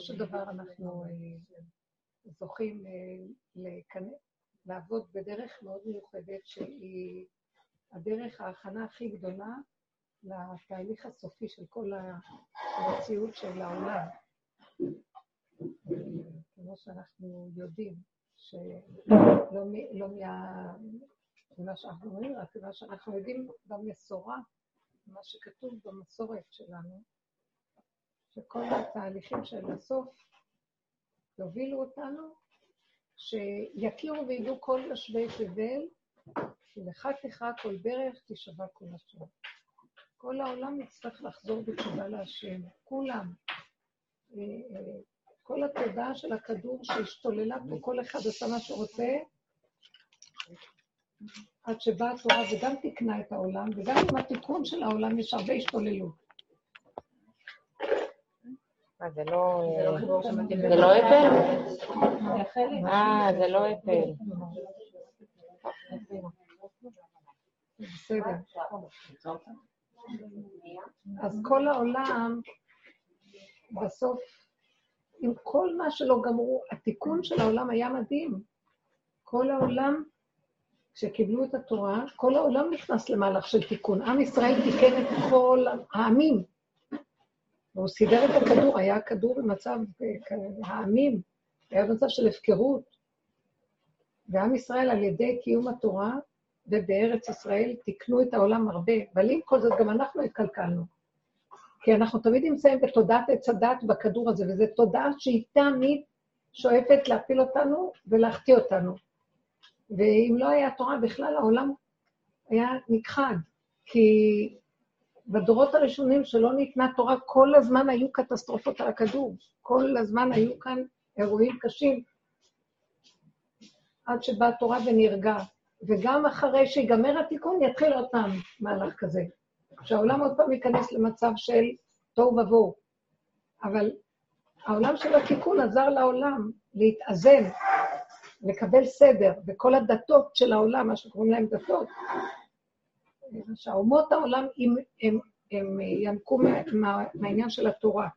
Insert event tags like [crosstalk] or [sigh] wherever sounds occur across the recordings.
של דבר אנחנו אה, זוכים אה, לעבוד בדרך מאוד מיוחדת, שהיא הדרך ההכנה הכי גדולה לתהליך הסופי של כל המציאות של העולם. כמו שאנחנו יודעים, שלא לא ממה שאנחנו אומרים, רק מה שאנחנו יודעים במסורה, מה שכתוב במסורת שלנו, שכל התהליכים של הסוף יובילו אותנו, שיכירו וידעו כל יושבי תבל, כי לך תכה כל ברך תשבע כל השם. כל העולם יצטרך לחזור בתשובה להשם, כולם. אה, אה, כל התודעה של הכדור שהשתוללה פה, כל אחד עשה מה שרוצה, עד שבאה התורה וגם תיקנה את העולם, וגם עם התיקון של העולם יש הרבה השתוללות. אה, זה לא... זה לא אפל? אה, זה לא אפל. בסדר. אז כל העולם, בסוף, עם כל מה שלא גמרו, התיקון של העולם היה מדהים. כל העולם, כשקיבלו את התורה, כל העולם נכנס למהלך של תיקון. עם ישראל תיקן את כל העמים. והוא סידר את הכדור, היה כדור במצב, העמים, היה במצב של הפקרות. ועם ישראל, על ידי קיום התורה, ובארץ ישראל תיקנו את העולם הרבה, אבל עם כל זאת גם אנחנו התקלקלנו. כי אנחנו תמיד נמצאים בתודעת עץ הדת בכדור הזה, וזו תודעה שהיא תמיד שואפת להפיל אותנו ולהחטיא אותנו. ואם לא היה תורה בכלל, העולם היה נכחד. כי בדורות הראשונים שלא ניתנה תורה, כל הזמן היו קטסטרופות על הכדור. כל הזמן היו כאן אירועים קשים. עד שבאה תורה ונרגע. וגם אחרי שיגמר התיקון, יתחיל עוד פעם מהלך כזה. שהעולם עוד פעם ייכנס למצב של תוהו ובוהו. אבל העולם של התיקון עזר לעולם להתאזן, לקבל סדר, וכל הדתות של העולם, מה שקוראים להם דתות, שהאומות העולם הם, הם, הם ינקו מה, מה, מהעניין של התורה.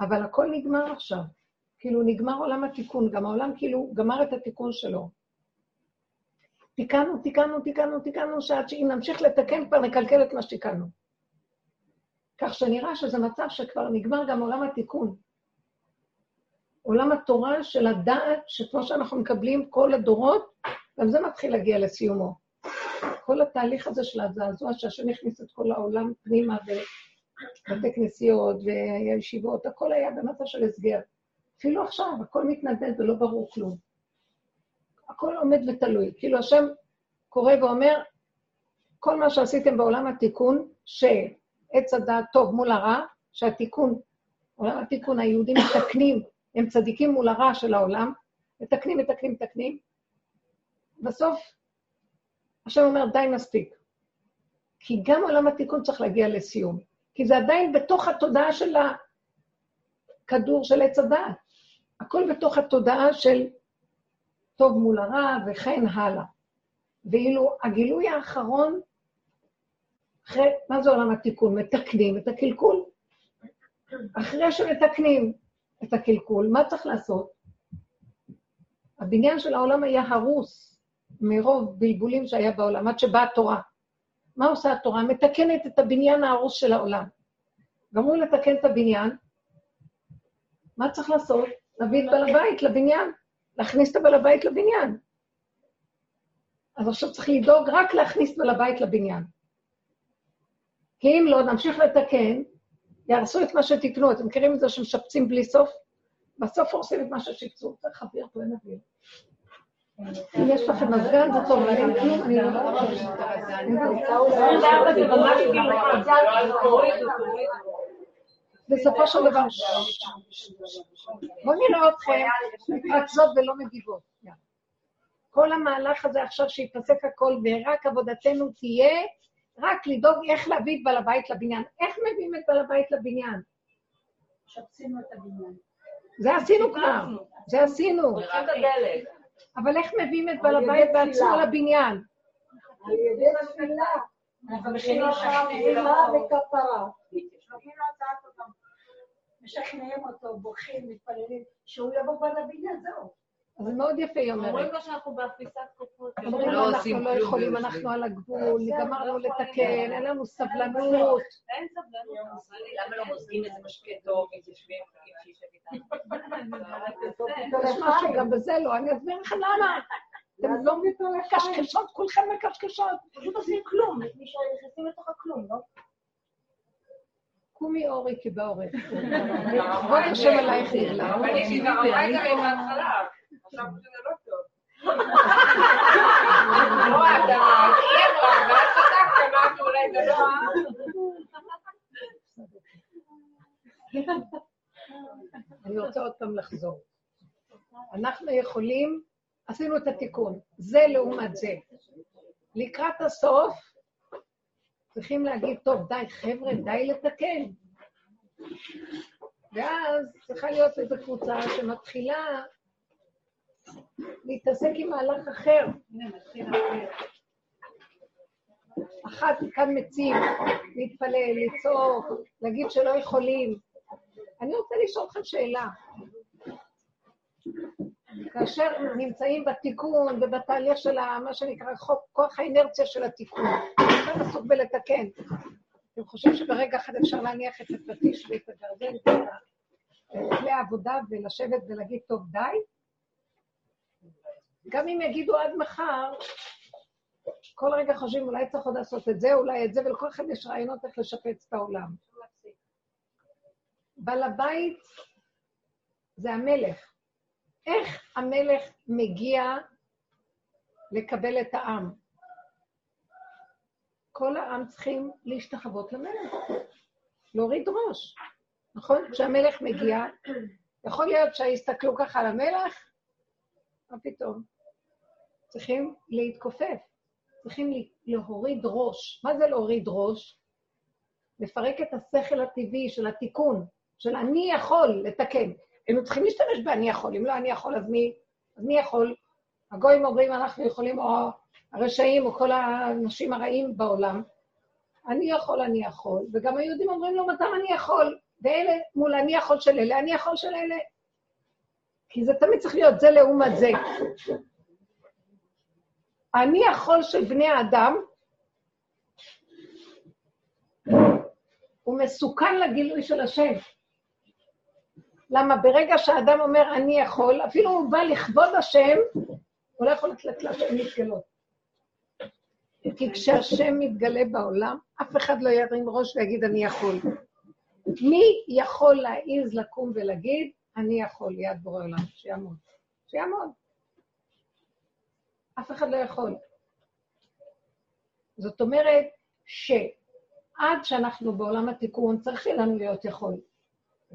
אבל הכל נגמר עכשיו. כאילו נגמר עולם התיקון, גם העולם כאילו גמר את התיקון שלו. תיקנו, תיקנו, תיקנו, תיקנו, שעד שאם נמשיך לתקן כבר נקלקל את מה שתיקנו. כך שנראה שזה מצב שכבר נגמר גם עולם התיקון. עולם התורה של הדעת, שכמו שאנחנו מקבלים כל הדורות, גם זה מתחיל להגיע לסיומו. כל התהליך הזה של הזעזוע שהשם הכניס את כל העולם פנימה, ובתי כנסיות והישיבות, הכל היה במצב של הסגר. אפילו עכשיו, הכל מתנדנד ולא ברור כלום. הכל עומד ותלוי. כאילו השם קורא ואומר, כל מה שעשיתם בעולם התיקון, שעץ הדעת טוב מול הרע, שהתיקון, עולם התיקון, היהודים מתקנים, הם צדיקים מול הרע של העולם, מתקנים, מתקנים, מתקנים. בסוף, השם אומר, די, מספיק. כי גם עולם התיקון צריך להגיע לסיום. כי זה עדיין בתוך התודעה של הכדור של עץ הדעת. הכל בתוך התודעה של טוב מול הרע וכן הלאה. ואילו הגילוי האחרון, אחרי, מה זה עולם התיקון? מתקנים את הקלקול. אחרי שמתקנים את הקלקול, מה צריך לעשות? הבניין של העולם היה הרוס מרוב בלבולים שהיה בעולם, עד שבאה התורה. מה עושה התורה? מתקנת את הבניין ההרוס של העולם. גמרו לתקן את הבניין, מה צריך לעשות? להביא את בעל הבית לבניין. להכניס את הבעל הבית לבניין. אז עכשיו צריך לדאוג רק להכניס בעל הבית לבניין. כי אם לא, נמשיך לתקן, יהרסו את מה שתקנו. אתם מכירים את זה שמשפצים בלי סוף? בסוף הורסים את מה ששיפצו. צריך אוויר, פה אין אוויר. אם יש לכם מזגן, זה טוב, אבל אין כלום, אני לא בסופו של דבר, בואו נראה אתכם מתרכזות ולא מגיבות. כל המהלך הזה עכשיו שיפסק הכל, ורק עבודתנו תהיה רק לדאוג איך להביא את בעל הבית לבניין. איך מביאים את בעל הבית לבניין? משפצים את הבניין. זה עשינו כבר, זה עשינו. אבל איך מביאים את בעל הבית בעצמו לבניין? על ידי תפילה. אנחנו מכינים וכפרה. נותנים לו הצעת משכנעים אותו, בוכים, מתפללים, שהוא יבוא כבר לבניין, זהו. אז זה מאוד יפה, היא אומרת. אומרים לו שאנחנו באפיסת כוחות. אומרים לו, אנחנו לא יכולים, אנחנו על הגבול, גמרנו לתקן, אין לנו סבלנות. אין סבלנות. למה לא מוזגים איזה משקה טוב, איתם? [laughs] יש משהו גם בזה לא, אני אסביר לכם למה. אתם לא מקשקשות, כולכם מקשקשות. פשוט עושים כלום, נכנסים לתוך הכלום, לא? קומי אורי כי בעורף. כבוד [laughs] השם עלייך נגלה. אבל יש לי גם הרגע בהתחלה. לא... [laughs] [laughs] אני רוצה עוד פעם לחזור. אנחנו יכולים, עשינו את התיקון, זה לעומת זה. לקראת הסוף, צריכים להגיד, טוב, די, חבר'ה, די לתקן. ואז צריכה להיות איזו קבוצה שמתחילה להתעסק עם מהלך אחר. אחת כאן מציב, להתפלל, לצעוק, להגיד שלא יכולים. אני רוצה לשאול אתכם שאלה. כאשר נמצאים בתיקון ובתהליך של מה שנקרא חוק, כוח האינרציה של התיקון, עכשיו עסוק בלתקן. אתם חושבים שברגע אחד אפשר להניח את הפטיש ואת הגרזן ואת כלי העבודה ולשבת ולהגיד, טוב, די? גם אם יגידו עד מחר, כל רגע חושבים, אולי צריך עוד לעשות את זה, אולי את זה, ולכל אחד יש רעיונות איך לשפץ את העולם. בעל הבית זה המלך. איך המלך מגיע לקבל את העם? כל העם צריכים להשתחוות למלך, להוריד ראש. נכון? כשהמלך מגיע, יכול להיות שיסתכלו ככה על המלך, מה פתאום? צריכים להתכופף, צריכים להוריד ראש. מה זה להוריד ראש? לפרק את השכל הטבעי של התיקון, של אני יכול לתקן. היינו צריכים להשתמש ב"אני יכול", אם לא אני יכול, אז מי, אז מי יכול? הגויים אומרים, אנחנו יכולים, או הרשעים, או כל האנשים הרעים בעולם. אני יכול, אני יכול, וגם היהודים אומרים לו, מתי אני יכול? ואלה מול אני יכול של אלה, אני יכול של אלה. כי זה תמיד צריך להיות זה לעומת זה. אני יכול של בני האדם, הוא מסוכן לגילוי של השם. למה ברגע שהאדם אומר אני יכול, אפילו הוא בא לכבוד השם, הוא לא יכול לתת להשם להתגלות. כי כשהשם מתגלה בעולם, אף אחד לא ירים ראש ויגיד אני יכול. מי יכול להעיז לקום ולהגיד, אני יכול ליד בורא עולם, שיעמוד. שיעמוד. אף אחד לא יכול. זאת אומרת שעד שאנחנו בעולם התיקון, צריך שיהיה לנו להיות יכול.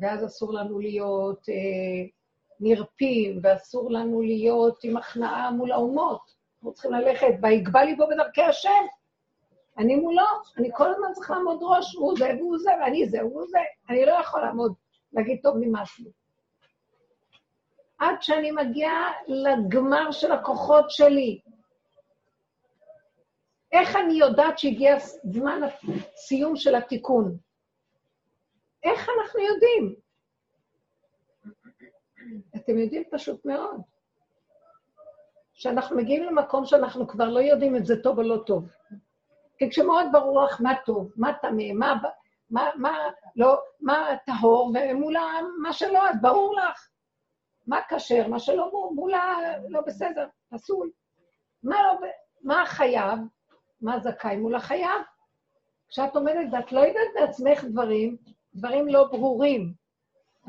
ואז אסור לנו להיות אה, נרפים, ואסור לנו להיות עם הכנעה מול האומות. אנחנו צריכים ללכת, ויגבה ליבו בדרכי השם. אני מולו, אני כל הזמן צריך לעמוד ראש, הוא זה והוא זה, ואני זה והוא זה. אני לא יכול לעמוד, להגיד, טוב, לי. עד שאני מגיעה לגמר של הכוחות שלי. איך אני יודעת שהגיע זמן הסיום של התיקון? איך אנחנו יודעים? אתם יודעים פשוט מאוד. שאנחנו מגיעים למקום שאנחנו כבר לא יודעים אם זה טוב או לא טוב. כי כשמאוד ברור לך מה טוב, מה טמא, מה, מה, מה, לא, מה טהור, ומול מה שלא, אז ברור לך. מה כשר, מה שלא מולה לא בסדר, פסול. מה, לא, מה חייב, מה זכאי מול החייב? כשאת עומדת ואת לא יודעת בעצמך דברים, דברים לא ברורים.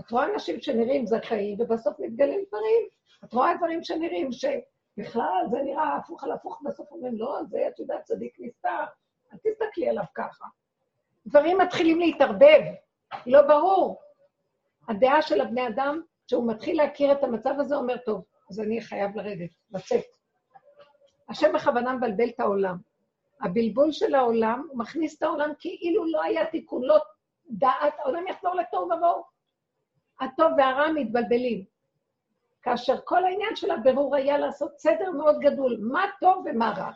את רואה אנשים שנראים זכאים, ובסוף מתגלים דברים. את רואה דברים שנראים שבכלל זה נראה הפוך על הפוך, בסוף אומרים, לא, זה, את יודעת, צדיק נסתר, אל תסתכלי עליו ככה. דברים מתחילים להתערבב, לא ברור. הדעה של הבני אדם, כשהוא מתחיל להכיר את המצב הזה, אומר, טוב, אז אני חייב לרדת, לצאת. השם בכוונה מבלבל את העולם. הבלבול של העולם, הוא מכניס את העולם כאילו לא היה תיקון, לא דעת, העולם יחזור לתוהו ובוהו. הטוב והרע מתבלבלים. כאשר כל העניין של הבירור היה לעשות סדר מאוד גדול, מה טוב ומה רע.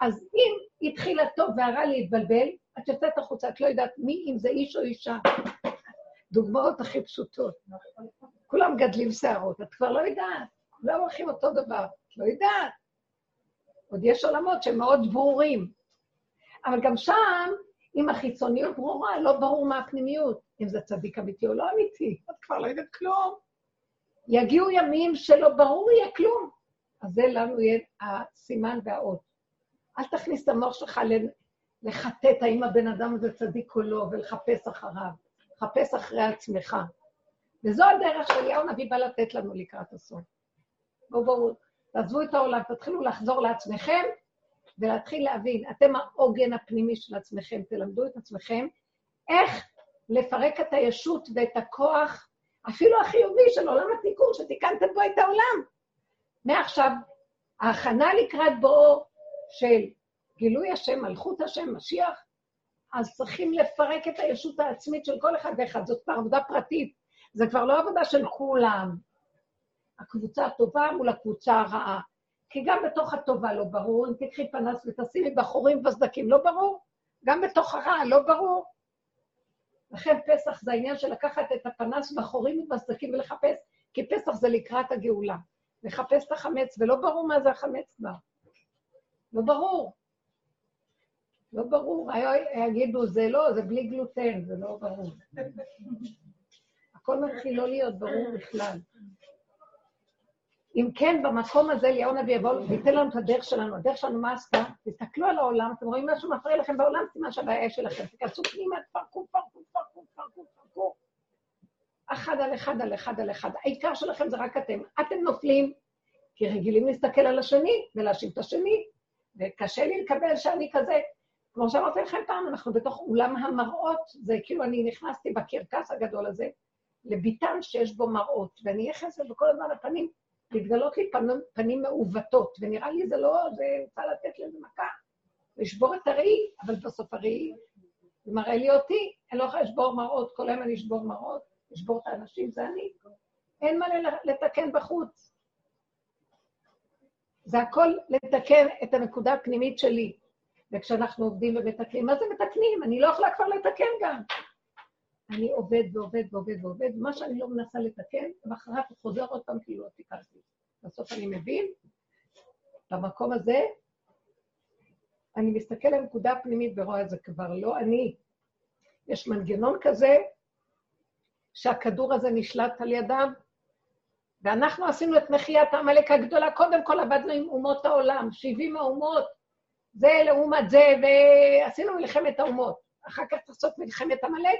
אז אם התחיל הטוב והרע להתבלבל, את יוצאת החוצה, את לא יודעת מי, אם זה איש או אישה. דוגמאות הכי פשוטות. כולם גדלים שערות, את כבר לא יודעת, כולם הולכים אותו דבר, את לא יודעת. עוד יש עולמות שהם מאוד ברורים. אבל גם שם, אם החיצוניות ברורה, לא ברור מה הפנימיות, אם זה צדיק אמיתי או לא אמיתי, את כבר לא יודעת כלום. יגיעו ימים שלא ברור יהיה כלום. אז זה לנו יהיה הסימן והאות. אל תכניס את המוח שלך לחטט האם הבן אדם הזה צדיק או לא, ולחפש אחריו. חפש אחרי עצמך. וזו הדרך שאליהו הנביא בא לתת לנו לקראת הסוף. בואו, בואו, תעזבו את העולם, תתחילו לחזור לעצמכם ולהתחיל להבין, אתם העוגן הפנימי של עצמכם, תלמדו את עצמכם איך לפרק את הישות ואת הכוח, אפילו החיובי של עולם התיקון, שתיקנתם בו את העולם. מעכשיו, ההכנה לקראת בואו של גילוי השם, מלכות השם, משיח, אז צריכים לפרק את הישות העצמית של כל אחד ואחד. זאת כבר עבודה פרטית, זה כבר לא עבודה של כולם. הקבוצה הטובה מול הקבוצה הרעה. כי גם בתוך הטובה לא ברור, אם תקחי פנס ותשימי בחורים וסדקים, לא ברור. גם בתוך הרע לא ברור. לכן פסח זה העניין של לקחת את הפנס בחורים ובסדקים ולחפש, כי פסח זה לקראת הגאולה. לחפש את החמץ, ולא ברור מה זה החמץ כבר. לא ברור. לא ברור, יגידו, זה לא, זה בלי גלוטן, זה לא ברור. הכל מתחיל לא להיות ברור בכלל. אם כן, במקום הזה אליהו הנביא יבוא וייתן לנו את הדרך שלנו. הדרך שלנו מה עשתה? תסתכלו על העולם, אתם רואים משהו מפריע לכם בעולם, סימן שהבעיה שלכם. תיכנסו פנימה, תפרקו, תפרקו, תפרקו, תפרקו, תפרקו. אחד על אחד על אחד על אחד. העיקר שלכם זה רק אתם. אתם נופלים, כי רגילים להסתכל על השני ולהאשים את השני, וקשה לי לקבל שאני כזה. כמו שאמרתי לכם פעם, אנחנו בתוך אולם המראות, זה כאילו אני נכנסתי בקרקס הגדול הזה, לביתן שיש בו מראות, ואני נכנסת וכל הזמן הפנים, מתגלות לי פנים, פנים מעוותות, ונראה לי זה לא, זה רוצה לתת לזה מכה, לשבור את הראי, אבל בסוף הראי, זה מראה לי אותי, אני לא יכולה לשבור מראות, כל היום אני אשבור מראות, לשבור את האנשים, זה אני. אין מה לתקן בחוץ. זה הכל לתקן את הנקודה הפנימית שלי. וכשאנחנו עובדים ומתקנים, מה זה מתקנים? אני לא יכולה כבר לתקן גם. אני עובד ועובד ועובד ועובד, מה שאני לא מנסה לתקן, ואחריו חוזר עוד פעם כאילו לא תיקנתי. בסוף אני מבין, במקום הזה, אני מסתכל על הנקודה הפנימית ורואה את זה כבר לא אני. יש מנגנון כזה, שהכדור הזה נשלט על ידם, ואנחנו עשינו את מחיית העמלק הגדולה, קודם כל עבדנו עם אומות העולם, 70 האומות, זה לעומת זה, ועשינו מלחמת האומות. אחר כך צריך לעשות מלחמת עמלק,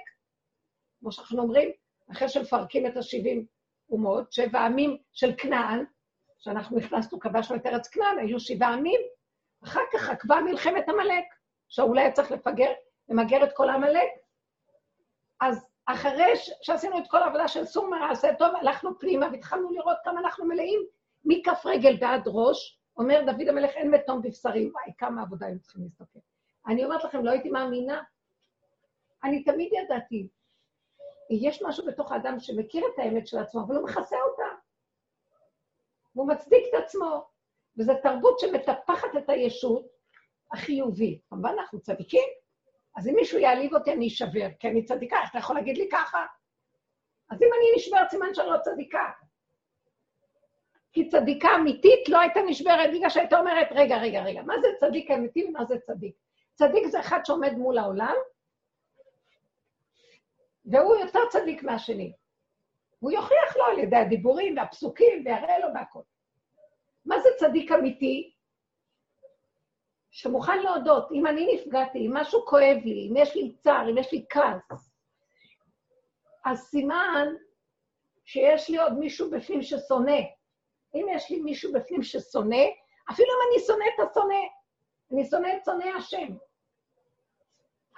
כמו שאנחנו אומרים, אחרי שמפרקים את ה-70 אומות, שבע עמים של כנען, שאנחנו נכנסנו, כבשנו את ארץ כנען, היו שבעה עמים, אחר כך עקבה מלחמת עמלק, שאולי היה צריך לפגר, למגר את כל עמלק. אז אחרי שעשינו את כל העבודה של סור מרעשה טוב, הלכנו פנימה והתחלנו לראות כמה אנחנו מלאים מכף רגל ועד ראש, אומר דוד המלך, אין מתום בבשרי, וואי, כמה עבודה הם צריכים להסתכל. אני אומרת לכם, לא הייתי מאמינה. אני תמיד ידעתי, יש משהו בתוך האדם שמכיר את האמת של עצמו, אבל הוא מכסה אותה. והוא מצדיק את עצמו. וזו תרבות שמטפחת את הישות החיובית. כמובן, אנחנו צדיקים, אז אם מישהו יעליב אותי, אני אשבר, כי אני צדיקה, אתה יכול להגיד לי ככה? אז אם אני נשברת, סימן שאני לא צדיקה. כי צדיקה אמיתית לא הייתה נשברת בגלל שהייתה אומרת, רגע, רגע, רגע, מה זה צדיק אמיתי ומה זה צדיק? צדיק זה אחד שעומד מול העולם, והוא יותר צדיק מהשני. הוא יוכיח לו על ידי הדיבורים והפסוקים ויראה לו והכל. מה זה צדיק אמיתי? שמוכן להודות, אם אני נפגעתי, אם משהו כואב לי, אם יש לי צער, אם יש לי כעס, אז סימן שיש לי עוד מישהו בפנים ששונא. אם יש לי מישהו בפנים ששונא, אפילו אם אני שונא את השונא, אני שונא את שונא השם.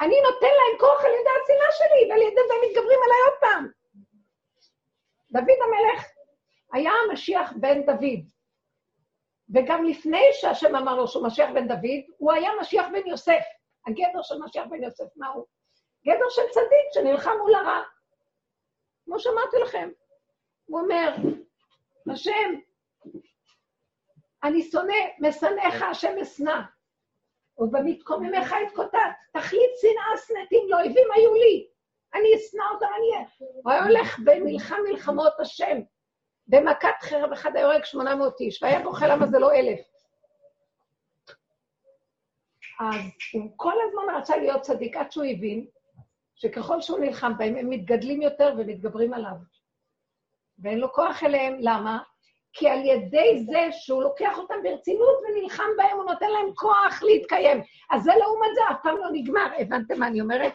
אני נותן להם כוח על ידי השנאה שלי, ועל ידי זה הם מתגברים עליי עוד פעם. דוד המלך היה המשיח בן דוד. וגם לפני שהשם אמר לו שהוא משיח בן דוד, הוא היה משיח בן יוסף. הגדר של משיח בן יוסף, מה הוא? גדר של צדיק שנלחם מול הרע. כמו שאמרתי לכם. הוא אומר, השם, אני שונא, משנאיך השם אשנא, ובמתקוממיך אתקוטט, תכלית שנאה שנאתים לאויבים היו לי. אני אשנא אותם, אני... הוא היה הולך במלחם מלחמות השם, במכת חרב אחד היה הורג 800 איש, והיה בוכה למה זה לא אלף. אז הוא כל הזמן רצה להיות צדיק, עד שהוא הבין שככל שהוא נלחם בהם, הם מתגדלים יותר ומתגברים עליו. ואין לו כוח אליהם, למה? כי על ידי זה שהוא לוקח אותם ברצינות ונלחם בהם, הוא נותן להם כוח להתקיים. אז זה לעומת זה אף פעם לא נגמר. הבנתם מה אני אומרת?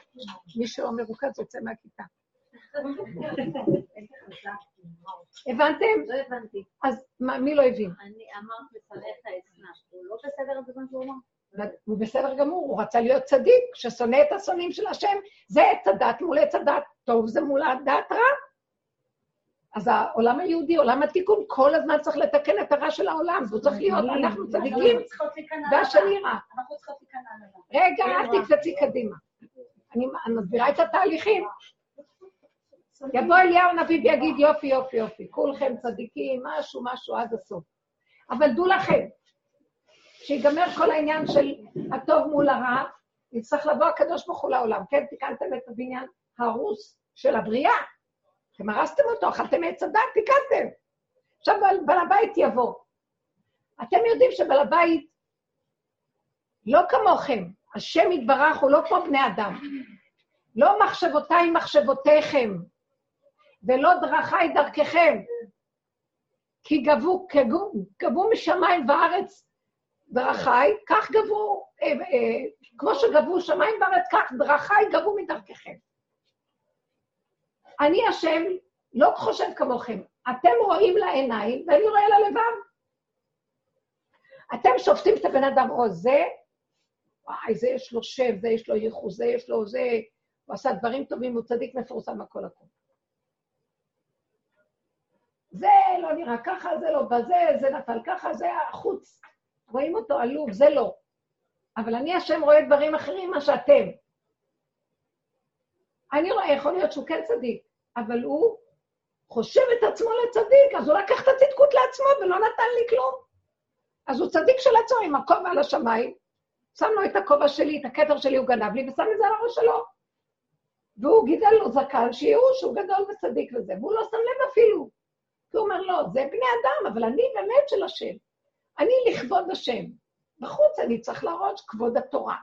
מי שלא מרוכז יוצא מהכיתה. הבנתם? לא הבנתי. אז מה, מי לא הבין? אני אמרת לפניך אשנא. הוא לא בסדר בזמן שהוא אמר? הוא בסדר גמור, הוא רצה להיות צדיק, ששונא את השונאים של השם, זה עץ הדת מול עץ הדת, טוב זה מול הדת רע. אז העולם היהודי, עולם התיקון, כל הזמן צריך לתקן את הרע של העולם, והוא צריך להיות, אנחנו צדיקים, והשני רע. אנחנו צריכות להיכנע לזה. רגע, אל תקפצי קדימה. אני מסבירה את התהליכים. יבוא אליהו הנביא ויגיד, יופי, יופי, יופי, כולכם צדיקים, משהו, משהו עד הסוף. אבל דעו לכם, כשיגמר כל העניין של הטוב מול הרע, יצטרך לבוא הקדוש ברוך הוא לעולם. כן, תיקנתם את הבניין ההרוס של הבריאה. אתם הרסתם אותו, אכלתם עץ הדת, תיקנתם. עכשיו בעל, הבית יבוא. אתם יודעים שבעל הבית לא כמוכם, השם יתברך הוא לא כמו בני אדם. לא מחשבותיי מחשבותיכם, ולא דרכיי דרככם. כי גבו, גבו, גבו משמיים וארץ דרכיי, כך גבו, אה, אה, כמו שגבו שמיים וארץ, כך דרכיי גבו מדרככם. אני השם לא חושב כמוכם. אתם רואים לעיניים ואני רואה ללבב. אתם שופטים את הבן אדם, או זה, וואי, זה יש לו שם, זה יש לו ייחוס, זה יש לו זה, הוא עשה דברים טובים, הוא צדיק מפורסם הכל הכל. זה לא נראה ככה, זה לא בזה, זה נפל ככה, זה החוץ. רואים אותו עלוב, זה לא. אבל אני השם רואה דברים אחרים ממה שאתם. אני רואה, יכול להיות שהוא כן צדיק, אבל הוא חושב את עצמו לצדיק, אז הוא לקח את הצדקות לעצמו ולא נתן לי כלום. אז הוא צדיק של עצמו עם הכובע על השמיים, שם לו את הכובע שלי, את הכתר שלי הוא גנב לי, ושם את זה על הראש שלו. והוא גידל לו זקן, שיראו שהוא גדול וצדיק וזה, והוא לא שם לב אפילו. כי הוא אומר, לא, זה בני אדם, אבל אני באמת של השם. אני לכבוד השם. בחוץ אני צריך להראות כבוד התורה.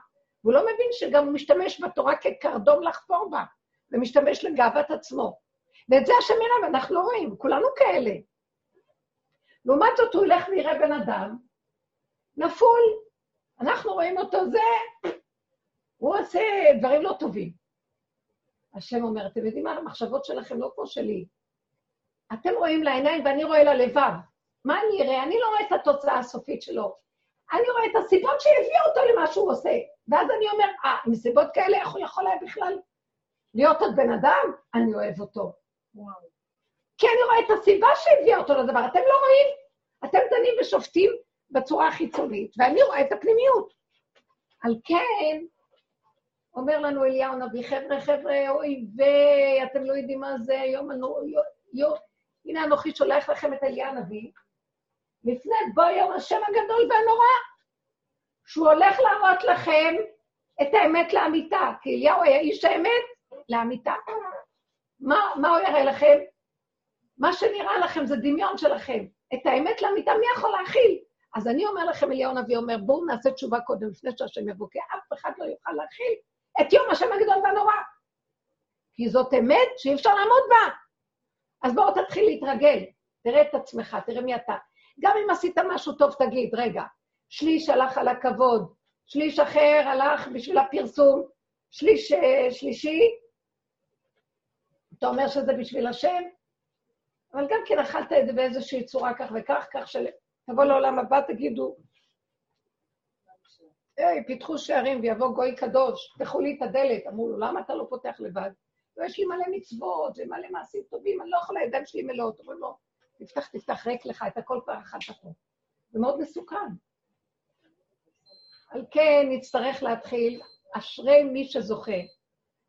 והוא לא מבין שגם הוא משתמש בתורה כקרדום לחפור בה, ומשתמש לגאוות עצמו. ואת זה השם יראה, ואנחנו לא רואים, כולנו כאלה. לעומת זאת, הוא ילך ויראה בן אדם, נפול. אנחנו רואים אותו, זה, הוא עושה דברים לא טובים. השם אומר, אתם יודעים מה, המחשבות שלכם לא כמו שלי. אתם רואים לעיניים ואני רואה ללבב. מה אני אראה? אני לא רואה את התוצאה הסופית שלו. אני רואה את הסיבות שהביאו אותו למה שהוא עושה. ואז אני אומר, אה, עם סיבות כאלה, איך הוא יכול היה בכלל להיות עוד בן אדם? אני אוהב אותו. כי אני רואה את הסיבה שהביאה אותו לדבר. אתם לא רואים? אתם דנים ושופטים בצורה החיצונית, ואני רואה את הפנימיות. על כן, אומר לנו אליהו הנביא, חבר'ה, חבר'ה, אוי ואתם לא יודעים מה זה, יום הנור... הנה אנוכי שולח לכם את אליהו הנביא, לפני בוא יום השם הגדול והנורא, שהוא הולך להראות לכם את האמת לאמיתה, כי אליהו היה איש האמת לאמיתה. מה, מה הוא יראה לכם? מה שנראה לכם זה דמיון שלכם. את האמת לאמיתה, מי יכול להכיל? אז אני אומר לכם, אליהו הנביא אומר, בואו נעשה תשובה קודם, לפני שהשם יבוא, כי אף אחד לא יוכל להכיל את יום השם הגדול והנורא. כי זאת אמת שאי אפשר לעמוד בה. אז בואו תתחיל להתרגל, תראה את עצמך, תראה מי אתה. גם אם עשית משהו טוב, תגיד, רגע, שליש הלך על הכבוד, שליש אחר הלך בשביל הפרסום, שליש אה, שלישי, אתה אומר שזה בשביל השם, אבל גם כן אכלת את זה באיזושהי צורה כך וכך, כך שתבוא לעולם הבא, תגידו, היי, פיתחו שערים ויבוא גוי קדוש, פתחו לי את הדלת. אמרו לו, למה אתה לא פותח לבד? ויש לי מלא מצוות ומלא מעשים טובים, אני לא יכולה, הידיים שלי מלאות. אומרים לו, תפתח, תפתח, ריק לך, את הכל כבר אכלת פה. זה מאוד מסוכן. על כן נצטרך להתחיל, אשרי מי שזוכה,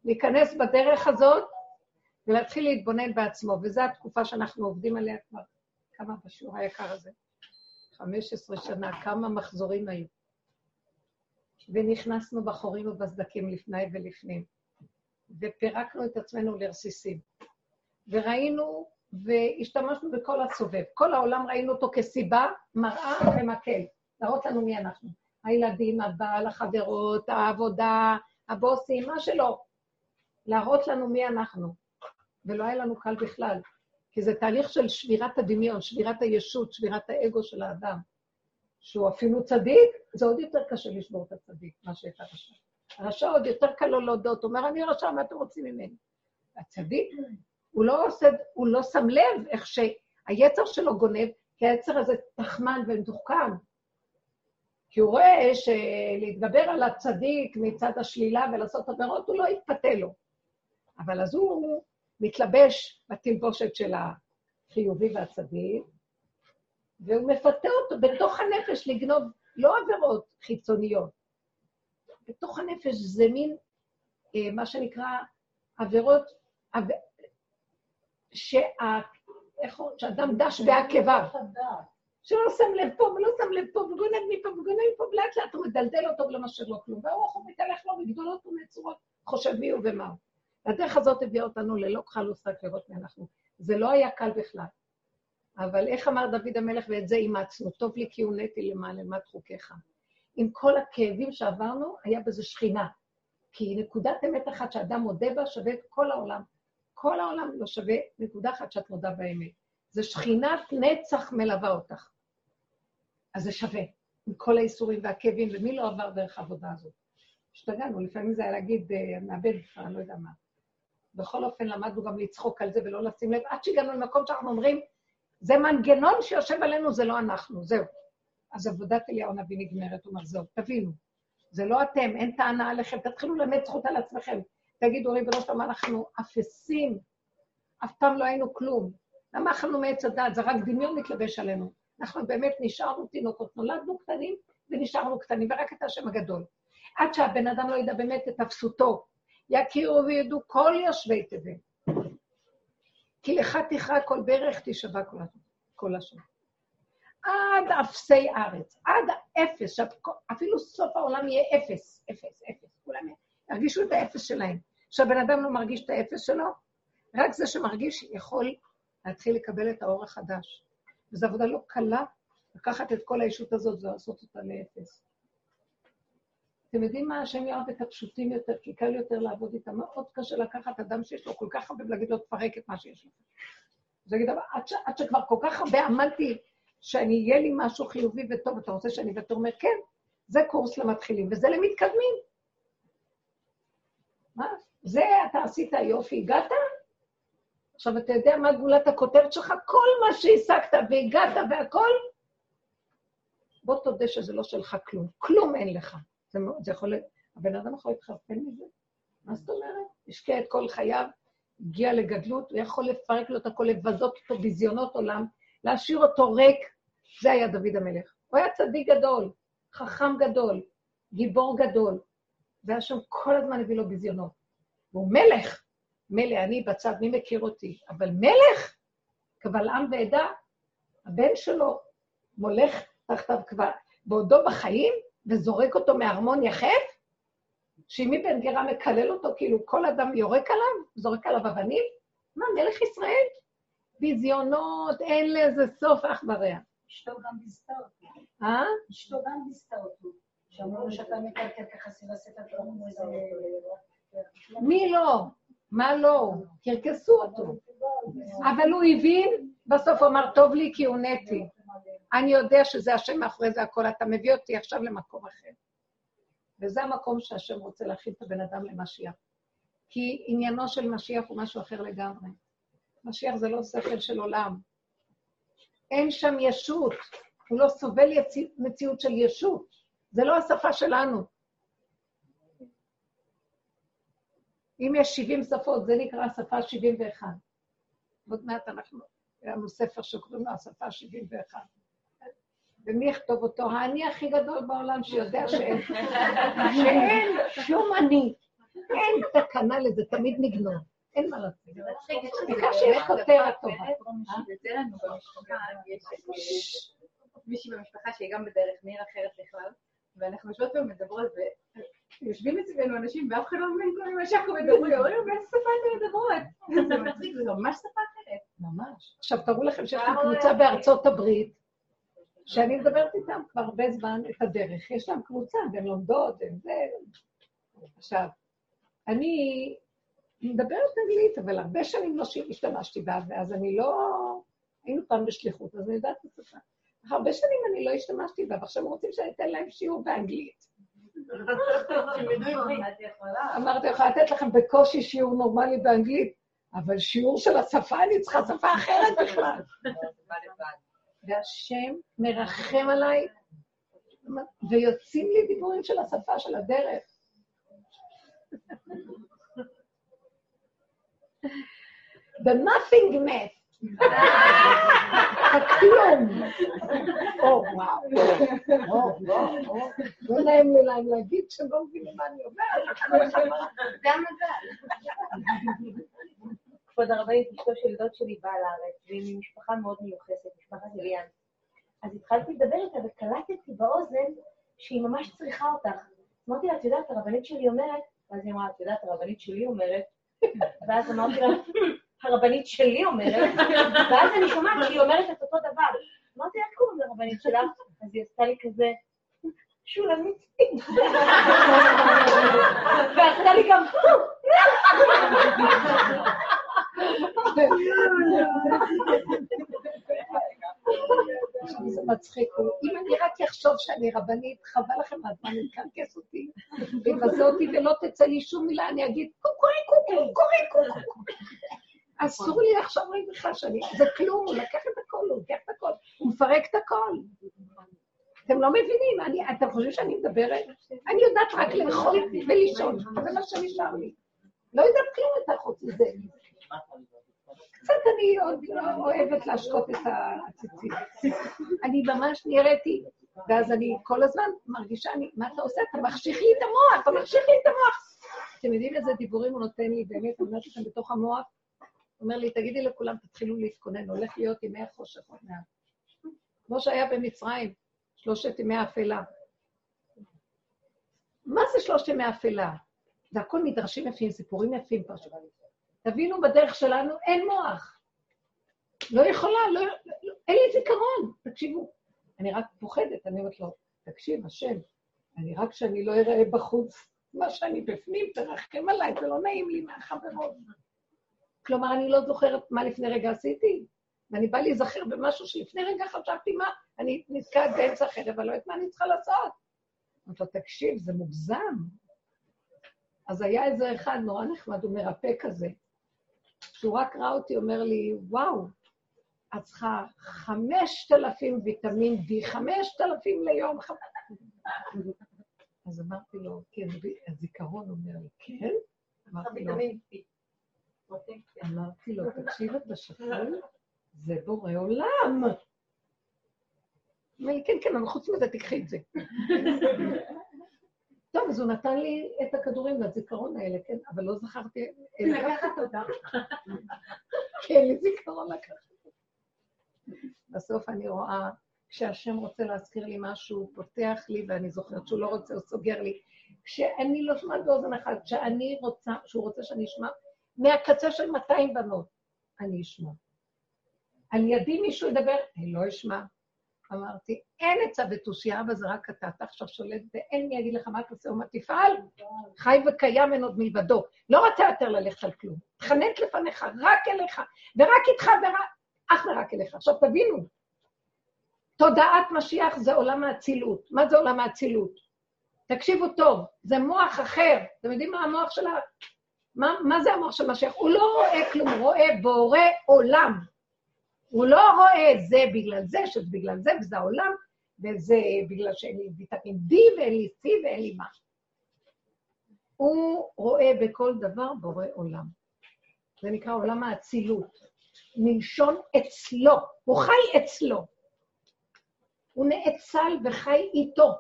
להיכנס בדרך הזאת ולהתחיל להתבונן בעצמו, וזו התקופה שאנחנו עובדים עליה כבר, כמה בשיעור היקר הזה? 15 שנה, כמה מחזורים היו. ונכנסנו בחורים ובסדקים לפני ולפנים. ופירקנו את עצמנו לרסיסים. וראינו והשתמשנו בכל הסובב. כל העולם ראינו אותו כסיבה, מראה ומקל, להראות לנו מי אנחנו. הילדים, הבעל, החברות, העבודה, הבוסים, מה שלא. להראות לנו מי אנחנו. ולא היה לנו קל בכלל, כי זה תהליך של שבירת הדמיון, שבירת הישות, שבירת האגו של האדם. שהוא אפילו צדיק, זה עוד יותר קשה לשבור את הצדיק, מה שאת הרשע. הרשע עוד יותר קל לו להודות, אומר, אני רשע, מה אתם רוצים ממני? הצדיק, הוא לא עושה, הוא לא שם לב איך שהיצר שלו גונב, כי היצר הזה תחמן ומתוחכם. כי הוא רואה שלהתגבר על הצדיק מצד השלילה ולעשות עבירות, הוא לא יתפתה לו. אבל אז הוא מתלבש בתלבושת של החיובי והצדיק, והוא מפתה אותו בתוך הנפש לגנוב לא עבירות חיצוניות. בתוך הנפש זה מין, אה, מה שנקרא, עבירות, עב... שה... איך אומרים? שאדם דש בעקביו. שלא שם לב פה ולא שם לב פה, וגונב מפה וגונב מפה, ולאט לאט הוא מדלדל אותו ולא משאיר לו כלום. והרוח הוא מתהלך לו מגדולות ונצורות, חושב מי הוא ומה הוא. הדרך הזאת הביאה אותנו ללא כחל ושק לראות מי אנחנו. זה לא היה קל בכלל. אבל איך אמר דוד המלך, ואת זה אימצנו, טוב לי כי הונאתי למען למד חוקיך. עם כל הכאבים שעברנו, היה בזה שכינה. כי נקודת אמת אחת שאדם מודה בה שווה את כל העולם. כל העולם לא שווה נקודה אחת שאת מודה באמת. זה שכינת נצח מלווה אותך. אז זה שווה, עם כל האיסורים והכאבים, ומי לא עבר דרך העבודה הזאת? השתגענו, לפעמים זה היה להגיד, אה, מאבד כבר, אני לא יודע מה. בכל אופן, למדנו גם לצחוק על זה ולא לשים לב, עד שהגענו למקום שאנחנו אומרים, זה מנגנון שיושב עלינו, זה לא אנחנו, זהו. אז עבודת אליהו הנביא נגמרת, הוא אומר, זהו, תבינו, זה לא אתם, אין טענה עליכם, תתחילו ללמד זכות על עצמכם. תגידו, ריבונו שלום, אנחנו אפסים, אף פעם לא היינו כלום. למה אכלנו מעץ הדת? זה רק דמיון מתלבש עלינו. אנחנו באמת נשארנו תינוקות, נולדנו קטנים ונשארנו קטנים, ורק את השם הגדול. עד שהבן אדם לא ידע באמת את אפסותו, יכירו וידעו כל יושבי תבל. כי לך תכרע כל ברך, תשבע כל, השם. עד אפסי ארץ, עד אפס, אפילו סוף העולם יהיה אפס, אפס, אפס, כולם ירגישו את האפס שלהם. כשהבן אדם לא מרגיש את האפס שלו, רק זה שמרגיש יכול להתחיל לקבל את האור החדש. וזו עבודה לא קלה לקחת את כל הישות הזאת ולעשות אותה לאפס. אתם יודעים מה, השם יאהב את הפשוטים יותר, כי קל יותר לעבוד איתם. מאוד קשה לקחת אדם שיש לו כל כך הרבה ולהגיד לו, תפרק את מה שיש לו. אז להגיד, עד, ש, עד שכבר כל כך הרבה עמלתי שאני, יהיה לי משהו חיובי וטוב, אתה רוצה שאני... ואתה אומר, כן, זה קורס למתחילים, וזה למתקדמים. מה? זה אתה עשית יופי, הגעת? עכשיו, אתה יודע מה גולת הכותרת שלך? כל מה שהשגת והגעת והכל, בוא תודה שזה לא שלך כלום. כלום אין לך. זה, זה יכול... הבן אדם יכול להתחרפן מזה? מה זאת אומרת? השקיע את כל חייו, הגיע לגדלות, הוא יכול לפרק לו את הכל, לבזות אותו ביזיונות עולם, להשאיר אותו ריק. זה היה דוד המלך. הוא היה צדיק גדול, חכם גדול, גיבור גדול, והיה שם כל הזמן הביא לו ביזיונות. והוא מלך. מילא אני בצד, מי מכיר אותי? אבל מלך, קבל עם ועדה, הבן שלו מולך תחתיו כבר, בעודו בחיים, וזורק אותו מארמון יחף? שימי בן גרה מקלל אותו, כאילו כל אדם יורק עליו, זורק עליו אבנים? מה, מלך ישראל? ביזיונות, אין לזה סוף אח ורע. אשתו גם ביזתה אותו. אה? אשתו גם ביזתה אותו. שאמרו שאתה מקלקל ככה סירסת את מי לא? מה לא? קרקסו אותו. אבל הוא הבין, בסוף הוא אמר, טוב לי כי הונאתי. אני יודע שזה השם מאחורי זה הכל, אתה מביא אותי עכשיו למקום אחר. וזה המקום שהשם רוצה להכין את הבן אדם למשיח. כי עניינו של משיח הוא משהו אחר לגמרי. משיח זה לא שכל של עולם. אין שם ישות, הוא לא סובל יציא, מציאות של ישות. זה לא השפה שלנו. אם יש 70 שפות, זה נקרא השפה 71. עוד מעט אנחנו, היה לנו ספר שקוראים לו השפה 71. ומי יכתוב אותו? האני הכי גדול בעולם שיודע שאין, שאין שום אני. אין תקנה לזה, תמיד נגנוב. אין מה לעשות. בעיקר שיש כותרת טובה. מישהי במשפחה שהיא גם בדרך מעיר אחרת בכלל, ואנחנו יושבות ומדברות, יושבים אצלנו אנשים ואף אחד לא מבין כל מה שאנחנו מדברים, אומרים, באיזה שפה אתם מדברות? זה מצחיק, זה ממש שפה אחרת. ממש. עכשיו, תראו לכם שיש לי קבוצה בארצות הברית, שאני מדברת איתם כבר הרבה זמן את הדרך. יש להם קבוצה, והן לומדות, והן זה... עכשיו, אני מדברת אנגלית, אבל הרבה שנים לא השתמשתי בה, ואז אני לא... היינו פעם בשליחות, אז אני יודעת את השפה. הרבה שנים אני לא השתמשתי בה, ועכשיו רוצים שאני אתן להם שיעור באנגלית. אמרתי, יכולה לתת לכם בקושי שיעור נורמלי באנגלית, אבל שיעור של השפה, אני צריכה שפה אחרת בכלל. והשם מרחם עליי, ויוצאים לי דיבורים של השפה, של הדרך. The nothingness. הכלום. או, וואו. לא נעים לי להגיד שהם לא מבינים מה אני אומרת. גם מזל. כבוד הרבנית, אשתו של דוד שלי באה לארץ, והיא ממשפחה מאוד מיוחסת, משפחת אליאן. אז התחלתי לדבר איתה וקלטתי באוזן שהיא ממש צריכה אותך. אמרתי לה, את יודעת, הרבנית שלי אומרת, ואז היא אמרה, את יודעת, הרבנית שלי אומרת, [laughs] ואז אמרתי לה, [laughs] הרבנית שלי אומרת, [laughs] ואז אני שומעת שהיא אומרת את אותו דבר. אמרתי, איך קוראים לרבנית שלך? אז היא עשתה לי כזה, שולמית. ועשתה לי גם, זה מצחיק, אם אני רק אחשוב שאני רבנית, חבל לכם מהזמן לקרקס אותי, ויבזה אותי ולא תצא לי שום מילה, אני אגיד קוקוריקו, קוקוריקו. אסור לי עכשיו רגע בכלל שאני... זה כלום, הוא לקח את הכל, הוא לוקח את הכל, הוא מפרק את הכל. אתם לא מבינים, אתם חושבים שאני מדברת? אני יודעת רק לאכול ולישון, זה מה שנשאר לי. לא יודעת כלום יותר חוץ מזה. קצת אני עוד לא אוהבת להשקות את העציצים. אני ממש נראיתי, ואז אני כל הזמן מרגישה, אני, מה אתה עושה? אתה מחשיך לי את המוח, אתה מחשיך לי את המוח. אתם יודעים איזה דיבורים הוא נותן לי, באמת, אני אומרת לכם בתוך המוח? הוא אומר לי, תגידי לכולם, תתחילו להתכונן, הולך להיות ימי החושך עוד מעט. כמו שהיה במצרים, שלושת ימי אפלה. מה זה שלושת ימי אפלה? זה הכל מדרשים יפים, סיפורים יפים פשוט. תבינו, בדרך שלנו אין מוח. לא יכולה, לא, לא, אין לי זיכרון. תקשיבו, אני רק פוחדת, אני אומרת לו, תקשיב, השם, אני רק שאני לא אראה בחוץ מה שאני בפנים, תרחם עליי, זה לא נעים לי מהחברות. כלומר, אני לא זוכרת מה לפני רגע עשיתי, ואני באה להיזכר במשהו שלפני רגע חשבתי מה, אני נתקעת באמצע החדר, אבל לא יודעת מה אני צריכה לעשות. אמרתי לו, תקשיב, זה מוגזם. אז היה איזה אחד נורא נחמד, הוא מרפא כזה, שהוא רק ראה אותי, אומר לי, וואו, את צריכה חמשת אלפים ויטמין D, חמשת אלפים ליום. אז אמרתי לו, כן, הזיכרון אומר לי, כן? אמרתי לו, אמרתי לו, תקשיב, אתה שפוי? זה בורא עולם. אמר לי, כן, כן, אבל חוץ מזה תקחי את זה. [laughs] טוב, אז הוא נתן לי את הכדורים והזיכרון האלה, כן, אבל לא זכרתי... לקחת אותם. כן, לי זיכרון לקחת. בסוף אני רואה כשהשם רוצה להזכיר לי משהו, הוא פותח לי ואני זוכרת שהוא לא רוצה, הוא סוגר לי. כשאני לא שומעת באוזן אחת, כשאני רוצה, שהוא רוצה שאני אשמע, מהקצה של 200 בנות, אני אשמע. על ידי מישהו ידבר, אני לא אשמע. אמרתי, אין עצה ותושייה, אבל זה רק אתה, אתה עכשיו שולט, ואין מי יגיד לך מה תעשה ומה תפעל, חי וקיים אין עוד מלבדו. לא רוצה יותר ללכת על כלום. תחנק לפניך, רק אליך, ורק איתך, ורק, אך ורק אליך. עכשיו תבינו, תודעת משיח זה עולם האצילות. מה זה עולם האצילות? תקשיבו טוב, זה מוח אחר. אתם יודעים מה המוח של ה... מה, מה זה המוח של משיח? הוא לא רואה כלום, הוא רואה בורא עולם. הוא לא רואה זה בגלל זה, שזה בגלל זה, וזה העולם, וזה בגלל שאין לי ויטמין D ואין לי C ואין לי מה. הוא רואה בכל דבר בורא עולם. זה נקרא עולם האצילות. מלשון אצלו, הוא חי אצלו. הוא נאצל וחי איתו.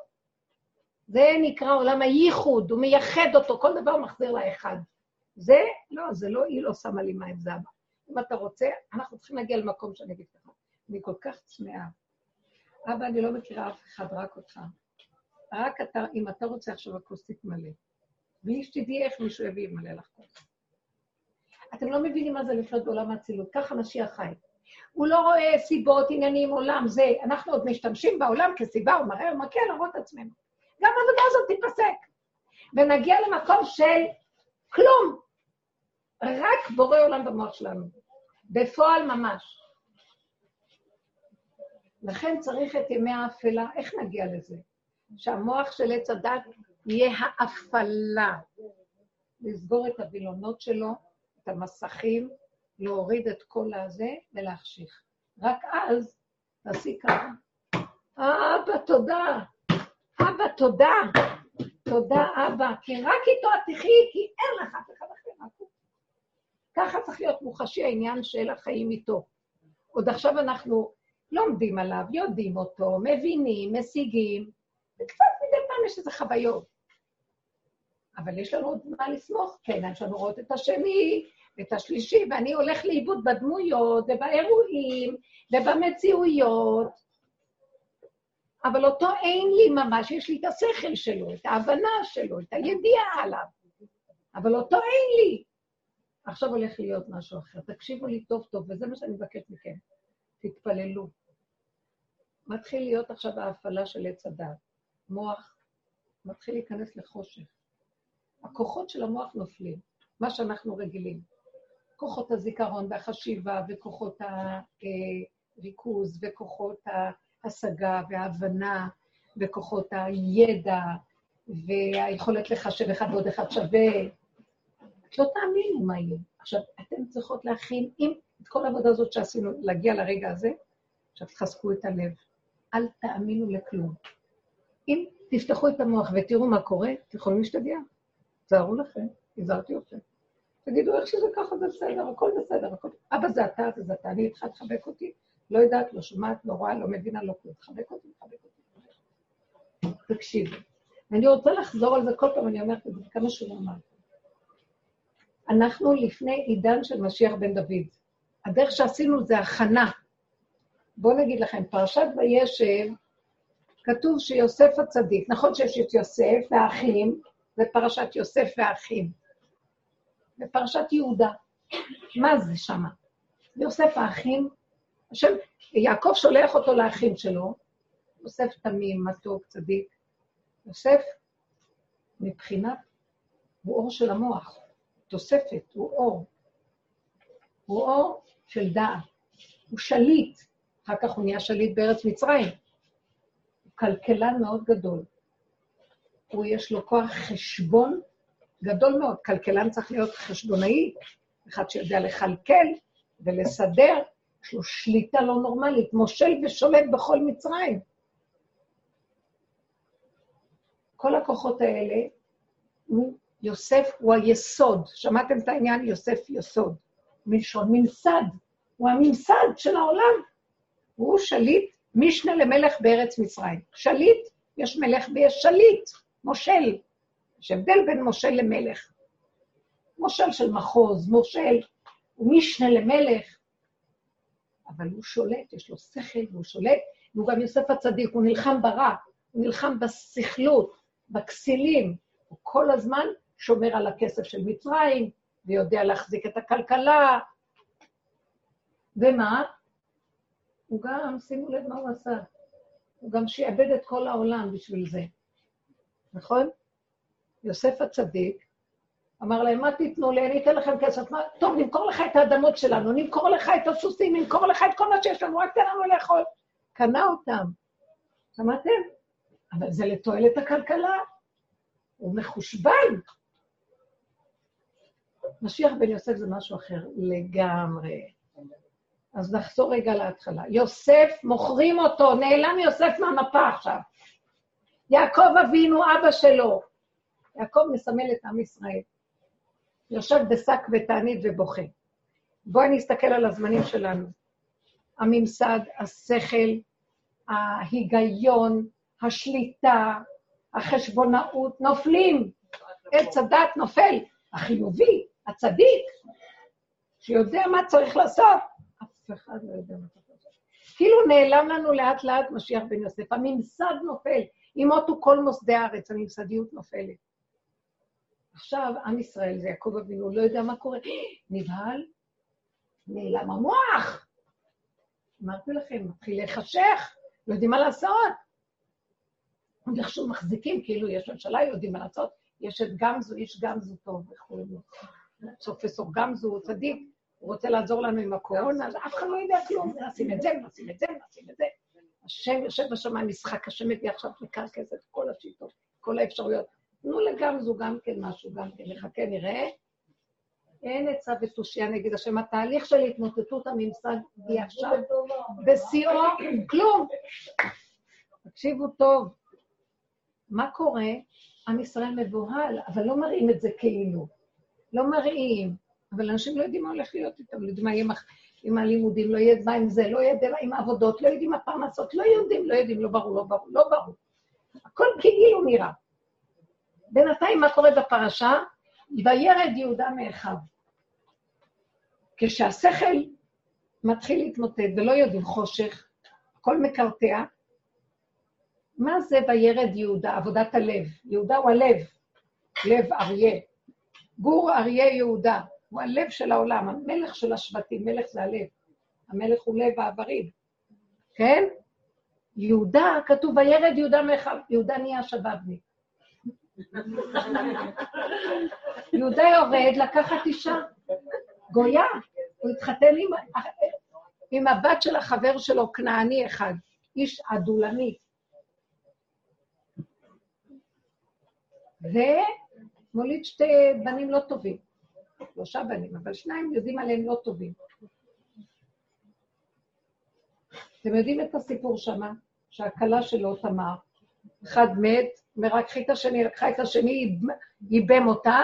זה נקרא עולם הייחוד, הוא מייחד אותו, כל דבר מחזיר לאחד. זה, לא, זה לא, היא לא שמה לי מים, זה. אם אתה רוצה, אנחנו צריכים להגיע למקום שאני אגיד לך. אני כל כך צמאה. אבא, אני לא מכירה אף אחד, רק אותך. רק אתה, אם אתה רוצה עכשיו הכוסית מלא, בלי שתדעי איך מישהו יביא מלא לך כוס. אתם לא מבינים מה זה לחיות בעולם האצילות, ככה משיח חי. הוא לא רואה סיבות, עניינים, עולם, זה. אנחנו עוד משתמשים בעולם כסיבה, הוא מראה, הוא מכה להראות עצמנו. גם העבודה הזאת תיפסק. ונגיע למקום של כלום. רק בורא עולם במוח שלנו. בפועל ממש. לכן צריך את ימי האפלה. איך נגיע לזה? שהמוח של עץ הדת יהיה האפלה. לסגור את הווילונות שלו, את המסכים, להוריד את כל הזה ולהחשיך. רק אז תעשי ככה. אבא, תודה. אבא, תודה. תודה, אבא. כי רק איתו את תחי, כי אין לך אחר. ככה צריך להיות מוחשי העניין של החיים איתו. עוד עכשיו אנחנו לומדים עליו, יודעים אותו, מבינים, משיגים, וקצת מדי פעם יש איזה חוויות. אבל יש לנו עוד מה לסמוך, כן, יש לנו רואות את השני, את השלישי, ואני הולך לאיבוד בדמויות ובאירועים ובמציאויות. אבל אותו אין לי ממש, יש לי את השכל שלו, את ההבנה שלו, את הידיעה עליו. אבל אותו אין לי. עכשיו הולך להיות משהו אחר. תקשיבו לי טוב טוב, וזה מה שאני מבקשת מכם. תתפללו. מתחיל להיות עכשיו ההפעלה של עץ הדת. מוח מתחיל להיכנס לחושך. הכוחות של המוח נופלים, מה שאנחנו רגילים. כוחות הזיכרון והחשיבה וכוחות הריכוז וכוחות ההשגה וההבנה וכוחות הידע והיכולת לחשב אחד ועוד אחד שווה. את לא תאמינו מה יהיה. עכשיו, אתן צריכות להכין, אם את כל העבודה הזאת שעשינו, להגיע לרגע הזה, עכשיו תחזקו את הלב. אל תאמינו לכלום. אם תפתחו את המוח ותראו מה קורה, אתם יכולים להשתגע. תזהרו לכם, הזהרתי אתכם. תגידו איך שזה ככה, זה בסדר, הכל בסדר, הכל... אבא זה אתה, זה אתה, אני איתך, תחבק אותי. לא יודעת, לא שומעת, לא רואה, לא מבינה, לא כלום. תחבק אותי, תחבק אותי. תקשיבו. אני רוצה לחזור על זה כל פעם, אני אומרת את זה כמה שהוא אמר. אנחנו לפני עידן של משיח בן דוד. הדרך שעשינו זה הכנה. בואו נגיד לכם, פרשת וישב, כתוב שיוסף הצדיק, נכון שיש את יוסף והאחים, זה פרשת יוסף והאחים. בפרשת יהודה. מה זה שמה? יוסף האחים, השם, יעקב שולח אותו לאחים שלו, יוסף תמים, מתוק, צדיק. יוסף, מבחינת, הוא אור של המוח, תוספת, הוא אור. הוא אור של דעת, הוא שליט, אחר כך הוא נהיה שליט בארץ מצרים. הוא כלכלן מאוד גדול. הוא יש לו כוח חשבון גדול מאוד. כלכלן צריך להיות חשבונאי, אחד שיודע לכלכל ולסדר, יש לו שליטה לא נורמלית, מושל ושולט בכל מצרים. כל הכוחות האלה, הוא, יוסף הוא היסוד. שמעתם את העניין? יוסף יסוד. מלשון ממסד. הוא הממסד של העולם. הוא שליט, משנה למלך בארץ מצרים. שליט, יש מלך ויש שליט, מושל. יש הבדל בין מושל למלך. מושל של מחוז, מושל, הוא משנה למלך, אבל הוא שולט, יש לו שכל, והוא שולט, והוא גם יוסף הצדיק, הוא נלחם ברע, הוא נלחם בסכלות, בכסילים, הוא כל הזמן שומר על הכסף של מצרים, ויודע להחזיק את הכלכלה. ומה? הוא גם, שימו לב מה הוא עשה, הוא גם שיעבד את כל העולם בשביל זה, נכון? יוסף הצדיק, אמר להם, מה תיתנו לי, אני אתן לכם כסף. מה, טוב, נמכור לך את האדמות שלנו, נמכור לך את הסוסים, נמכור לך את כל מה שיש לנו, רק תן לנו לאכול. קנה אותם. שמעתם? אבל זה לתועלת הכלכלה. הוא מחושבן. משיח בן יוסף זה משהו אחר לגמרי. אז נחזור רגע להתחלה. יוסף, מוכרים אותו, נעלם יוסף מהמפה עכשיו. יעקב אבינו, אבא שלו, יעקב מסמל את עם ישראל. יושב בשק ותענית ובוכה. בואי נסתכל על הזמנים שלנו. הממסד, השכל, ההיגיון, השליטה, החשבונאות, נופלים. עץ הדת נופל. החיובי, הצדיק, שיודע מה צריך לעשות, אף אחד לא יודע מה צריך לעשות. כאילו נעלם לנו לאט לאט משיח בן יוסף. הממסד נופל. ימותו כל מוסדי הארץ, הממסדיות נופלת. עכשיו, עם ישראל זה יעקב אבינו, לא יודע מה קורה. נבהל, נעלם המוח. אמרתי לכם, מתחיל להיחשך, לא יודעים מה לעשות. עוד איכשהו מחזיקים, כאילו יש ממשלה, יודעים מה לעשות. יש את גמזו, איש גמזו טוב, איך קוראים לו? פרופסור גמזו הוא צדיק, הוא רוצה לעזור לנו עם הקורונה, אף אחד לא יודע כלום, נשים את זה, נשים את זה, נשים את זה. השם יושב בשמיים, משחק, השם מביא עכשיו לקרקס את כל השיטות, כל האפשרויות. תנו לגמזו גם כן משהו, גם כן, נחכה, נראה. אין עצה ותושייה נגד השם. התהליך של התמוטטות הממסד היא עכשיו בשיאו, כלום. תקשיבו טוב, מה קורה? עם ישראל מבוהל, אבל לא מראים את זה כאילו. לא מראים, אבל אנשים לא יודעים מה הולך להיות איתם, לא יודעים מה יהיה עם הלימודים, לא יהיה מה עם זה, לא יהיה עם העבודות, לא יודעים מה פרנסות, לא יודעים, לא יודעים, לא ברור, לא ברור, לא ברור. הכל כאילו נראה. בינתיים, מה קורה בפרשה? וירד יהודה מאחיו. כשהשכל מתחיל להתמוטט ולא יודעים חושך, הכל מקרטע, מה זה וירד יהודה? עבודת הלב. יהודה הוא הלב, לב אריה. גור אריה יהודה, הוא הלב של העולם, המלך של השבטים, מלך זה הלב. המלך הוא לב האיברים, כן? יהודה, כתוב וירד יהודה מאחיו, יהודה נהיה שבבניק. [laughs] יהודה יורד לקחת אישה, גויה, הוא התחתן עם, עם הבת של החבר שלו, כנעני אחד, איש עדולני. ומוליד שתי בנים לא טובים. שלושה בנים, אבל שניים יודעים עליהם לא טובים. אתם יודעים את הסיפור שמה? שהכלה שלו, תמר, אחד מת, אומר, קחי את השני, לקחה את השני, ייבם אותה,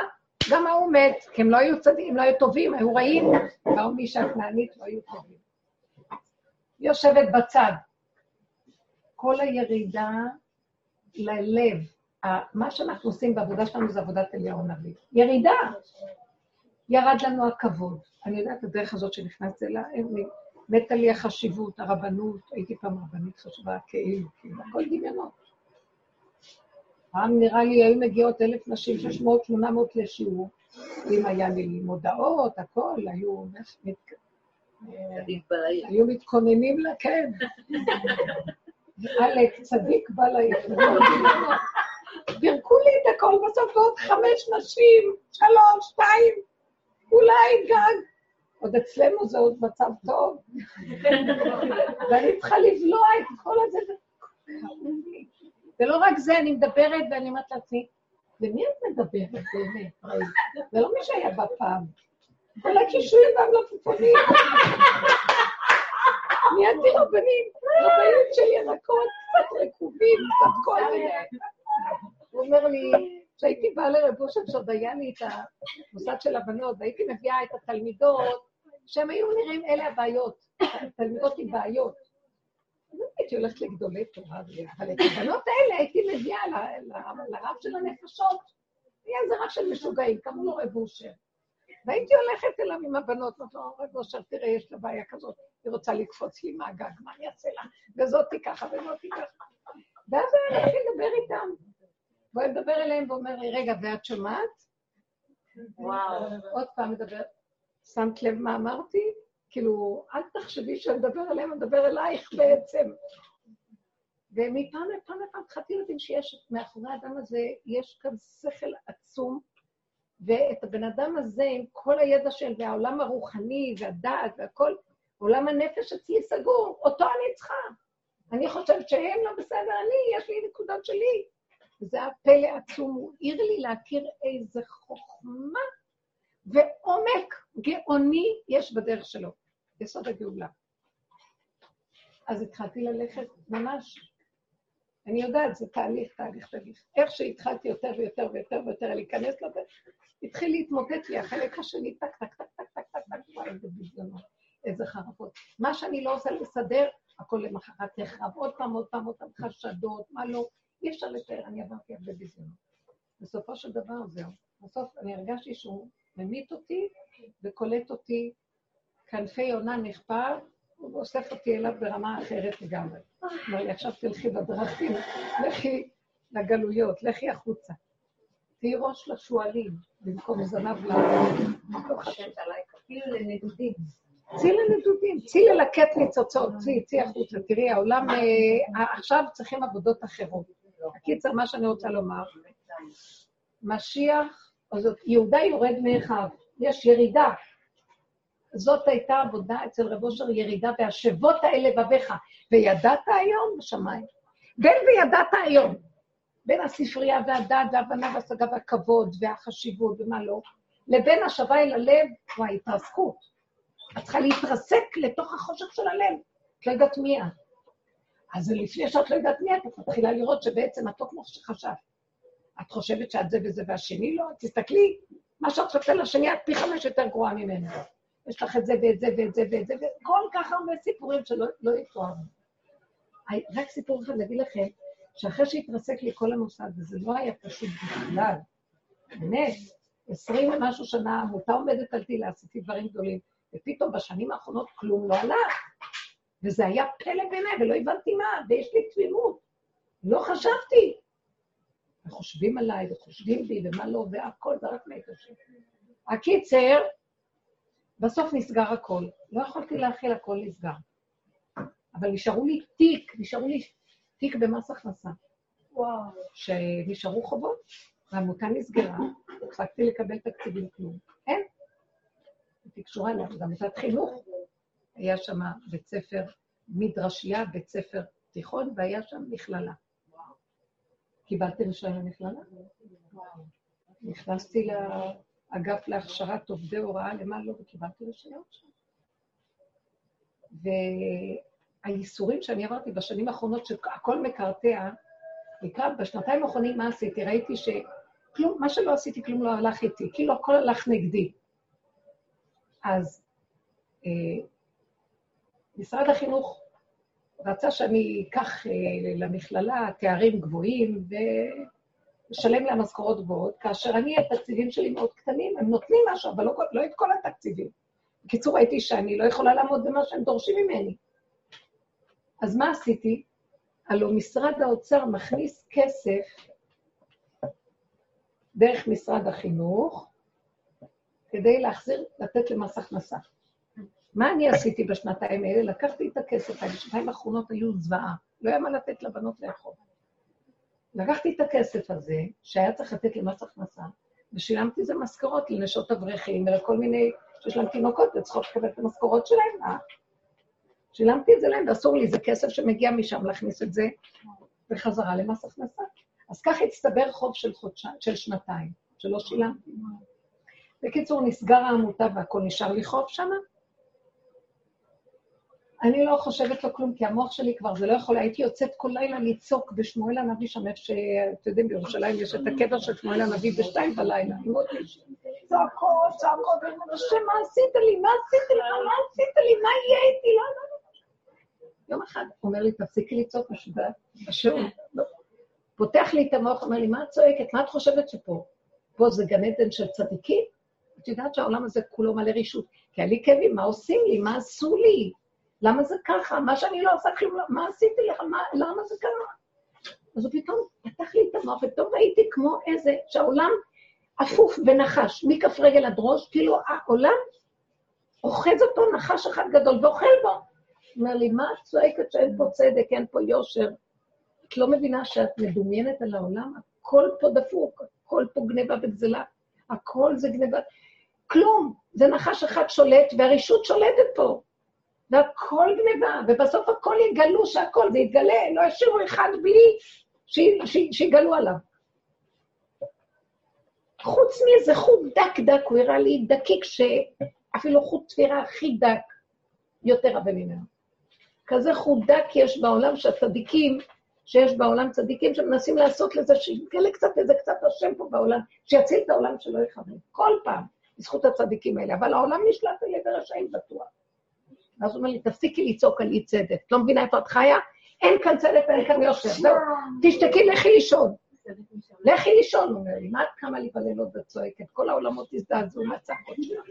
גם ההוא מת, כי הם לא היו צדיקים, לא היו טובים, היו רעים, באו מאישה כנענית, לא היו טובים. יושבת בצד. כל הירידה ללב, מה שאנחנו עושים בעבודה שלנו זה עבודת אליהו הנביא. ירידה. ירד לנו הכבוד. אני יודעת, הדרך הזאת שנכנסתי אליה, מתה לי החשיבות, הרבנות, הייתי פעם רבנית חשובה כאילו, כאילו, הכל דמיונות. פעם נראה לי היו מגיעות אלף נשים, 600, 800 לשיעור, אם היה לי מודעות, הכל, היו... היו מתכוננים לה, כן. [laughs] עלק, צדיק בא ליחידה. [laughs] פירקו לי את הכל בסוף עוד חמש נשים, שלוש, שתיים, אולי גג. עוד אצלנו זה עוד מצב טוב. ואני צריכה לבלוע את כל הזה. ולא רק זה, אני מדברת ואני אומרת לעצמי, למי את מדברת באמת? זה לא מי שהיה בפעם. כל הקישואים והמלפפונים. נהייתי רבנים, רבנים של ירקות, קצת רקובים, קצת כל מיני. הוא אומר לי, כשהייתי באה לרב אושר, שעוד היה לי את המוסד של הבנות, והייתי מביאה את התלמידות, שהם היו נראים, אלה הבעיות, תלמידות עם בעיות. לא הייתי הולכת לגדולי תורה, אבל את הבנות האלה הייתי מביאה לרב של הנפשות. היה איזה רב של משוגעים, קראו לו רב אושר. והייתי הולכת אליו עם הבנות, אמרתי לו, רב אושר, תראה, יש לה בעיה כזאת, היא רוצה לקפוץ לי מהגג, מה אני אעשה לה? וזאתי ככה וזאתי ככה. ואז אני התחיל לדבר איתם. והוא היה מדבר אליהם ואומר לי, רגע, ואת שומעת? וואו. עוד פעם מדבר, שמת לב מה אמרתי? כאילו, אל תחשבי שאני מדבר עליהם, אני מדבר אלייך בעצם. ומפעם לפעם לפעם התחלתי להבין שיש, מאחורי האדם הזה, יש כאן שכל עצום, ואת הבן אדם הזה, עם כל הידע של, והעולם הרוחני, והדעת והכל, עולם הנפש אצלי סגור, אותו אני צריכה. אני חושבת שהם לא בסדר, אני, יש לי נקודות שלי. וזה היה פלא עצום, הוא העיר לי להכיר איזה חוכמה ועומק גאוני יש בדרך שלו, יסוד הגאולה. אז התחלתי ללכת ממש, אני יודעת, זה תהליך, תהליך, תהליך. איך שהתחלתי יותר ויותר ויותר ויותר להיכנס לדרך, התחיל להתמוטט לי החלק השני, טק, טק, טק, טק, טק, טק, טק, וואי, איזה ביזיונות, איזה חרפות. מה שאני לא עושה לסדר, הכל למחרת נחרב, עוד פעם, עוד פעם, עוד פעם, חשדות, מה לא, אי אפשר לתאר, אני עברתי הרבה ביזיונות. בסופו של דבר, זהו. בסוף אני הרגשתי שהוא ממית אותי וקולט אותי, כנפי יונה נכפר, ואוסף אותי אליו ברמה אחרת לגמרי. אמר לי, עכשיו תלכי בדרכים, לכי לגלויות, לכי החוצה. תהיי ראש לשועלים, במקום זנב ל... כאילו לנדודים. צאי לנדודים, צאי ללקט ניצוצות, צאי, צאי החוצה. תראי, העולם, אה, עכשיו צריכים עבודות אחרות. הקיצר, מה שאני רוצה לומר, משיח, או זאת, יהודה יורד מאחיו, יש ירידה. זאת הייתה עבודה אצל רב אושר, ירידה והשבות האלה בביך. וידעת היום בשמיים. בין וידעת היום, בין הספרייה והדת וההבנה והשגה והכבוד והחשיבות ומה לא, לבין השבה אל הלב, הוא ההתרסקות. את צריכה להתרסק לתוך החושך של הלב. את לא יודעת מי את. אז לפני שאת לא יודעת מי את, את מתחילה לראות שבעצם את לא כמו שחשבת. את חושבת שאת זה וזה והשני לא? תסתכלי, מה שאת חושבת על השני, את פי חמש יותר גרועה ממנו. יש לך את זה ואת זה ואת זה ואת זה, וכל כך הרבה סיפורים שלא לא יתוארו. רק סיפור אחד להגיד לכם, שאחרי שהתרסק לי כל המוסד, וזה לא היה פשוט בכלל, באמת, עשרים ומשהו שנה, עמותה עומדת על תהילה, עשיתי דברים גדולים, ופתאום בשנים האחרונות כלום לא הלך. וזה היה פלא בעיניי, ולא הבנתי מה, ויש לי תמימות. לא חשבתי. וחושבים עליי, וחושבים בי, ומה לא, והכל, זה רק מאת השם. הקיצר, בסוף נסגר הכל. לא יכולתי להכיל, הכל נסגר. אבל נשארו לי תיק, נשארו לי תיק במס הכנסה. וואו. שנשארו חובות, והעמותה נסגרה, הפסקתי לקבל תקציבים כלום. אין. הייתי קשורה אליה, גם עמותת חינוך. היה שם בית ספר מדרשייה, בית ספר תיכון, והיה שם מכללה. קיבלתי רישיון למכללה. נכנסתי לאגף להכשרת עובדי הוראה, למה לא, וקיבלתי רישיון שם. והייסורים שאני עברתי בשנים האחרונות, שהכל מקרטע, לקראת, בשנתיים האחרונים, מה עשיתי? ראיתי שכלום, מה שלא עשיתי, כלום לא הלך איתי, כאילו הכל הלך נגדי. אז אה, משרד החינוך רצה שאני אקח אה, למכללה תארים גבוהים ואשלם לה משכורות גבוהות, כאשר אני, התקציבים שלי מאוד קטנים, הם נותנים משהו, אבל לא, לא את כל התקציבים. בקיצור, ראיתי שאני לא יכולה לעמוד במה שהם דורשים ממני. אז מה עשיתי? הלוא משרד האוצר מכניס כסף דרך משרד החינוך כדי להחזיר, לתת למס הכנסה. מה אני עשיתי בשנתיים האלה? לקחתי את הכסף, השנתיים האחרונות היו זוועה, לא היה מה לתת לבנות לאכול. לקחתי את הכסף הזה, שהיה צריך לתת למס הכנסה, ושילמתי איזה משכורות לנשות אברכים ולכל מיני, שיש להם תינוקות וצריכות לקבל את המשכורות שלהם. אה? שילמתי את זה להם, ואסור לי, זה כסף שמגיע משם להכניס את זה בחזרה למס הכנסה. אז כך הצטבר חוב של, חודשיים, של שנתיים, שלא שילמתי. בקיצור, נסגר העמותה והכול נשאר לי חוב שמה, אני לא חושבת לו כלום, כי המוח שלי כבר, זה לא יכול, הייתי יוצאת כל לילה לצעוק בשמואל הנביא שם, איך שאתם יודעים, בירושלים יש את הקבר של שמואל הנביא בשתיים בלילה. צעקות, צעקות, השם, מה עשית לי? מה עשית לי? מה עשית לי? מה יהיה איתי? לא, לא, לא. יום אחד אומר לי, תפסיקי לצעוק משוגעת, לא. פותח לי את המוח, אומר לי, מה את צועקת? מה את חושבת שפה? פה זה גן עדן של צדיקים? את יודעת שהעולם הזה כולו מלא רישות. כי היה לי כאבים, מה עושים לי? מה עשו לי? למה זה ככה? מה שאני לא עושה כלום, מה עשיתי לך? מה, למה זה קרה? אז הוא פתאום פתח לי את המוח, ופתאום ראיתי כמו איזה, שהעולם אפוף ונחש, מכף רגל עד ראש, כאילו העולם אוחז אותו נחש אחד גדול ואוכל בו. אומר לי, מה את צועקת שאין פה צדק, אין פה יושר? את לא מבינה שאת מדומיינת על העולם? הכל פה דפוק, הכל פה גניבה וגזלה, הכל זה גניבה. כלום, זה נחש אחד שולט, והרישות שולטת פה. והכל גניבה, ובסוף הכל יגלו שהכל, זה יתגלה, לא ישאירו אחד בלי שיגלו עליו. חוץ מאיזה חוט דק דק, הוא הראה לי דקיק שאפילו חוט תפירה הכי דק יותר עבה ממנו. כזה חוט דק יש בעולם שהצדיקים, שיש בעולם צדיקים שמנסים לעשות לזה, שיתגלה קצת איזה קצת השם פה בעולם, שיציל את העולם שלא יכוון. כל פעם, בזכות הצדיקים האלה. אבל העולם נשלט על ידי רשעים בטוח. ואז הוא אומר לי, תפסיקי לצעוק על אי צדק. את לא מבינה איפה את חיה? אין כאן צדק ואין כאן יושר. זהו, תשתקי, לכי לישון. לכי לישון, הוא אומר לי, מה את קמה לי בלילות וצועקת? כל העולמות הזדעזעו מהצעקות שלך.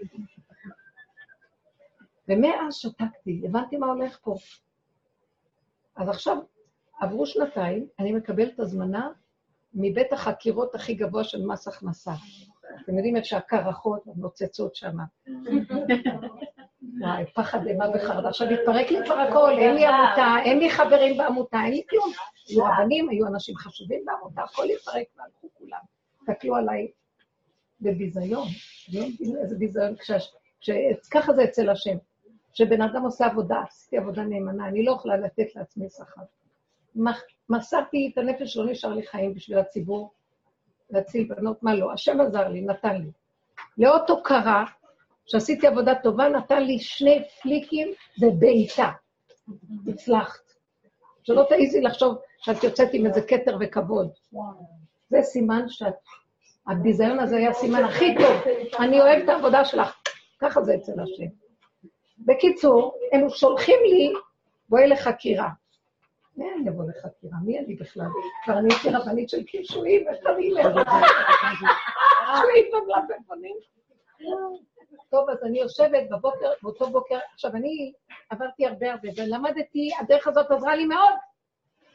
ומאז שתקתי, הבנתי מה הולך פה. אז עכשיו, עברו שנתיים, אני מקבלת הזמנה מבית החקירות הכי גבוה של מס הכנסה. אתם יודעים איפה שהקרחות נוצצות שם. [laughs] וואי, פחד אימה וחרדה. עכשיו התפרק לי כבר הכל, אין לי עמותה, אין לי חברים בעמותה, אין לי כלום. היו רבנים, היו אנשים חשובים בעמותה, הכל התפרק והלכו כולם. תקלו עליי בביזיון. איזה ביזיון, ככה זה אצל השם. כשבן אדם עושה עבודה, עשיתי עבודה נאמנה, אני לא יכולה לתת לעצמי שכר. מסרתי את הנפש, לא נשאר לי חיים בשביל הציבור, להציל בנות, מה לא? השם עזר לי, נתן לי. לאות הוקרה, שעשיתי עבודה טובה, נתן לי שני פליקים בבעיטה. הצלחת. שלא תעיזי לחשוב שאת יוצאת עם איזה כתר וכבוד. זה סימן שאת... הביזיון הזה היה הסימן הכי טוב. אני אוהבת את העבודה שלך. ככה זה אצל השם. בקיצור, הם שולחים לי, בואי לחקירה. מי אני אבוא לחקירה? מי אני בכלל? כבר אני הייתי רבנית של קישואים, איך אני אלך? קישואים [laughs] במלפפונים. טוב, אז אני יושבת בבוקר, באותו בוקר, עכשיו אני עברתי הרבה הרבה, ולמדתי, הדרך הזאת עזרה לי מאוד,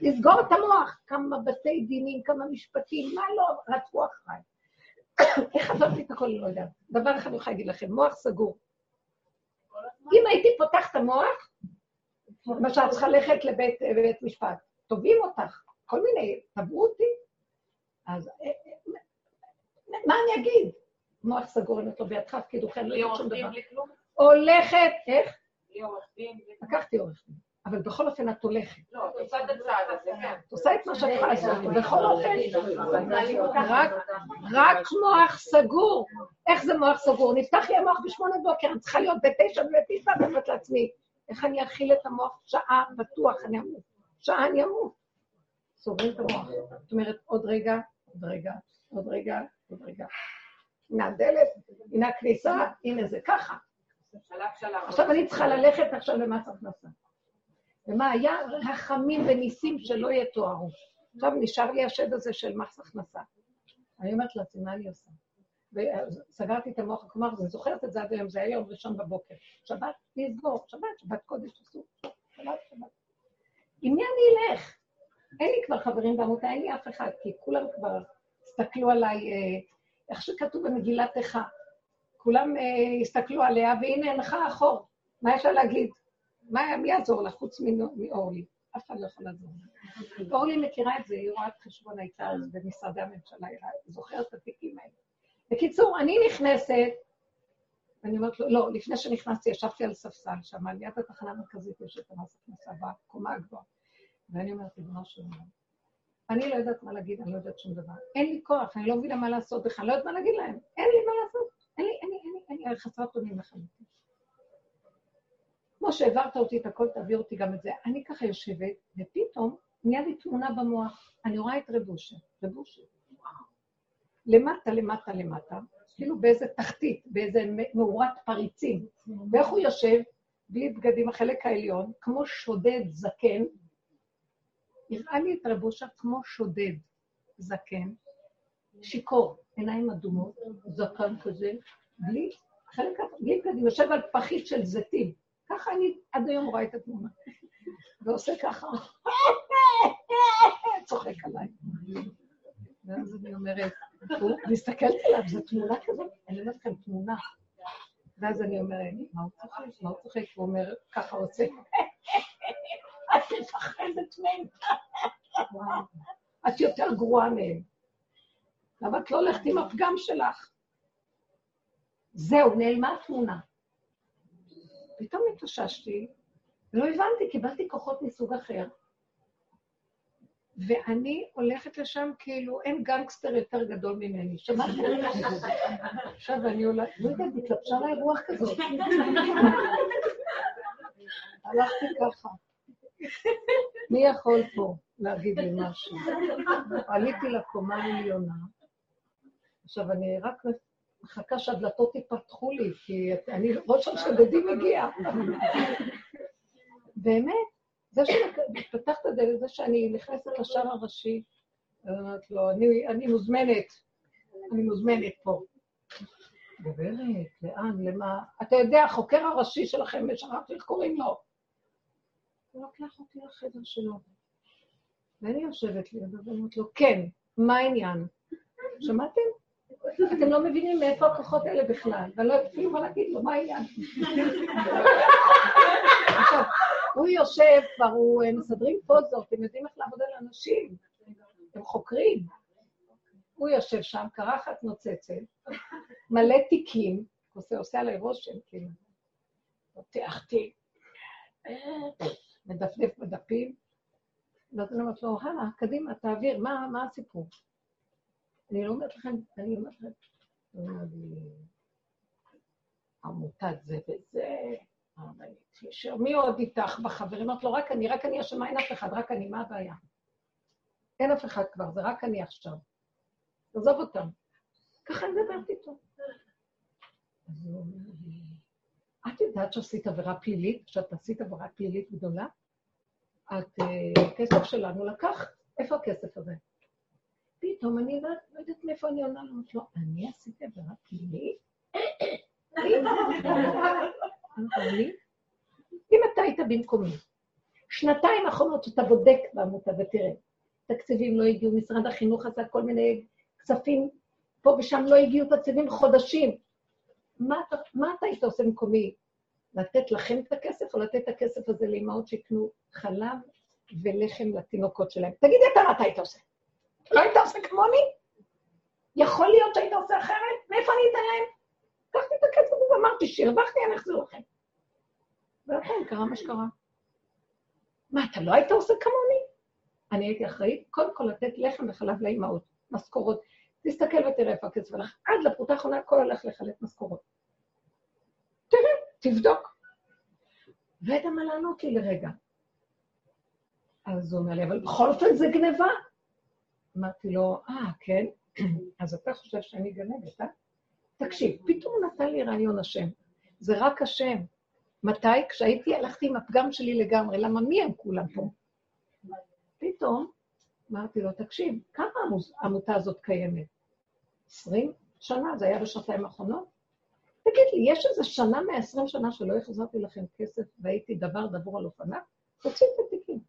לסגור את המוח, כמה בתי דינים, כמה משפטים, מה לא, רצו אחריי. איך עברתי את הכל, לא יודעת. דבר אחד אני יכולה להגיד לכם, מוח סגור. אם הייתי פותח את המוח, למשל, צריכה ללכת לבית משפט, תובעים אותך, כל מיני, תבעו אותי, אז אה, אה, מה אני אגיד? מוח סגור, אם את לא בידך, קידוכן, לא יהיה שום דבר. הולכת, איך? לקחתי עורך דין. אבל בכל אופן את הולכת. לא, את עושה את הצעד הזה, כן. את עושה את מה שאת יכולה לעשות, בכל אופן, רק מוח סגור. איך זה מוח סגור? נפתח לי המוח בשמונה בוקר, אני צריכה להיות בתשע ובתשע, ואומרת לעצמי, איך אני אכיל את המוח שעה בטוח, אני אמות. שעה אני אמות. סוגרים את המוח. זאת אומרת, עוד רגע, עוד רגע, עוד רגע, עוד רגע. הנה הדלת, הנה הכניסה, הנה זה ככה. עכשיו אני צריכה ללכת עכשיו למס הכנסה. ומה היה? רחמים וניסים שלא יתוארו. עכשיו נשאר לי השד הזה של מס הכנסה. אני אומרת לעצמי, מה אני עושה? וסגרתי את המוח, כלומר, אני זוכרת את זה עד היום, זה היה יום ראשון בבוקר. שבת, לסגור, שבת, שבת קודש אסור. שבת, שבת. עם מי אני אלך? אין לי כבר חברים בעמותה, אין לי אף אחד, כי כולם כבר הסתכלו עליי, אה, איך שכתוב במגילת איכה. כולם אה, הסתכלו עליה, והנה הנחה אחור. מה יש לה להגיד? מה, מי יעזור לה חוץ מאורלי? אף אחד לא יכול לעזור לה. אורלי מכירה את זה, היא רואה את חשבון הייתה אז במשרדי הממשלה, היא זוכרת את התיקים האלה. בקיצור, אני נכנסת, ואני אומרת לו, לא, לפני שנכנסתי ישבתי על ספסל שם, על יד התחנה המרכזית יש את המס הכנסה בקומה הגבוהה. ואני אומרת, ריבונו של עולם, אני לא יודעת מה להגיד, אני לא יודעת שום דבר. אין לי כוח, אני לא מבינה מה לעשות בכלל, לא יודעת מה להגיד להם. אין לי מה לעשות, אין לי, אין לי, אין לי, אין לי, חסרת אונים לחלוטין. כמו שהעברת אותי את הכל, תעביר אותי גם את זה. אני ככה יושבת, ופתאום נהיה לי תמונה במוח. אני רואה את רבושה, רבושה. למטה, למטה, למטה, כאילו באיזה תחתית, באיזה מאורת פריצים. ואיך הוא יושב? בלי בגדים, החלק העליון, כמו שודד זקן. הראה לי את רבושה כמו שודד זקן, שיכור, עיניים אדומות, זקן כזה, בלי, חלק, בלי בגדים, יושב על פחית של זיתים. ככה אני עד היום רואה את התמונה. [laughs] ועושה ככה, [laughs] צוחק עליי. ואז אני אומרת, הוא מסתכלת עליו, זו תמונה כזאת, אני אומרת לכם, תמונה. ואז אני אומרת, מה הוא צוחק? מה הוא צוחק? הוא אומר, ככה רוצה. [laughs] את מפחדת מהם. את יותר גרועה מהם. למה את לא הולכת עם הפגם שלך? זהו, נעלמה התמונה. פתאום התאוששתי, לא הבנתי, קיבלתי כוחות מסוג אחר. ואני הולכת לשם כאילו אין גנגסטר יותר גדול ממני. שמעתי? עכשיו אני עולה, לא יודעת, התלבשה עליי רוח כזאת. [laughs] הלכתי ככה. מי יכול פה להגיד לי משהו? עליתי לקומה העליונה. עכשיו, אני רק מחכה שהדלתות ייפתחו לי, כי אני, ראש השודדים מגיע. באמת, זה שפתח את הדלת, זה שאני נכנסת לשער הראשי, אומרת לו, אני, אני מוזמנת, אני מוזמנת פה. גברת, לאן, למה? אתה יודע, החוקר הראשי שלכם, שכחתי איך קוראים לו. הוא לוקח אותי לחדר שלו. ואני יושבת לי, ואומרת לו, כן, מה העניין? שמעתם? אתם לא מבינים מאיפה הכוחות האלה בכלל, ואני לא יודעת אפילו מה להגיד לו, מה העניין? עכשיו, הוא יושב, כבר הוא מסדרים פוזות, הם יודעים איך לעבוד על אנשים, הם חוקרים. הוא יושב שם, קרחת נוצצת, מלא תיקים, עושה עליי רושם, כאילו. פותח תיק, מדפדף בדפים, ואז אני אומרת לו, הלאה, קדימה, תעביר, מה, מה הסיפור? אני לא אומרת לכם, אני אומרת לכם, לי, עמותת זה וזה, הרבנית ישר, מי עוד איתך בחברים? אמרת לו, רק אני, רק אני אשמה, אין אף אחד, רק אני, מה הבעיה? אין אף אחד כבר, זה רק אני עכשיו. עזוב אותם. ככה אני מדברת איתו. אז הוא אומר לי, את יודעת שעשית עבירה פלילית, שאת עשית עבירה פלילית גדולה? את, אה, הכסף שלנו לקחת, איפה הכסף הזה? פתאום אני לא לא יודעת מאיפה אני עונה לו, אמרתי לו, אני עשיתי עבירה פלילית? אם אתה היית במקומי, שנתיים האחרונות שאתה בודק בעמותה ותראה, תקציבים לא הגיעו, משרד החינוך עשה כל מיני כספים, פה ושם לא הגיעו תקציבים חודשים. מה מה אתה היית עושה במקומי? לתת לכם את הכסף, או לתת את הכסף הזה לאמהות שיקנו חלב ולחם לתינוקות שלהם? תגידי אתה מה אתה היית עושה. לא היית עושה כמוני? יכול להיות שהיית עושה אחרת? מאיפה אני אתן להם? לקחתי את הכסף הזה ואמרתי שהרווחתי, אני אחזיר לכם. ולכן קרה מה שקרה. מה, אתה לא היית עושה כמוני? אני הייתי אחראית קודם כל לתת לחם וחלב לאימהות, משכורות. תסתכל ותראה איפה הכסף הלך. עד לפרוטה האחרונה הכל הולך לחלק משכורות. תראה, תבדוק. ואתה מה לענות לי לרגע. אז הוא אומר לי, אבל בכל אופן זה גניבה. אמרתי לו, אה, כן? [clears throat] אז אתה חושב שאני גנבת, אה? תקשיב, פתאום נתן לי רעיון השם. זה רק השם. מתי? כשהייתי, הלכתי עם הפגם שלי לגמרי. למה מי הם כולם פה? פתאום אמרתי לו, תקשיב, כמה העמותה הזאת קיימת? עשרים שנה? זה היה בשנתיים האחרונות? תגיד לי, יש איזה שנה מעשרים שנה שלא החזרתי לכם כסף והייתי דבר דבור על אופניו? תוציא את התיקים.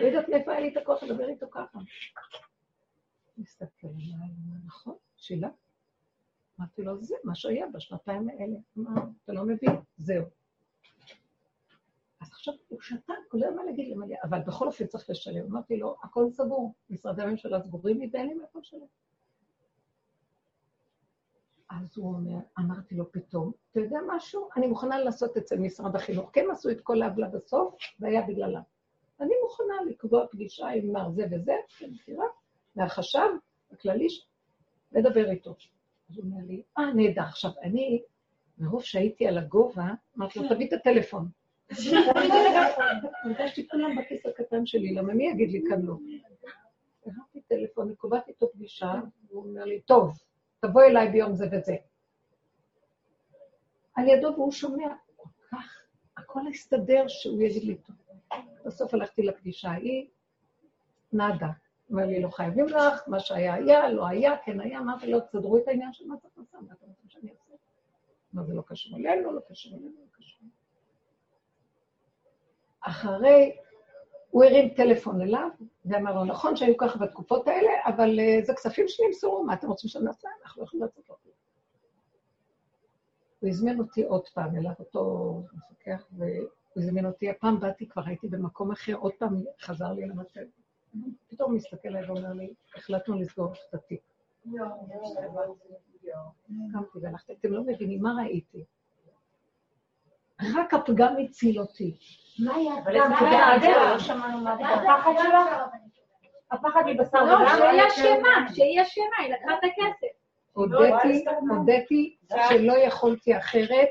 לא [laughs] יודעת מאיפה היה לי את הכוח לדבר איתו ככה. מסתכל עליי, נכון, שאלה. אמרתי לו, זה מה שהיה בשנתיים האלה. אמר, אתה לא מבין, זהו. אז עכשיו הוא שתק, הוא לא יודע מה להגיד למלא, אבל בכל אופן צריך לשלם. אמרתי לו, הכל סגור, משרדי הממשלה סגורים לי ואין לי מאיפה לשלם. אז הוא אומר, אמרתי לו פתאום, אתה יודע משהו? אני מוכנה לעשות אצל משרד החינוך. כן עשו את כל העוולה בסוף, זה היה בגללם. אני מוכנה לקבוע פגישה עם מר זה וזה, במכירה, מהחשב הכללי, לדבר איתו. אז הוא אומר לי, אה, נהדר. עכשיו, אני, מרוב שהייתי על הגובה, אמרתי לו, תביא את הטלפון. הרגשתי כולם בכיס הקטן שלי, למה מי יגיד לי כאן לא? הרמתי טלפון, אני קובעת איתו פגישה, והוא אומר לי, טוב, תבוא אליי ביום זה וזה. על ידו והוא שומע כל כך, הכל הסתדר שהוא יגיד לי טוב. בסוף הלכתי לפגישה ההיא, נאדה. אומר לי, לא חייבים לך, מה שהיה היה, לא היה, כן היה, אמרתי לו, תסדרו את העניין של מס הכנסה, מה אתם רוצים שאני אעשה? מה זה לא קשור אלינו, לא קשור אלינו, לא קשור. אחרי, הוא הרים טלפון אליו, ואמר לו, נכון שהיו ככה בתקופות האלה, אבל uh, זה כספים שנמסרו, מה אתם רוצים שנעשה? אנחנו לא יכולים לעשות לו. הוא הזמין אותי עוד פעם אליו, אותו מפקח, והוא הזמין אותי, הפעם באתי, כבר הייתי במקום אחר, עוד פעם חזר לי למטה. פתאום מסתכל עליי ואומר לי, החלטנו לסגור את התיק. קמתי והלכתי, אתם לא מבינים מה ראיתי. רק הפגם הציל אותי. מה היה? לא שמענו מה הפחד שלך? הפחד מבשר לא, ודם? שהיא אשמה, שהיא אשמה, היא לקחה את הכסף. הודיתי, הודיתי שלא יכולתי אחרת,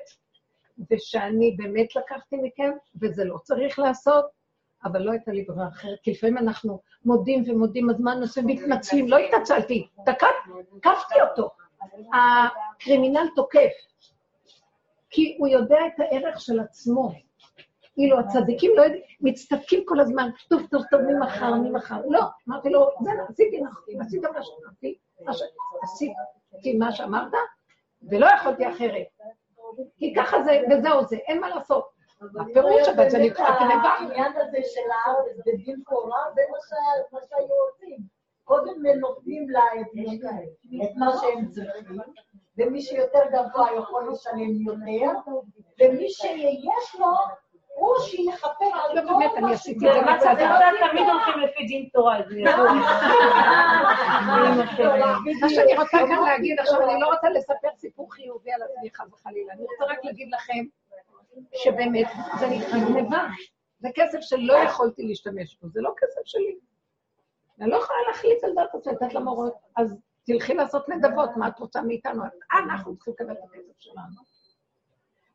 ושאני באמת לקחתי מכם, וזה לא צריך לעשות, אבל לא הייתה לי ברירה אחרת, כי לפעמים אנחנו מודים ומודים, אז מה נעשה מתנצלים? לא התנצלתי, תקפתי אותו. הקרימינל תוקף, כי הוא יודע את הערך של עצמו. אילו הצדיקים לא יודעים, מצטדקים כל הזמן, טוב, טוב, טוב, ממחר, ממחר. לא, אמרתי לו, זה עשיתי נכון, עשית מה שאמרתי, עשיתי מה שאמרת, ולא יכולתי אחרת. כי ככה זה, וזהו זה, אין מה לעשות. הפירוש, אבל זה נקרא גניבה. העניין הזה של הארץ בדין תורה, זה מה שה- מה שהיו עושים. קודם נותנים את את מה שהם צריכים, ומי שיותר גבוה יכול לשלם יותר, ומי שיש לו, הוא שיכפר על לא, כל באמת, אני מה עשיתי את זה מצד ה... תמיד הולכים לפי דין תורה, זה יבוא. [laughs] מה שאני רוצה גם להגיד, עכשיו אני לא רוצה לספר סיפור חיובי על עצמי, חס וחלילה. אני רוצה רק להגיד לכם שבאמת, זה נקרא גניבה. זה כסף שלא יכולתי להשתמש בו, זה לא כסף שלי. אני לא יכולה להחליט על דעת עצמי, לתת למורות. אז תלכי לעשות נדבות, מה את רוצה מאיתנו? אנחנו צריכים לקבל את הכסף שלנו.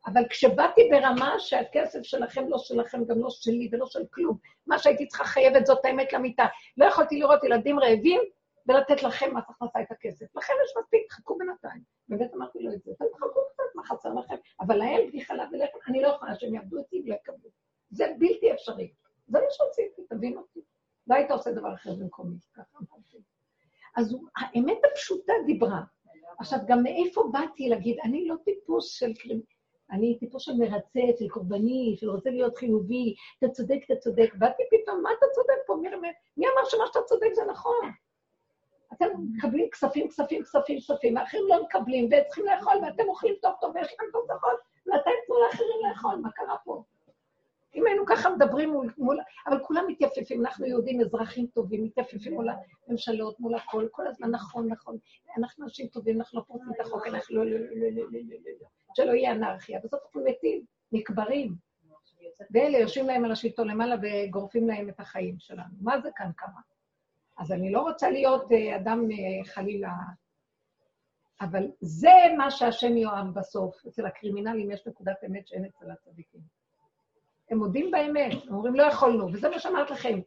אבל כשבאתי ברמה שהכסף שלכם לא שלכם, גם לא שלי ולא של כלום, מה שהייתי צריכה חייבת זאת האמת למיטה. לא יכולתי לראות ילדים רעבים ולתת לכם מס הכנסה את הכסף. לכם יש מספיק, חכו בינתיים. באמת אמרתי לו את זה, אתם תחכו קצת, מה חסר לכם? אבל להם בלי חלב ולחם, אני לא יכולה שהם יעבדו אותי ולא יקבלו. זה בלתי אפשרי. זה מה שרציתי, תבין אותי. לא היית עושה דבר אחר במקומי, ככה אמרתי. אז האמת הפשוטה דיברה. עכשיו, גם מאיפה באתי להגיד, אני לא טיפוס של קרימ... אני טיפוס של מרצה, של קורבני, של רוצה להיות חיובי, אתה צודק, אתה צודק. באתי פתאום, מה אתה צודק פה? מי, מי אמר שמה שאתה צודק זה נכון? אתם מקבלים כספים, כספים, כספים, כספים, האחרים לא מקבלים, והם צריכים לאכול, ואתם אוכלים טוב טוב, ויש לכם תוצאות, ואתם תנו לאחרים לאכול, מה קרה פה? אם היינו ככה מדברים מול, מול... אבל כולם מתייפפים, אנחנו יהודים אזרחים טובים, מתייפפים מול הממשלות, מול הכל, כל הזמן נכון, נכון, אנחנו אנשים טובים, אנחנו לא פורצים את החוק, אנחנו לא, לא, לא, לא, לא שלא יהיה אנרכיה, בסוף אנחנו מתים, נקברים. ואלה יושבים להם על השלטון למעלה וגורפים להם את החיים שלנו. מה זה כאן כמה? אז אני לא רוצה להיות אה, אדם אה, חלילה אבל זה מה שהשם יואב בסוף. אצל הקרימינלים יש נקודת אמת שאין אצל הצדיקים. הם מודים באמת, הם אומרים, לא יכולנו, וזה מה שאמרת לכם.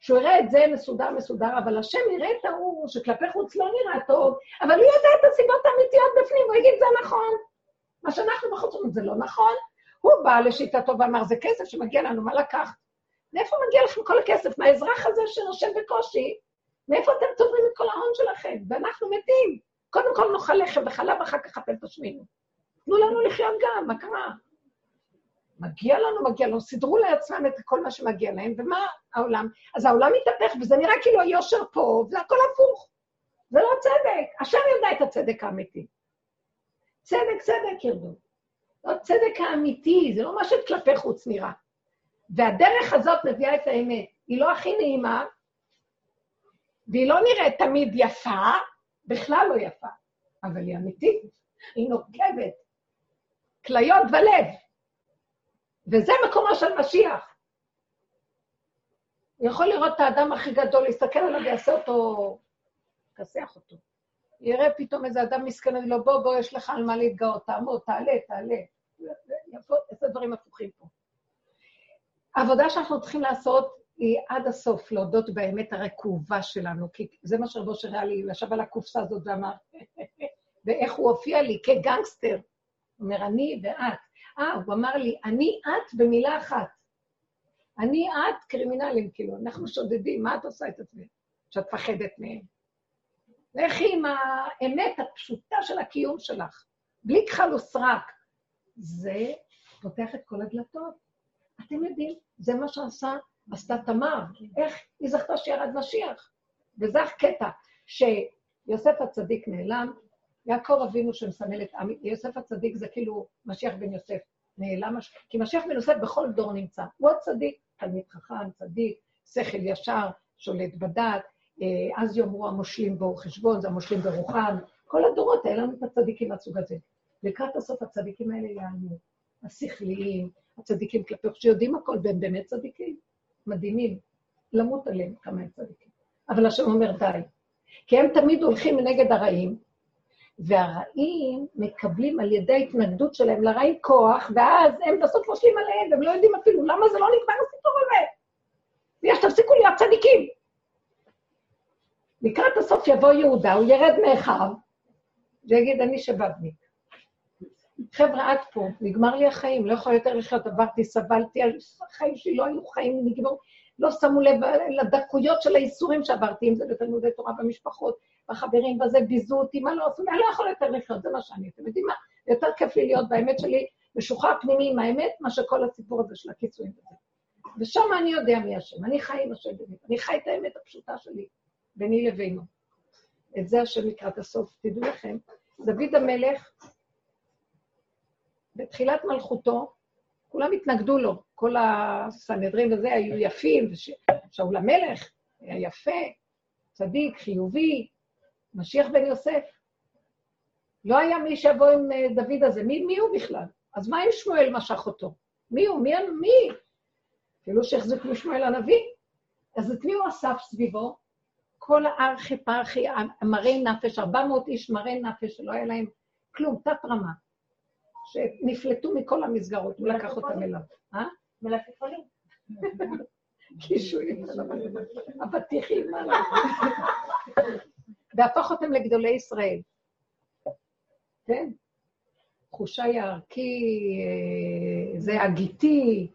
שהוא יראה את זה מסודר מסודר, אבל השם יראה את ההוא שכלפי חוץ לא נראה טוב, אבל הוא יודע את הסיבות האמיתיות בפנים, הוא יגיד, זה נכון. מה שאנחנו בחוץ אומרים, זה לא נכון. הוא בא לשיטתו ואמר, זה כסף שמגיע לנו, מה לקחת? מאיפה מגיע לכם כל הכסף? מהאזרח הזה שנושם בקושי? מאיפה אתם צוברים את כל ההון שלכם? ואנחנו מתים. קודם כל נאכל לחם וחלב, אחר כך אפל תשמינו. תנו לנו לחיות גם, מה קרה? מגיע לנו, מגיע לנו, סידרו לעצמם את כל מה שמגיע להם, ומה העולם? אז העולם מתהפך, וזה נראה כאילו היושר פה, וזה הכל הפוך. זה לא צדק. השם יודע את הצדק האמיתי. צדק, צדק ירדו. לא הצדק האמיתי, זה לא מה שכלפי חוץ נראה. והדרך הזאת מביאה את האמת. היא לא הכי נעימה, והיא לא נראית תמיד יפה, בכלל לא יפה, אבל היא אמיתית, היא נוקבת. כליות ולב. וזה מקומו של משיח. הוא יכול לראות את האדם הכי גדול, להסתכל עליו ויעשה אותו, יכסח אותו. יראה פתאום איזה אדם מסכן, יגיד לו, בוא, בוא, יש לך על מה להתגאות, תעמוד, תעלה, תעלה. יבוא, איזה דברים הפוכים פה. העבודה שאנחנו צריכים לעשות היא עד הסוף, להודות באמת הרקובה שלנו, כי זה מה שרבו שראה לי, ישב על הקופסה הזאת ואמר, [laughs] ואיך הוא הופיע לי כגנגסטר. הוא אומר, אני ואת. אה, הוא אמר לי, אני את במילה אחת. אני את קרימינלים, כאילו, אנחנו שודדים, מה את עושה את עצמך? שאת פחדת מהם. לכי עם האמת הפשוטה של הקיום שלך, בלי כחל וסרק. זה פותח את כל הדלתות. אתם יודעים, זה מה שעשה, עשתה תמר. איך היא זכתה שירד משיח. וזה הקטע, שיוסף הצדיק נעלם, יעקב אבינו שמסמל את עם, יוסף הצדיק זה כאילו משיח בן יוסף, נעלם, מש... כי משיח בן יוסף בכל דור נמצא. הוא הצדיק, תלמיד חכם, צדיק, שכל ישר, שולט בדת, אה, אז יאמרו המושלים בו חשבון, זה המושלים ברוחם. כל הדורות היה לנו את הצדיקים מהסוג הזה. לקראת הסוף הצדיקים האלה יענו, השכליים, הצדיקים כלפי שיודעים הכל, והם באמת צדיקים, מדהימים. למות עליהם כמה הם צדיקים. אבל השם אומר די. כי הם תמיד הולכים מנגד הרעים, והרעים מקבלים על ידי ההתנגדות שלהם לרעים כוח, ואז הם בסוף חושבים עליהם, והם לא יודעים אפילו למה זה לא נגמר הסיפור הזה. ויש, תפסיקו להיות צדיקים. לקראת הסוף יבוא יהודה, הוא ירד מאחיו, ויגיד, אני שבבניק. חבר'ה, עד פה, נגמר לי החיים, לא יכול יותר לחיות, עברתי, סבלתי, החיים שלי לא היו חיים, נגמרו, לא שמו לב לדקויות של האיסורים שעברתי, אם זה בתלמודי תורה במשפחות, בחברים, בזה ביזו אותי, מה לא עשו, אני לא יכול יותר לחיות, זה מה שאני, אתם יודעים מה? יותר כיף לי להיות באמת שלי, משוחרר פנימי עם האמת, מה שכל הסיפור הזה של הקיצויים וזה. ושם אני יודע מי השם, אני חי עם השם באמת, אני חי את האמת הפשוטה שלי, ביני לבינו. את זה השם לקראת הסוף. תדעו לכם, דוד המלך, בתחילת מלכותו, כולם התנגדו לו, כל הסנהדרין וזה היו יפים, שאול המלך היה יפה, צדיק, חיובי, משיח בן יוסף. לא היה מי שיבוא עם אה, דוד הזה, מי, מי הוא בכלל? אז מה אם שמואל משך אותו? מי הוא? מי? מי? אפילו שהחזיקו משמואל הנביא. אז את מי הוא אסף סביבו? כל הארכי פרחי, מראי נפש, 400 איש מראי נפש, שלא היה להם כלום, תת-רמה, שנפלטו מכל המסגרות, הוא לקח אותם אליו. אה? מלפפונים. [laughs] קישואים, אבטיחים, מה והפך אותם לגדולי ישראל. כן? חושי הערכי, אה, זה הגיתי,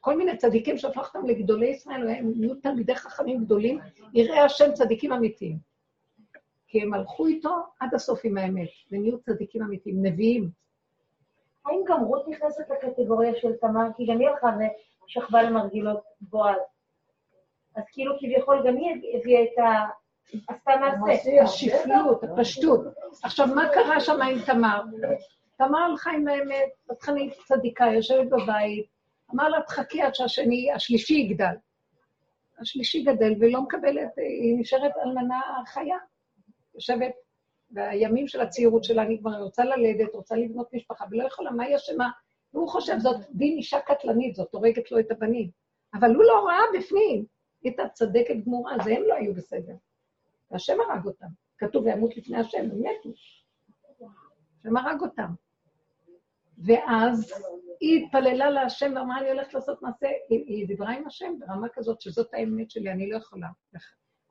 כל מיני צדיקים שהפך אותם לגדולי ישראל, הם נהיו תלמידי חכמים גדולים, יראי השם צדיקים אמיתיים. כי הם הלכו איתו עד הסוף עם האמת, ונהיו צדיקים אמיתיים, נביאים. האם גם רות נכנסת לקטגוריה של תמר? כי גם היא הלכה ושכבה למרגילות בועז. אז כאילו כביכול גם היא הביאה את השפלות, הפשטות. עכשיו, מה קרה שם עם תמר? תמר הלכה עם האמת, פתחנית צדיקה, יושבת בבית, אמר לה, תחכי עד שהשני, השלישי יגדל. השלישי גדל ולא מקבלת, היא נשארת אלמנה חיה. יושבת בימים של הצעירות שלה, אני כבר רוצה ללדת, רוצה לבנות משפחה, ולא יכולה, מה היא אשמה? והוא חושב, זאת דין אישה קטלנית, זאת הורגת לו את הבנים. אבל הוא לא ראה בפנים. היא הייתה צדקת גמורה, זה הם לא היו בסדר. והשם הרג אותם. כתוב, וימות לפני השם, הם מתו. השם הרג אותם. ואז היא התפללה להשם ואמרה, אני הולכת לעשות מעשה, היא, היא דיברה עם השם ברמה כזאת שזאת האמת שלי, אני לא יכולה.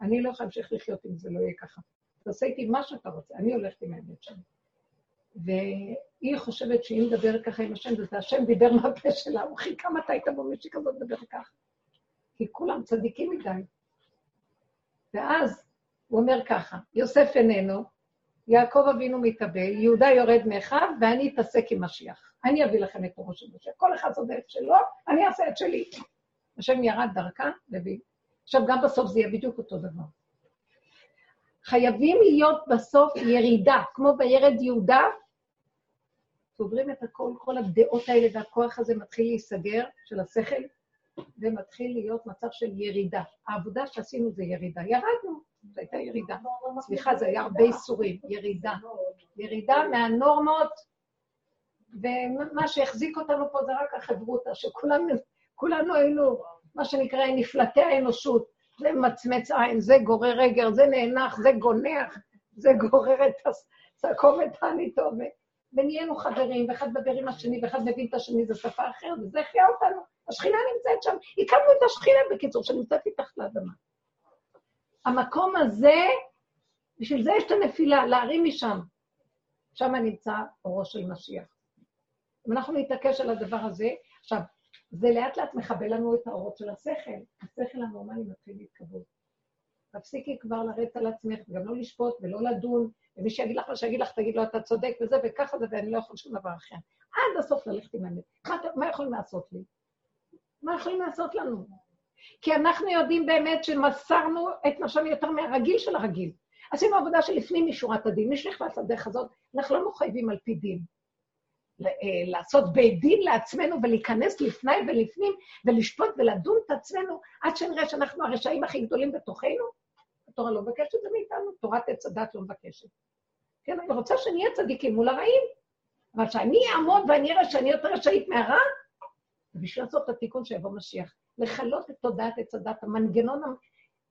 אני לא יכולה להמשיך לחיות אם זה לא יהיה ככה. תעשה איתי מה שאתה רוצה, אני הולכת עם האמת שלי. והיא חושבת שאם נדבר ככה עם השם, וזה השם דיבר מהפה שלה, הוא חיכה מתי תבוא מישהי כזאת לדבר ככה. כי כולם צדיקים מדי. ואז הוא אומר ככה, יוסף איננו, יעקב אבינו מתאבל, יהודה יורד מאחיו, ואני אתעסק עם משיח. אני אביא לכם את אורו של משה. כל אחד עושה את שלו, אני אעשה את שלי. השם ירד דרכה, מביא. עכשיו, גם בסוף זה יהיה בדיוק אותו דבר. חייבים להיות בסוף ירידה, כמו בירד יהודה, סוגרים את הכל, כל הדעות האלה והכוח הזה מתחיל להיסגר, של השכל, ומתחיל להיות מצב של ירידה. העבודה שעשינו זה ירידה. ירדנו, זו הייתה ירידה. סליחה, זה היה הרבה איסורים, ירידה. ירידה מהנורמות, ומה שהחזיק אותנו פה זה רק החברותה, שכולנו היינו, מה שנקרא, נפלטי האנושות. זה מצמץ עין, זה גורר רגר, זה נאנח, זה גונח, זה גורר את הסקומת הניטו. ונהיינו חברים, ואחד מדבר עם השני, ואחד מבין את השני, זו שפה אחרת, וזה החיה אותנו. השכינה נמצאת שם, הקמנו את השכינה, בקיצור, שנמצאת מתחת לאדמה. המקום הזה, בשביל זה יש את הנפילה, להרים משם. שם נמצא אורו של משיח. אם אנחנו נתעקש על הדבר הזה, עכשיו, זה לאט לאט מכבה לנו את האורות של השכל. השכל הנורמלי מתחיל להתכבות. תפסיקי כבר לרדת על עצמך, וגם לא לשפוט ולא לדון, ומי שיגיד לך מה שיגיד לך, תגיד לו, אתה צודק וזה, וככה זה, ואני לא יכול שום דבר אחר. עד הסוף ללכת עם האמת. מה, מה יכולים לעשות לי? מה יכולים לעשות לנו? כי אנחנו יודעים באמת שמסרנו את נשם יותר מהרגיל של הרגיל. עשינו עבודה שלפנים משורת הדין. מי שנכנס לדרך הזאת, אנחנו לא מחייבים על פי דין. אה, לעשות בית דין לעצמנו ולהיכנס לפני ולפנים ולשפוט ולדון את עצמנו עד שנראה שאנחנו הרשעים הכי גדולים בתוכנו? התורה לא מבקשת את זה מאיתנו, תורת עץ הדת לא מבקשת. כן, אני רוצה שנהיה צדיקים מול הרעים, אבל שאני אעמוד ואני אראה שאני יותר רשאית מהרע, ובשביל לעשות את התיקון שיבוא משיח. לכלות את תודעת עץ הדת, המנגנון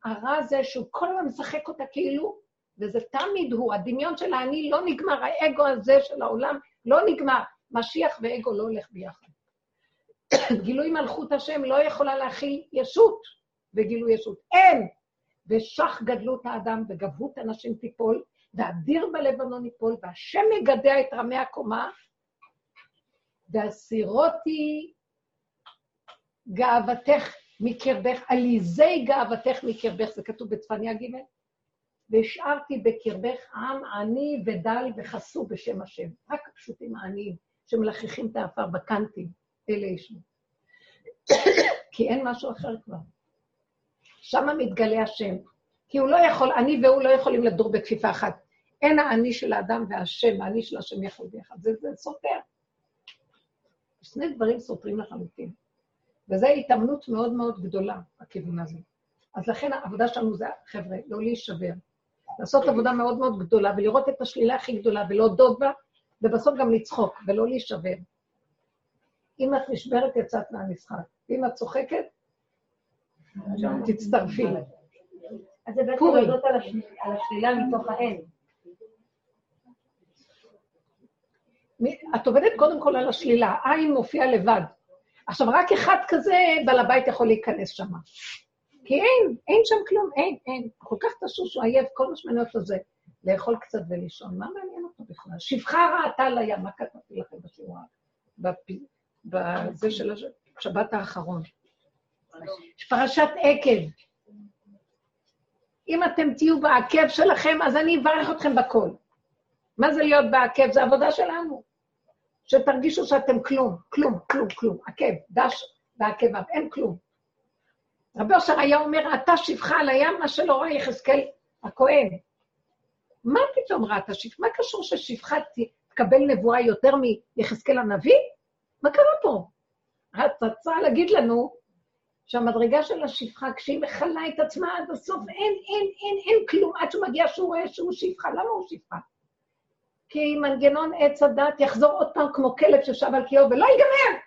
הרע הזה שהוא כל הזמן משחק אותה כאילו, וזה תמיד הוא, הדמיון של האני לא נגמר, האגו הזה של העולם לא נגמר. משיח ואגו לא הולך ביחד. [coughs] גילוי מלכות השם לא יכולה להכיל ישות וגילוי ישות. אין! ושח גדלות האדם וגבהות הנשים תיפול, ואדיר בלבנון ייפול, והשם יגדע את רמי הקומה, והסירותי גאוותך מקרבך, עליזי גאוותך מקרבך, זה כתוב בצפניה ג', והשארתי בקרבך עם עני ודל וחסו בשם השם. רק הפשוטים העניים. שמלחכים את האפר בקנטים, אלה ישנו. [coughs] כי אין משהו אחר כבר. שם מתגלה השם. כי הוא לא יכול, אני והוא לא יכולים לדור בכפיפה אחת. אין האני של האדם והשם, האני של השם יכול ביחד. זה, זה סותר. שני דברים סותרים לחלוטין. וזו התאמנות מאוד מאוד גדולה, הכיוון הזה. אז לכן העבודה שלנו זה, חבר'ה, לא להישבר. לעשות עבודה מאוד מאוד גדולה ולראות את השלילה הכי גדולה ולהודות בה, ובסוף גם לצחוק ולא להישבר. אם את נשברת, יצאת מהמשחק. אם את צוחקת, תצטרפי. אז זה בעצם להודות על השלילה מתוך האין. את עובדת קודם כל על השלילה, העין מופיע לבד. עכשיו, רק אחד כזה, בעל הבית יכול להיכנס שם. כי אין, אין שם כלום, אין, אין. כל כך תשוש, הוא עייף, כל מה שמעניין אותו זה לאכול קצת ולישון. מה מעניין אותו בכלל? שפחה ראתה לים, מה כתבתי לכם בשיעור? בזה של השבת האחרון. פרשת עקב. אם אתם תהיו בעקב שלכם, אז אני אברך אתכם בכל. מה זה להיות בעקב? זה עבודה שלנו. שתרגישו שאתם כלום, כלום, כלום, כלום. עקב, דש ועקביו, אין כלום. רבי אושר היה אומר, אתה שפחה על הים, מה שלא ראה יחזקאל הכהן. מה פתאום ראתה שפחה? מה קשור ששפחה תקבל נבואה יותר מיחזקאל הנביא? מה קרה פה? את רצה להגיד לנו שהמדרגה של השפחה, כשהיא מכלה את עצמה עד הסוף, אין, אין, אין, אין כלום, עד שהוא מגיע שהוא רואה שהוא שפחה. למה הוא שפחה? כי מנגנון עץ הדת יחזור עוד פעם כמו כלב ששב על קיאו ולא ייגמר.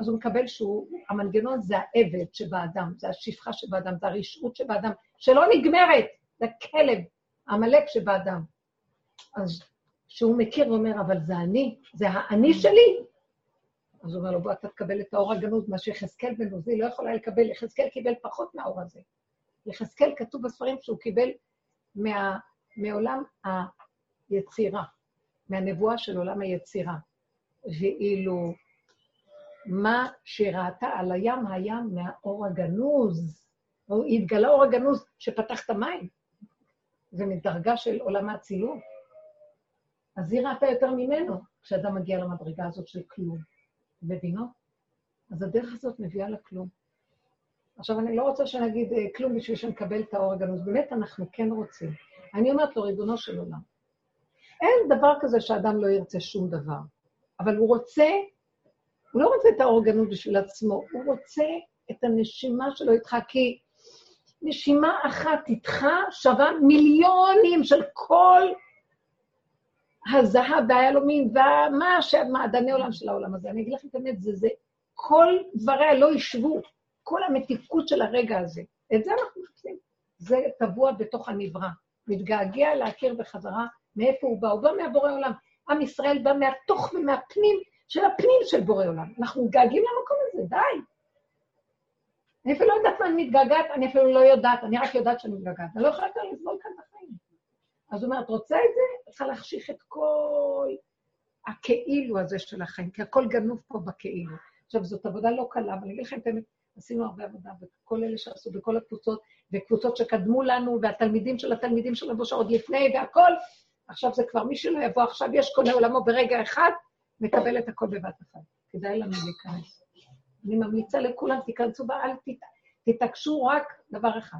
אז הוא מקבל שהוא, המנגנון זה העבד שבאדם, זה השפחה שבאדם, זה הרשעות שבאדם, שלא נגמרת, זה הכלב, העמלק שבאדם. אז כשהוא מכיר, הוא אומר, אבל זה אני, זה האני שלי. אז הוא אומר לו, בוא, אתה תקבל את האור הגנוז, מה שיחזקאל בן עוזי לא יכולה לקבל, יחזקאל קיבל פחות מהאור הזה. יחזקאל כתוב בספרים שהוא קיבל מה, מעולם היצירה, מהנבואה של עולם היצירה. ואילו מה שראתה על הים היה מהאור הגנוז. התגלה אור הגנוז שפתח את המים. זה מדרגה של עולם האצילות. אז היא ראתה יותר ממנו כשאדם מגיע למדרגה הזאת של כלום. מבינות? אז הדרך הזאת מביאה לכלום. עכשיו, אני לא רוצה שנגיד אה, כלום בשביל שנקבל את האור הגנוז. באמת, אנחנו כן רוצים. אני אומרת לו, ריבונו של עולם, אין דבר כזה שאדם לא ירצה שום דבר, אבל הוא רוצה הוא לא רוצה את האורגנות בשביל עצמו, הוא רוצה את הנשימה שלו איתך, כי נשימה אחת איתך שווה מיליונים של כל הזהב והיהלומים ומה שמעדני עולם של העולם הזה. אני אגיד לכם את האמת, זה זה, כל דבריה לא ישבו, כל המתיקות של הרגע הזה. את זה אנחנו מחפשים. זה טבוע בתוך הנברא. מתגעגע להכיר בחזרה מאיפה הוא בא. הוא בא מהבורא עולם. עם ישראל בא מהתוך ומהפנים של הפנים של בורא עולם. אנחנו מתגעגעים למקום הזה, די. אני אפילו לא יודעת מה אני מתגעגעת, אני אפילו לא יודעת, אני רק יודעת שאני מתגעגעת. אני לא יכולה יותר לסבול כאן בחיים. אז הוא אומר, את רוצה את זה? את צריכה להחשיך את כל הכאילו הזה של החיים, כי הכל גנוב פה בכאילו. עכשיו, זאת עבודה לא קלה, אבל אני אגיד לכם את האמת, עשינו הרבה עבודה, וכל אלה שעשו בכל הקבוצות, וקבוצות שקדמו לנו, והתלמידים של התלמידים של רבו עוד לפני, והכל, עכשיו זה כבר מי שלא יבוא עכשיו, יש קונה עולמו ברגע אחד, מקבל את הכל בבת אחת. כדאי לנו להיכנס. אני ממליצה לכולם, תיכנסו בה, אל ת... תתעקשו רק דבר אחד.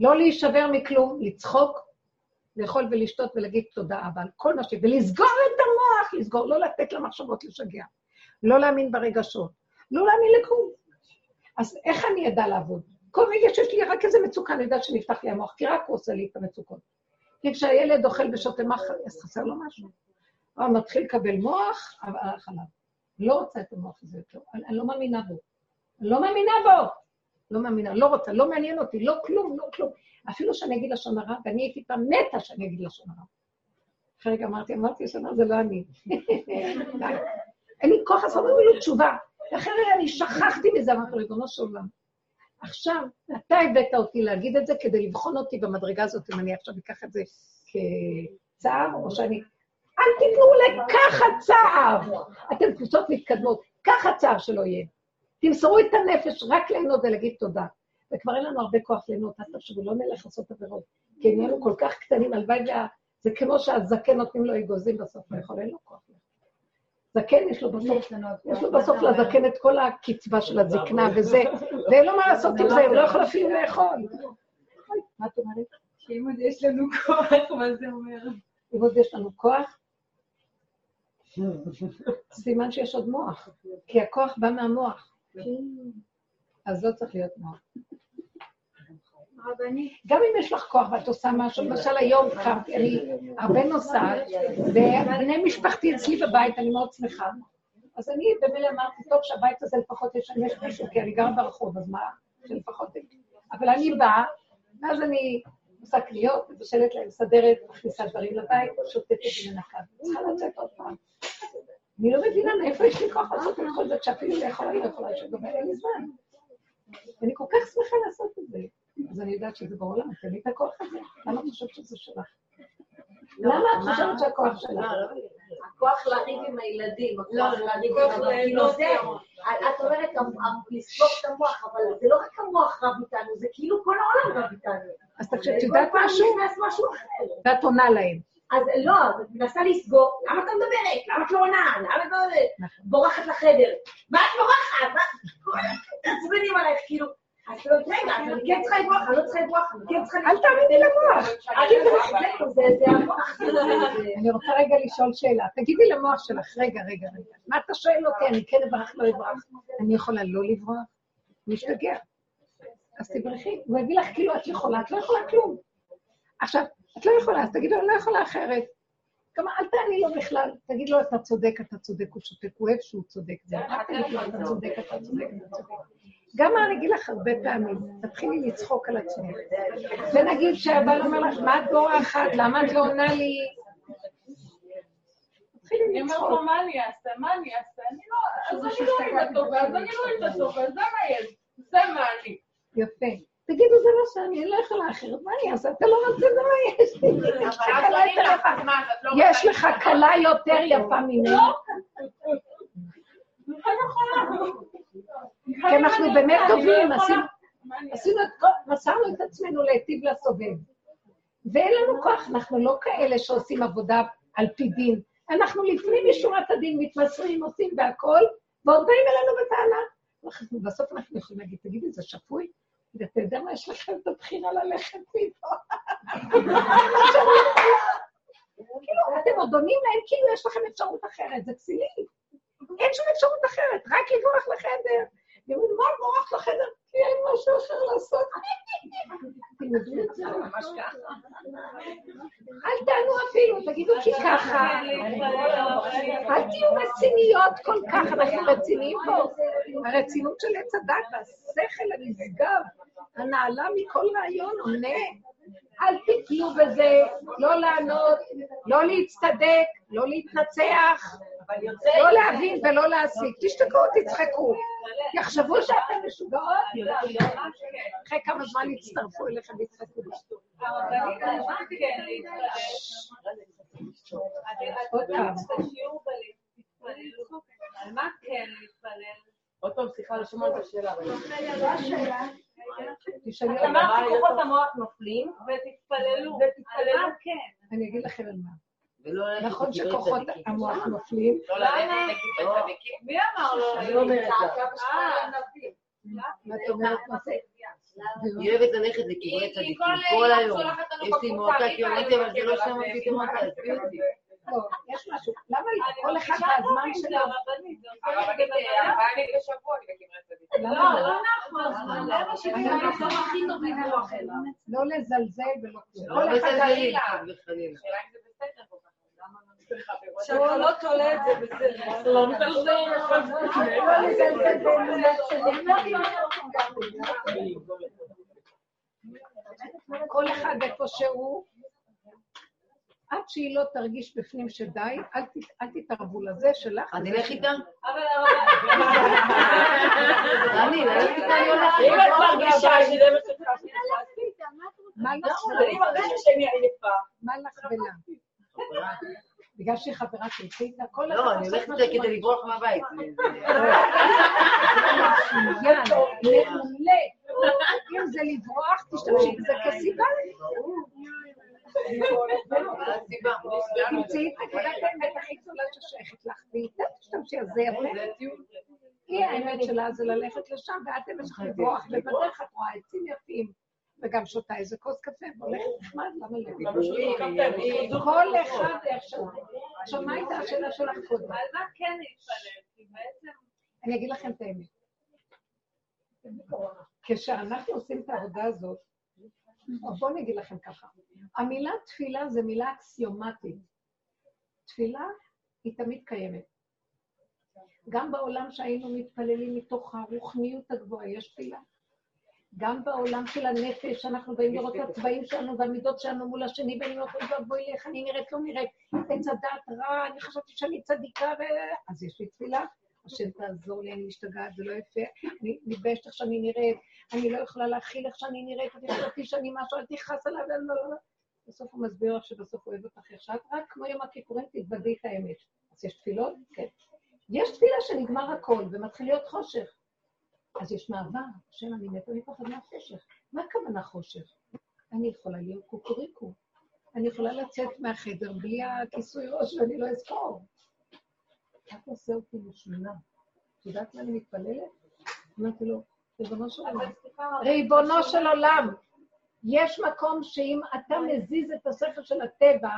לא להישבר מכלום, לצחוק, לאכול ולשתות ולהגיד תודה אבא על כל מה ש... ולסגור את המוח, לסגור, לא לתת למחשבות לשגע. לא להאמין ברגשות, לא להאמין לכלום. אז איך אני אדע לעבוד? כל רגע שיש לי רק איזה מצוקה, אני יודעת שנפתח לי המוח, כי רק הוא עושה לי את המצוקות. כי כשהילד אוכל ושותה מחר, אז חסר לו משהו. הוא מתחיל לקבל מוח, חלב. לא רוצה את המוח הזה יותר, אני, אני לא מאמינה בו. לא מאמינה בו. לא מאמינה, לא רוצה, לא מעניין אותי, לא כלום, לא כלום. אפילו שאני אגיד לשון הרע, ואני הייתי פעם מתה שאני אגיד לשון הרע. אחרי רגע אמרתי, אמרתי לשון הרע, זה לא אני. [laughs] אין לי כוח לעשות אפילו תשובה. אחרי רגע אני שכחתי מזה, אמרתי, ריבונו של עולם. עכשיו, אתה הבאת אותי להגיד את זה כדי לבחון אותי במדרגה הזאת, אם אני עכשיו אקח את זה כצער, או שאני אל תיתנו לככה צער. אתם קבוצות מתקדמות, ככה צער שלא יהיה. תמסרו את הנפש רק ליהנות ולהגיד תודה. וכבר אין לנו הרבה כוח ליהנות, אל תחשבו, לא נלך לעשות עבירות. כי הם יהיו כל כך קטנים, הלוואי וה... זה כמו שהזקן נותנים לו אגוזים בסוף, לא יכול, אין לו כוח. זקן יש לו בסוף, יש לו בסוף לזקן את כל הקצבה של הזקנה וזה, ואין לו מה לעשות עם זה, הוא לא יכול אפילו לאכול. מה את אומרת? שאם עוד יש לנו כוח, מה זה אומר? אם עוד יש לנו כוח, סימן שיש עוד מוח, כי הכוח בא מהמוח. אז לא צריך להיות מוח. גם אם יש לך כוח ואת עושה משהו, למשל היום קמתי, אני הרבה נוסעת, ובני משפחתי אצלי בבית, אני מאוד שמחה. אז אני במילא אמרתי, טוב שהבית הזה לפחות יש שם יש מישהו, כי אני גרה ברחוב, אז מה, שלפחות... אבל אני באה, ואז אני עושה קניות, מבשלת להם, מסדרת, מכניסה דברים לבית, שוטטת ומנקה. צריכה לצאת עוד פעם. אני לא מבינה מאיפה יש לי כוח לעשות את כל זה, כשאפילו לאכול אני יכולה שגם אין לי זמן. אני כל כך שמחה לעשות את זה. אז אני יודעת שזה בעולם, תן לי את הכוח הזה. למה את חושבת שזה שלך? למה את חושבת שהכוח שלך? הכוח לריב עם הילדים, לא, הכוח לריב עם ל- כאילו לא. את אומרת לספוג את המוח, אבל זה לא רק המוח רב איתנו, זה כאילו כל העולם רב איתנו. אז תקשיב, את יודעת משהו? כל פעם נכנס משהו אחר. ואת עונה להם. אז לא, את מנסה לסגור, למה את לא מדברת? למה את לא עונה? למה את לא נכון. בורחת לחדר? מה את בורחת? מה? כל עצבנים עלייך, כאילו. רגע, אני כן צריכה לברוח, אני לא צריכה לברוח, אני כן צריכה... אל תאמיני למוח. אני רוצה רגע לשאול שאלה. תגידי למוח שלך, רגע, רגע, רגע. מה אתה שואל אותי? אני כן אברח, לא אברח. אני יכולה לא לברוח? הוא משתגע. אז תברחי. הוא יביא לך כאילו את יכולה, את לא יכולה כלום. עכשיו, את לא יכולה, אז תגידו, אני לא יכולה אחרת. גם אל תעני לו בכלל, תגיד לו, אתה צודק, אתה צודק, הוא שותק, הוא אוהב שהוא צודק. זה רק תגיד לו, אתה צודק, אתה צודק, אתה צודק. גם אני אגיד לך הרבה פעמים, תתחילי לצחוק על עצמך. ונגיד שהבעל אומר לך, מה את בורחת? למה את לא עונה לי? אני אומרת. לו, מה אני אעשה? מה אני אעשה? אני לא... אז אני לא איתה טובה, אז אני לא איתה טובה, זה מה יש. זה מה אני. יפה. תגידו, זה לא שאני לא יכולה אחרת, מה אני אעשה? אתה לא רוצה, זה מה יש לי. יש לך כלה יותר יפה. יש לך כלה יותר יפה ממני. כי אנחנו באמת טובים, עשינו- את כל, מסרנו את עצמנו להיטיב לסובב. ואין לנו כוח, אנחנו לא כאלה שעושים עבודה על פי דין. אנחנו לפנים משורת הדין מתמסרים, עושים והכול, ועוד באים אלינו בטענה. בסוף אנחנו יכולים להגיד, תגידי, זה שפוי? ואתה יודע מה, יש לכם את הבחירה ללכת מפה. כאילו, אתם עוד עונים להם כאילו יש לכם אפשרות אחרת, זה כסילי. אין שום אפשרות אחרת, רק לברוח לחדר. הם אומרים, מה ברוח לחדר? כי אין משהו אחר לעשות. אל תענו אפילו, תגידו כי ככה. אל תהיו רציניות כל כך, אנחנו רציניים פה. הרצינות של עץ הדת, השכל הנשגב, הנעלה מכל רעיון עונה. אל תיפלו בזה, לא לענות, לא להצטדק, לא להתנצח, לא להבין ולא להסיק. תשתקו, תצחקו. יחשבו שאתם משוגעות, אחרי כמה זמן יצטרפו אליכם ויצחקו. הרבנית, על מה כן להתפלל? עוד פעם. על מה כן להתפלל? עוד פעם, סליחה, לא שמעתי את השאלה. תשאלי אז אותם. אמרת כוחות המוח נופלים, ותתפללו. ותתפללו. על מה כן? אני אגיד לכם על מה. נכון שכוחות. המוח נופלים, לא ללכת לקברי צדיקים. מי אמר לו? אני לא אומרת. אה, ואת אומרת מה? היא אוהבת ללכת לקברי צדיקים כל היום. יש לי מועקה, אמרתי, אבל זה לא שמעתי את המועקה, עזבי אותי. לא, יש משהו. למה אני כל אחד והזמן זה, שלו? ימים בשבוע אני בקברי צדיקים. לא? לא נכון. זה מה שזה המקום הכי טוב לברוח אליו. לא לזלזל ולא כלום. לא. חס וחלילה. השאלה אם זה בסדר כל כך. למה לא כשאתה לא תולה את זה בסדר. לא מזלזל. לא לזלזל באמונה כל אחד איפה שהוא, עד שהיא לא תרגיש בפנים שדי, אל ת- אל תתערבו לזה שלך. אני אלך איתה? אבל. אני, [laughs] ללכת איתה אני הולכת. אם את מרגישה שזה מה שצריך מה לך אני מרגישה שאני עייפה. מה לך ולה? בגלל שהיא חברה תלכי איתה, כל לא, אחד אני הולכת שהוא כדי לברוח מהבית. מצוין, [laughs] מעולה. [laughs] אם זה לברוח, תשתמשי בזה כסיבה. תמצאי את נקודת האמת הכי גדולה ששייכת לך, ואיתה זה יפה. היא האמת שלה זה ללכת לשם, ואת לך לברוח, ובדרך את רואה עצים יפים, וגם שותה איזה כוס קפה, והולכת נחמד, למה לא? כל אחד איך שהוא. עכשיו, מה הייתה השאלה שלך קודם? על מה כן להתפלל? כי בעצם... אני אגיד לכם את האמת. כשאנחנו עושים את העבודה הזאת, או בואו אני אגיד לכם ככה, המילה תפילה זה מילה אקסיומטית. תפילה היא תמיד קיימת. גם בעולם שהיינו מתפללים מתוך הרוחניות הגבוהה, יש תפילה. גם בעולם של הנפש, אנחנו באים לראות את הצבעים שלנו והמידות שלנו מול השני, ואני אומרת, אוי ואבוי איך אני נראית, לא נראית, עץ הדעת רע, אני חשבתי שאני צדיקה, ו... אז יש לי תפילה. השם תעזור לי, אני משתגעת, זה לא יפה, אני מתביישת איך שאני נראית, אני לא יכולה להכיל איך שאני נראית, אני חשבתי שאני משהו, אל תכעס עליו, לא, לא, לא. בסוף הוא מסביר לך שבסוף הוא אוהב אותך איך רק כמו יום הכיפורים תתוודי את האמת. אז יש תפילות? כן. יש תפילה שנגמר הכל ומתחיל להיות חושך. אז יש מעבר, השם, אני מתה מפחד מהחושך. מה הכוונה חושך? אני יכולה להיות קוקוריקו. אני יכולה לצאת מהחדר בלי הכיסוי ראש ואני לא אזכור. את עושה אותי משונה. את יודעת מה אני מתפללת? אמרתי לו, ריבונו של עולם. ריבונו של עולם, יש מקום שאם אתה מזיז את השכל של הטבע,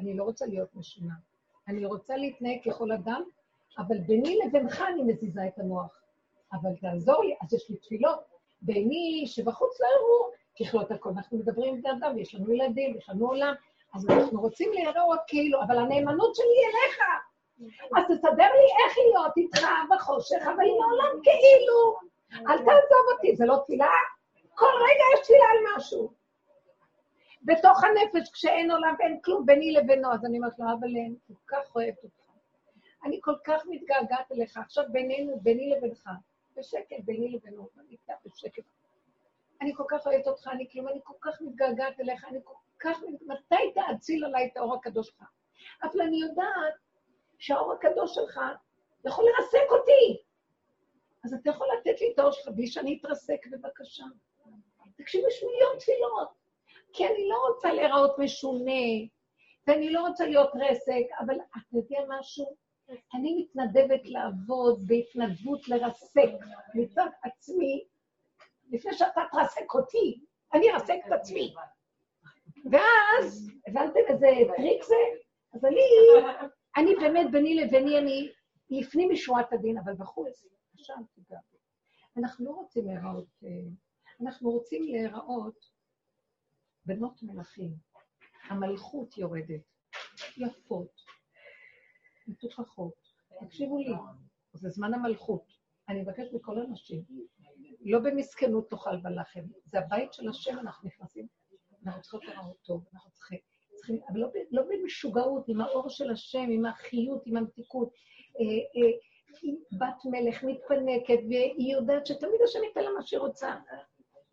אני לא רוצה להיות משונה. אני רוצה להתנהג ככל אדם, אבל ביני לבינך אני מזיזה את המוח. אבל תעזור לי, אז יש לי תפילות. ביני, שבחוץ לא יראו, ככלות הכל. אנחנו מדברים עם בני אדם, יש לנו ילדים, יש לנו עולם, אז אנחנו רוצים להיראות כאילו, אבל הנאמנות שלי אליך. אז תסדר לי איך להיות איתך בחושך, אבל עם העולם כאילו. אל תעזוב אותי, זה לא תפילה? כל רגע יש תפילה על משהו. בתוך הנפש, כשאין עולם ואין כלום ביני לבינו, אז אני אומרת לו, אבל אני כל כך אוהבת אותך. אני כל כך מתגעגעת אליך, עכשיו בינינו, ביני לבינך, בשקט, ביני לבינו, איתה בשקט. אני כל כך אוהבת אותך, אני כלום, אני כל כך מתגעגעת אליך, אני כל כך... מתי תאציל עליי את האור הקדוש שלך? אבל אני יודעת שהאור הקדוש שלך יכול לרסק אותי. אז אתה יכול לתת לי את האור שלך בלי שאני אתרסק, בבקשה. תקשיבו, יש מיליון תפילות. כי אני לא רוצה להיראות משונה, ואני לא רוצה להיות רסק, אבל אתה יודע משהו? אני מתנדבת לעבוד בהתנדבות לרסק מצד עצמי, לפני שאתה תרסק אותי, אני ארסק את עצמי. ואז, הבנתם איזה טריק זה? אז אני, אני באמת, ביני לביני, אני לפנים משורת הדין, אבל בחוץ, עכשיו תדע. אנחנו לא רוצים להיראות, אה, אנחנו רוצים להיראות בנות מלכים. המלכות יורדת, יפות, מטופחות. תקשיבו לי, זה זמן המלכות. אני מבקשת מכל הנשים, לא במסכנות תאכל בלחם, זה הבית של השם, אנחנו נכנסים, אנחנו צריכות לראות טוב, אנחנו צריכים, צריכים אבל לא, לא במשוגעות, עם האור של השם, עם החיות, עם המתיקות. אה, אה, בת מלך מתפנקת, והיא יודעת שתמיד השם ייתן לה מה שהיא רוצה.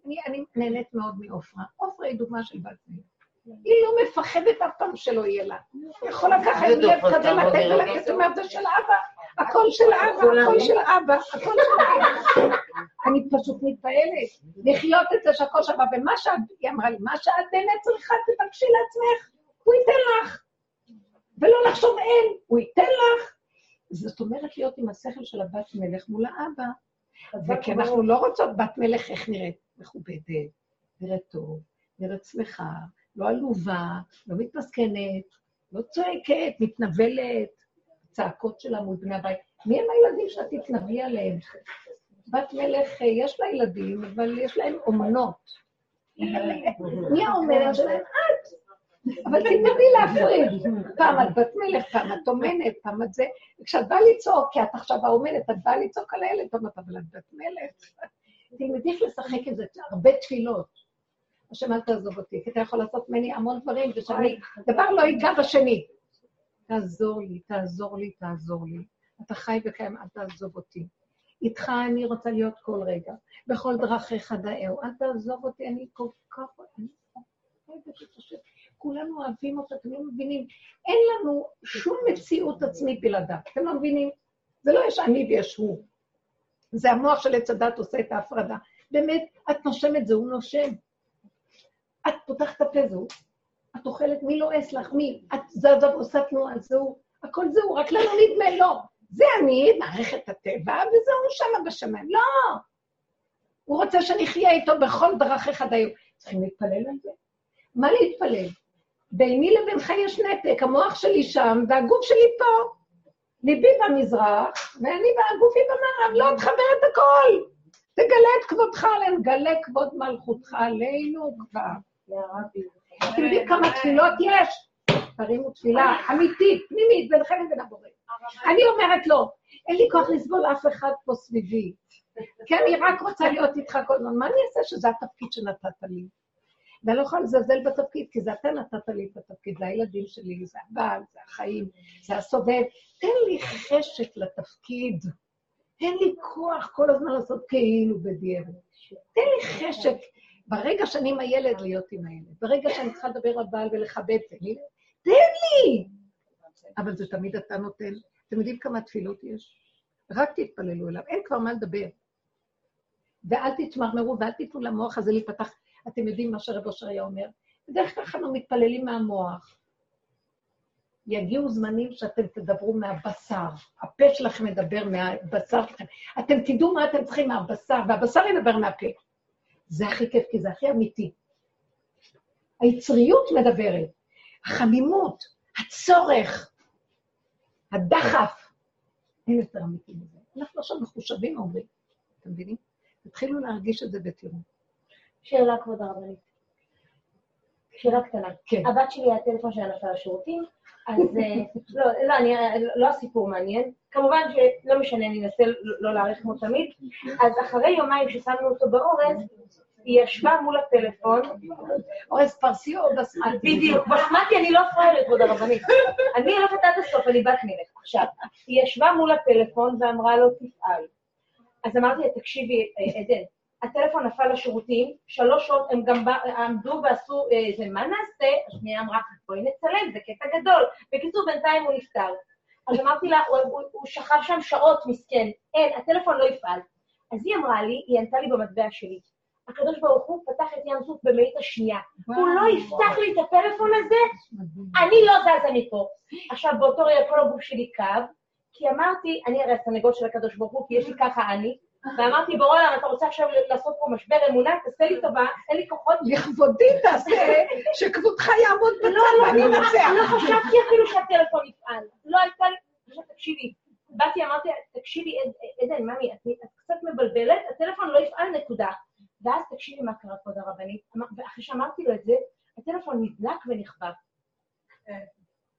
אני, אני נהנית מאוד מעופרה. עופרה היא דוגמה של בת מלך. היא לא מפחדת אף פעם שלא יהיה לה. היא יכולה ככה עם לב כזה לתת זאת אומרת, זה של אבא, הכל של אבא, הכל של אבא, הכל של אבא. אני פשוט מתפעלת, לחיות את זה שהכל שווה, ומה שאת, היא אמרה לי, מה שאת באמת צריכה, תבקשי לעצמך, הוא ייתן לך. ולא לחשוב אין, הוא ייתן לך. זאת אומרת להיות עם השכל של הבת מלך מול האבא. וכי אנחנו לא רוצות בת מלך איך נראית, מכובדת, נראית טוב, נראית שמחה, לא עלובה, לא מתמסכנת, לא צועקת, מתנבלת, צעקות שלה מול בני הבית. מי הם הילדים שאת תתנבאי עליהם? בת מלך, יש לה ילדים, אבל יש להם אומנות. [laughs] מי האומנת שלהם? את. אבל תתני להפריד. פעם את בת מלך, פעם את אומנת, פעם את זה. וכשאת באה לצעוק, כי את עכשיו האומנת, את באה לצעוק על הילד, את אבל את בת מלך. תלמדי איך לשחק עם זה, הרבה תפילות. השם אל תעזוב אותי, כי אתה יכול לעשות ממני המון דברים, ושאני, דבר לא ייגע בשני. תעזור לי, תעזור לי, תעזור לי. אתה חי וקיים, אל תעזוב אותי. איתך אני רוצה להיות כל רגע, בכל דרכיך דאהו. אל תעזוב אותי, אני כל כך... אני אוהבת את השם. כולנו אוהבים אותו, אתם לא מבינים. אין לנו שום מציאות עצמית בלעדיו, אתם לא מבינים? זה לא יש אני ויש הוא. זה המוח של עץ הדת עושה את ההפרדה. באמת, את נושמת זה, הוא נושם. את פותחת את הפה זהו, את אוכלת, מי לועס לך? מי? את זזה ועושה תנועה, זהו. הכל זהו, רק לנו נדמה, לא. זה אני, מערכת הטבע, וזהו שמה בשמיים. לא! הוא רוצה שנחיה איתו בכל דרכיך דיוק. צריכים להתפלל על זה. מה להתפלל? ביני לבינך יש נתק, המוח שלי שם והגוף שלי פה. ליבי במזרח, ואני והגופי במערב, לא תחבר את הכל. תגלה את כבודך עלינו, גלה כבוד מלכותך עלינו כבר. אתם יודעים כמה תפילות יש? תרימו תפילה אמיתית, פנימית, ביניכם לבין הבורא. אני אומרת לו, אין לי כוח לסבול אף אחד פה סביבי. כי אני רק רוצה להיות איתך כל הזמן. מה אני אעשה שזה התפקיד שנתת לי? ואני לא יכולה לזלזל בתפקיד, כי זה אתה נתת לי את התפקיד, זה הילדים שלי, זה הבעל, זה החיים, זה הסובב. תן לי חשק לתפקיד. אין לי כוח כל הזמן לעשות כאילו בדיעבד. תן לי חשק, ברגע שאני עם הילד, להיות עם הילד. ברגע שאני צריכה לדבר על בעל ולכבד, תן לי. תן לי! אבל זה תמיד אתה נותן. אתם יודעים כמה תפילות יש? רק תתפללו אליו, אין כבר מה לדבר. ואל תתמרמרו ואל תיתנו למוח הזה להיפתח. אתם יודעים מה שרב אושר היה אומר? בדרך כלל אנחנו מתפללים מהמוח. יגיעו זמנים שאתם תדברו מהבשר. הפה שלכם מדבר מהבשר שלכם. אתם תדעו מה אתם צריכים מהבשר, והבשר ידבר מהפה. זה הכי כיף, כי זה הכי אמיתי. היצריות מדברת, החמימות, הצורך, הדחף. אין יותר אמיתי מזה. אנחנו עכשיו מחושבים אומרים, אתם מבינים? תתחילו להרגיש את זה ותראו. שאלה, כבוד הרבנית. שאלה קטנה. כן. הבת שלי, הטלפון שלה נפל לשירותים, אז אה, [laughs] לא, לא, אני, לא הסיפור מעניין. כמובן שלא משנה, אני אנסה לא להאריך כמו תמיד. אז אחרי יומיים ששמנו אותו באורז, היא ישבה מול הטלפון, אורז פרסי או בסמטי? בדיוק, בסמטי אני לא פראיירת, כבוד הרבנית. אני הולכת עד הסוף, אני בת מלך. עכשיו, היא ישבה מול הטלפון ואמרה לו, תפעל. אז אמרתי לה, תקשיבי, אה, עדן, הטלפון נפל לשירותים, שלוש שעות הם גם עמדו ועשו איזה, מה נעשה? השנייה אמרה, בואי נצלם, זה קטע גדול. בקיצור, בינתיים הוא נפטר. אז אמרתי לה, הוא, הוא, הוא שכב שם שעות, מסכן, אין, הטלפון לא יפעל. אז היא אמרה לי, היא ענתה לי במטבע שלי, הקדוש ברוך הוא פתח את ים סוף במאית השנייה. הוא לא יפתח לי את הפלאפון הזה, אני לא זזה מפה. עכשיו, באותו רגע כל הגוף שלי כאב, כי אמרתי, אני הרי הסנגות של הקדוש ברוך הוא, כי יש לי ככה אני, ואמרתי, בורא אתה רוצה עכשיו לעשות פה משבר אמונה? תעשה לי טובה, אין לי כוחות. לכבודי תעשה שכבודך יעמוד לא, בצד ואני לא, אנצח. לא חשבתי אפילו שהטלפון יפעל. לא הייתה לי... עכשיו תקשיבי, באתי, אמרתי, תקשיבי, עד- עדן, ממי, את את קצת מבלבלת, הטלפון לא יפעל, נקודה. ואז תקשיבי מה קרה, כבוד הרבנית, ואחרי שאמרתי לו את זה, הטלפון נדלק ונכבה.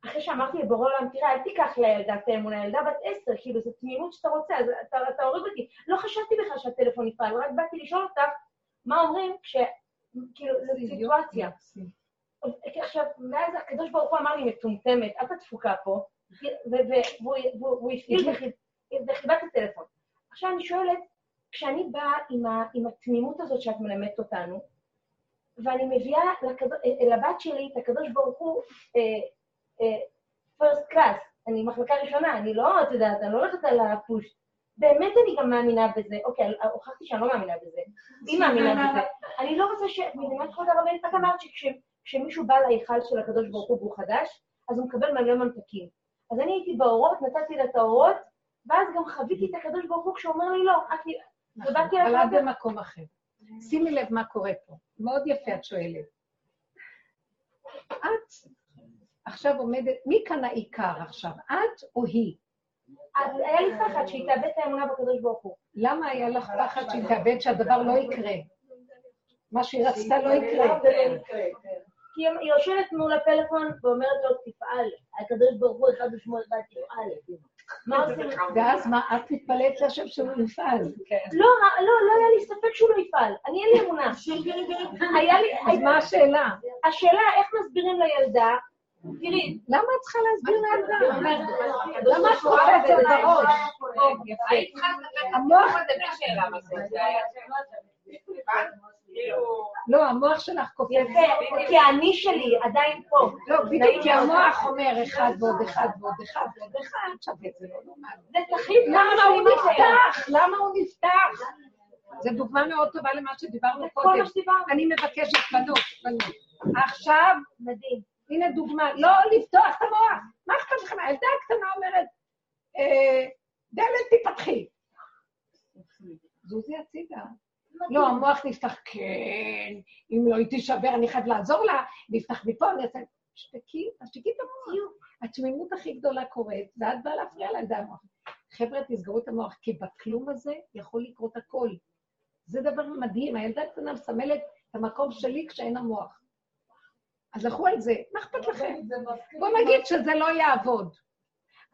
אחרי שאמרתי לבורא עולם, תראה, אל תיקח לילדה את האמונה, ילדה בת עשר, כאילו, זו תמימות שאתה רוצה, אז אתה, אתה הורג אותי. לא חשבתי בכלל שהטלפון יפעל, רק באתי לשאול אותך מה אומרים כש... כאילו, זו סיטואציה. עכשיו, ואז הקדוש ברוך הוא אמר לי, מטומטמת, את התפוקה פה, והוא- הפעיל בכיבת הטלפון. עכשיו אני שואלת, כשאני באה עם, ה, עם התמימות הזאת שאת מלמדת אותנו, ואני מביאה לקד... הבת שלי את הקדוש ברוך הוא פרסט קלאס, אני מחלקה ראשונה, אני לא, את יודעת, אני לא הולכת על הפוש. באמת אני גם מאמינה בזה. אוקיי, הוכחתי שאני לא מאמינה בזה. היא מאמינה בזה. אני לא רוצה ש... מדינת כבוד הרבנית, את אמרת שכשמישהו בא להיכל של הקדוש ברוך הוא והוא חדש, אז הוא מקבל מלא ממתקים. אז אני הייתי באורות, נתתי לה את האורות, ואז גם חוויתי את הקדוש ברוך הוא כשהוא אומר לי לא, את... ובאתי אבל אליו את במקום אחר. שימי לב מה קורה פה. מאוד יפה את שואלת. את עכשיו עומדת, מי כאן העיקר עכשיו, את או היא? אז היה לי פחד שהיא תאבד את האמונה בקדוש ברוך הוא. למה היה לך פחד שהיא תאבד שהדבר לא יקרה? מה שהיא רצתה לא יקרה. כי היא יושבת מול הפלאפון ואומרת לו, תפעל, הקדוש ברוך הוא אחד ושמו אחד, תפעל. מה עושים? ואז מה, את מתפלאת להשם שהוא יפעל. לא, לא, לא היה לי ספק שהוא לא יפעל. אני אין לי אמונה. אז מה השאלה? השאלה, איך מסבירים לילדה, תראי, למה את צריכה להסביר לילדה? למה למה את קופצת בראש? צריכה לספר המוח- את. לא, המוח שלך קופץ. יפה, כי האני שלי עדיין פה. לא, בדיוק, כי המוח אומר אחד ועוד אחד ועוד אחד ועוד אחד, שווה, זה לא נורמלי. זה תחליט כמה למה הוא. נפתח? למה הוא נפתח? זו דוגמה מאוד טובה למה שדיברנו קודם. אני מבקשת, בנות, בנות. עכשיו, מדהים. הנה דוגמה, לא לפתוח את המוח. מה אכפת לכם? הילדה הקטנה אומרת, אה, דלת תפתחי. זוזי הצידה. לא, המוח נפתח, כן, אם לא היא תישבר, אני חייב לעזור לה, נפתח מפה, אני אעשה... שתקי, אז תשתקי את המוח. התמימות הכי גדולה קורית, ואת באה להפריע לה, זה המוח. חבר'ה, תסגרו את המוח, כי בכלום הזה יכול לקרות הכל. זה דבר מדהים, הילדה הקטנה מסמלת את המקום שלי כשאין המוח. אז לכו על זה, מה אכפת לכם? בואו נגיד שזה לא יעבוד.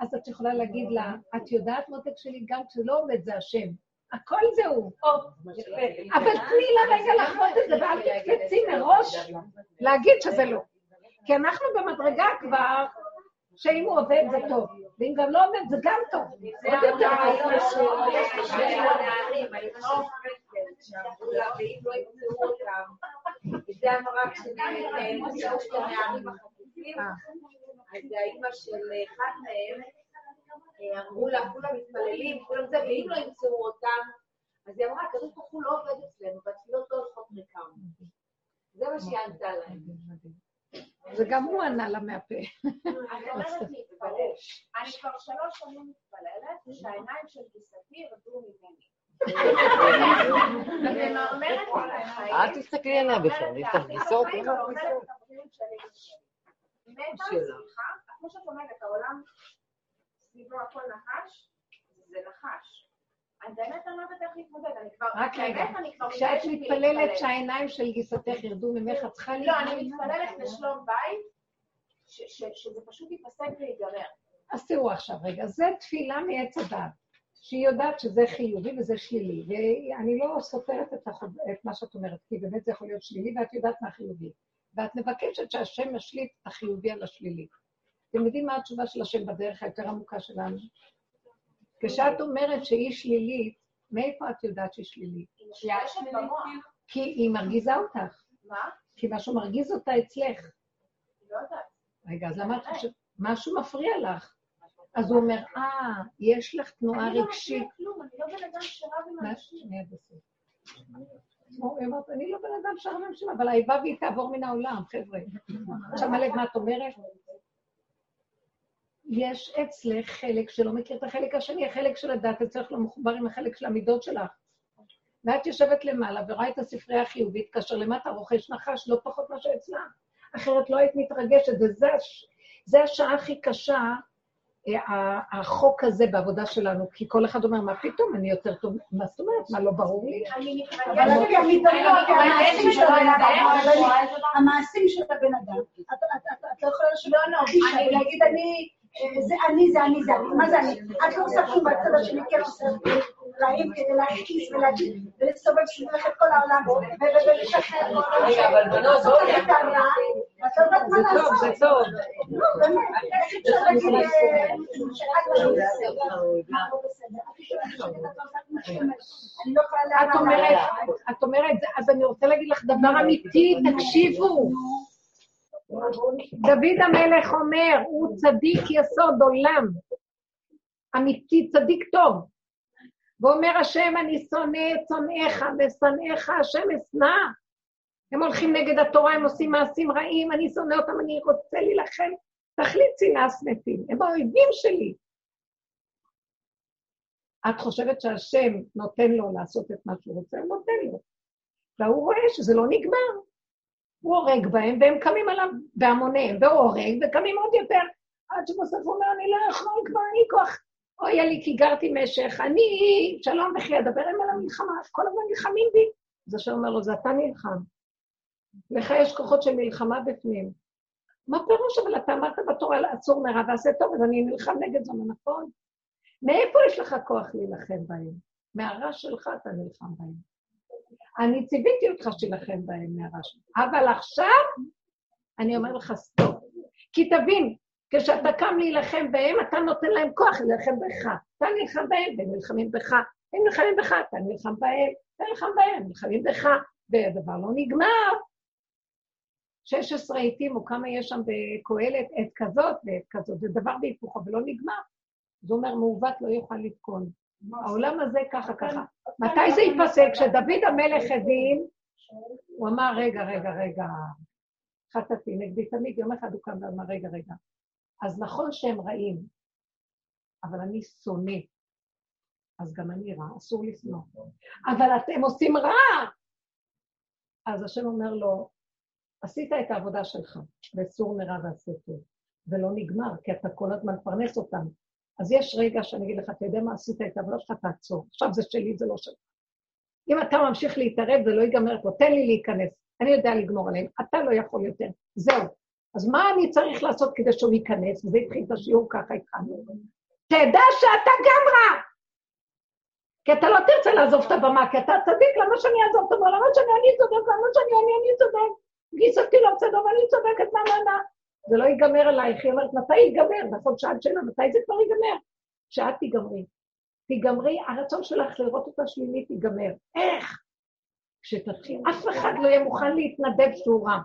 אז את יכולה להגיד לה, את יודעת, מותק שלי, גם כשלא עומד זה השם. הכל זה הוא. אבל תני לה רגע לחוות את זה, ואל תקפצי מראש להגיד שזה לא. כי אנחנו במדרגה כבר, שאם הוא עובד זה טוב, ואם גם לא עובד זה גם טוב. עוד יותר זה אמרה כשנמצאו שתי נערים החטופים, אז האימא של אחד מהם, אמרו לה, כולם מתפללים, כולם זה, ואם לא ימצאו אותם, אז היא אמרה, הקדוש ברוך הוא לא עובד אצלנו, והתפילות לא הולכות ריקם. זה מה שהיא ענתה להם. וגם הוא ענה לה מהפה. אני אומרת להתפלל. [laughs] אני כבר שלוש שנים מתפללת, שהעיניים של גיסתי ירדו ממני. אל תסתכלי עליה בכלל, יש לך גיסות, אין לך מתה, סליחה, כמו שאת אומרת, העולם סביבו הכל נחש, זה נחש. אני באמת אני לא יודעת איך להתמודד, אני כבר... רק רגע, כשאת מתפללת להתפלל. שהעיניים של גיסתך ירדו ממך, את צריכה לא, אני מתפללת לשלום בית, שזה פשוט ייפסק ויגמר. אז תראו עכשיו, רגע, זה תפילה מעץ הדעת, שהיא יודעת שזה חיובי וזה שלילי, ואני לא סותרת את, החוב... את מה שאת אומרת, כי באמת זה יכול להיות שלילי, ואת יודעת מה חיובי. ואת מבקשת שהשם ישליט את החיובי על השלילי. אתם יודעים מה התשובה של השם בדרך היותר עמוקה שלנו? כשאת אומרת שהיא שלילית, מאיפה את יודעת שהיא שלילית? במוח. כי היא מרגיזה אותך, מה? כי משהו מרגיז אותה אצלך. לא יודעת. רגע, אז למה את חושבת? משהו מפריע לך. אז הוא אומר, אה, יש לך תנועה אני לא רגשית. כלום, אני לא בן אדם שרב עם אנשים. אני לא בן אדם שרב עם אנשים, אבל האיבה והיא תעבור מן העולם, חבר'ה. שמה לב מה את אומרת? יש אצלך חלק שלא מכיר את החלק השני, החלק של הדת אצלך לא מחובר עם החלק של המידות שלך. ואת יושבת למעלה ורואה את הספרייה החיובית, כאשר למטה רוכש נחש לא פחות מאשר אצלה. אחרת לא היית מתרגשת, וזה הש- זה השעה הכי קשה, החוק הזה בעבודה שלנו, כי כל אחד אומר, מה פתאום, אני יותר טוב, מה זאת אומרת, מה לא ברור לי? אני מתרגשת. המעשים של הבן אדם. המעשים של הבן אדם. את- לא יכולה לשבת לא, לא, קדישה אני- זה אני, זה אני, זה אני. מה זה אני? את לא עושה כלום בצד השני, כן עושה רעים כדי להכניס ולהגיד, ולסובב סביבך את כל העולם, ולשחרר כל העולם. רגע, אבל בנות, לעשות בואו את הרע, ואת לא יודעת מה זה טוב, לעשות. זה טוב. לא, באמת, איך אפשר להגיד אה, שאת לא בסדר? מה לא בסדר? את את לא לא את להגיד את אומרת, אז אני רוצה להגיד לך דבר אמיתי, תקשיבו. דוד המלך אומר, הוא צדיק יסוד עולם. אמיתי, צדיק טוב. ואומר השם, אני שונא את שונאיך, ושונאיך השם אשנא. הם הולכים נגד התורה, הם עושים מעשים רעים, אני שונא אותם, אני רוצה להילחם. תכלית שנאה שנאתים, הם האויבים שלי. את חושבת שהשם נותן לו לעשות את מה שהוא רוצה, הוא נותן לו. והוא רואה שזה לא נגמר. הוא הורג בהם, והם קמים עליו בהמוניהם, והוא הורג, וקמים עוד יותר, עד שבסוף הוא אומר, אני לא יכול כבר, אין לי כוח. אוי לי, כי גרתי משך, אני, שלום וכי אדבר עם על המלחמה, כל הזמן נלחמים בי. אז השם אומר לו, זה אתה נלחם. לך יש כוחות של מלחמה בפנים. מה פירוש? אבל אתה אמרת בתורה, עצור מרע ועשה טוב, אז אני נלחם נגד זה, נכון? מאיפה יש לך כוח להילחם בהם? מהרע שלך אתה נלחם בהם. אני ציוויתי אותך שתילחם בהם מהרע שלך. אבל עכשיו, אני אומר לך stop. כי תבין, כשאתה קם להילחם בהם, אתה נותן להם כוח להילחם בך. אתה נלחם בהם, והם נלחמים בך. הם נלחמים בך, אתה נלחם בהם, אתה נלחם בהם, הם נלחמים בך, והדבר לא נגמר. 16 עיתים, או כמה יש שם בקהלת, עת כזאת ועת כזאת, זה דבר בהיפוכו ולא נגמר. זה אומר, מעוות לא יוכל לתקון. העולם הזה ככה ככה. מתי זה ייפסק? כשדוד המלך הבין, הוא אמר, רגע, רגע, רגע, חטאתי נגדי תמיד, יום אחד הוא קם ואמר, רגע, רגע. אז נכון שהם רעים, אבל אני שונא. אז גם אני רע, אסור לשנוא. אבל אתם עושים רע! אז השם אומר לו, עשית את העבודה שלך, וסור מרע ועשה טוב, ולא נגמר, כי אתה כל הזמן מפרנס אותם. אז יש רגע שאני אגיד לך, אתה יודע מה עשית את העבודה שלך, תעצור. עכשיו זה שלי, זה לא שלך. אם אתה ממשיך להתערב, זה לא ייגמר פה, תן לי להיכנס. אני יודע לגמור עליהם, אתה לא יכול יותר. זהו. אז מה אני צריך לעשות כדי שהוא ייכנס? וזה התחיל את השיעור ככה התחלנו. תדע שאתה גם רע. כי אתה לא תרצה לעזוב את הבמה, כי אתה צדיק, למה שאני אעזוב את הבמה? למה שאני אני צודק? למה שאני אני אני צודק? גיסתי לא בסדר ואני צודקת, מה מה מה? זה לא ייגמר עלייך, היא אומרת, מתי ייגמר? נכון, שאלת שאלה, מתי זה כבר ייגמר? שאת תיגמרי. תיגמרי, הרצון שלך לראות אותה שלילית ייגמר. איך? כשתתחיל, אף אחד לא יהיה מוכן להתנדב שהוא רע.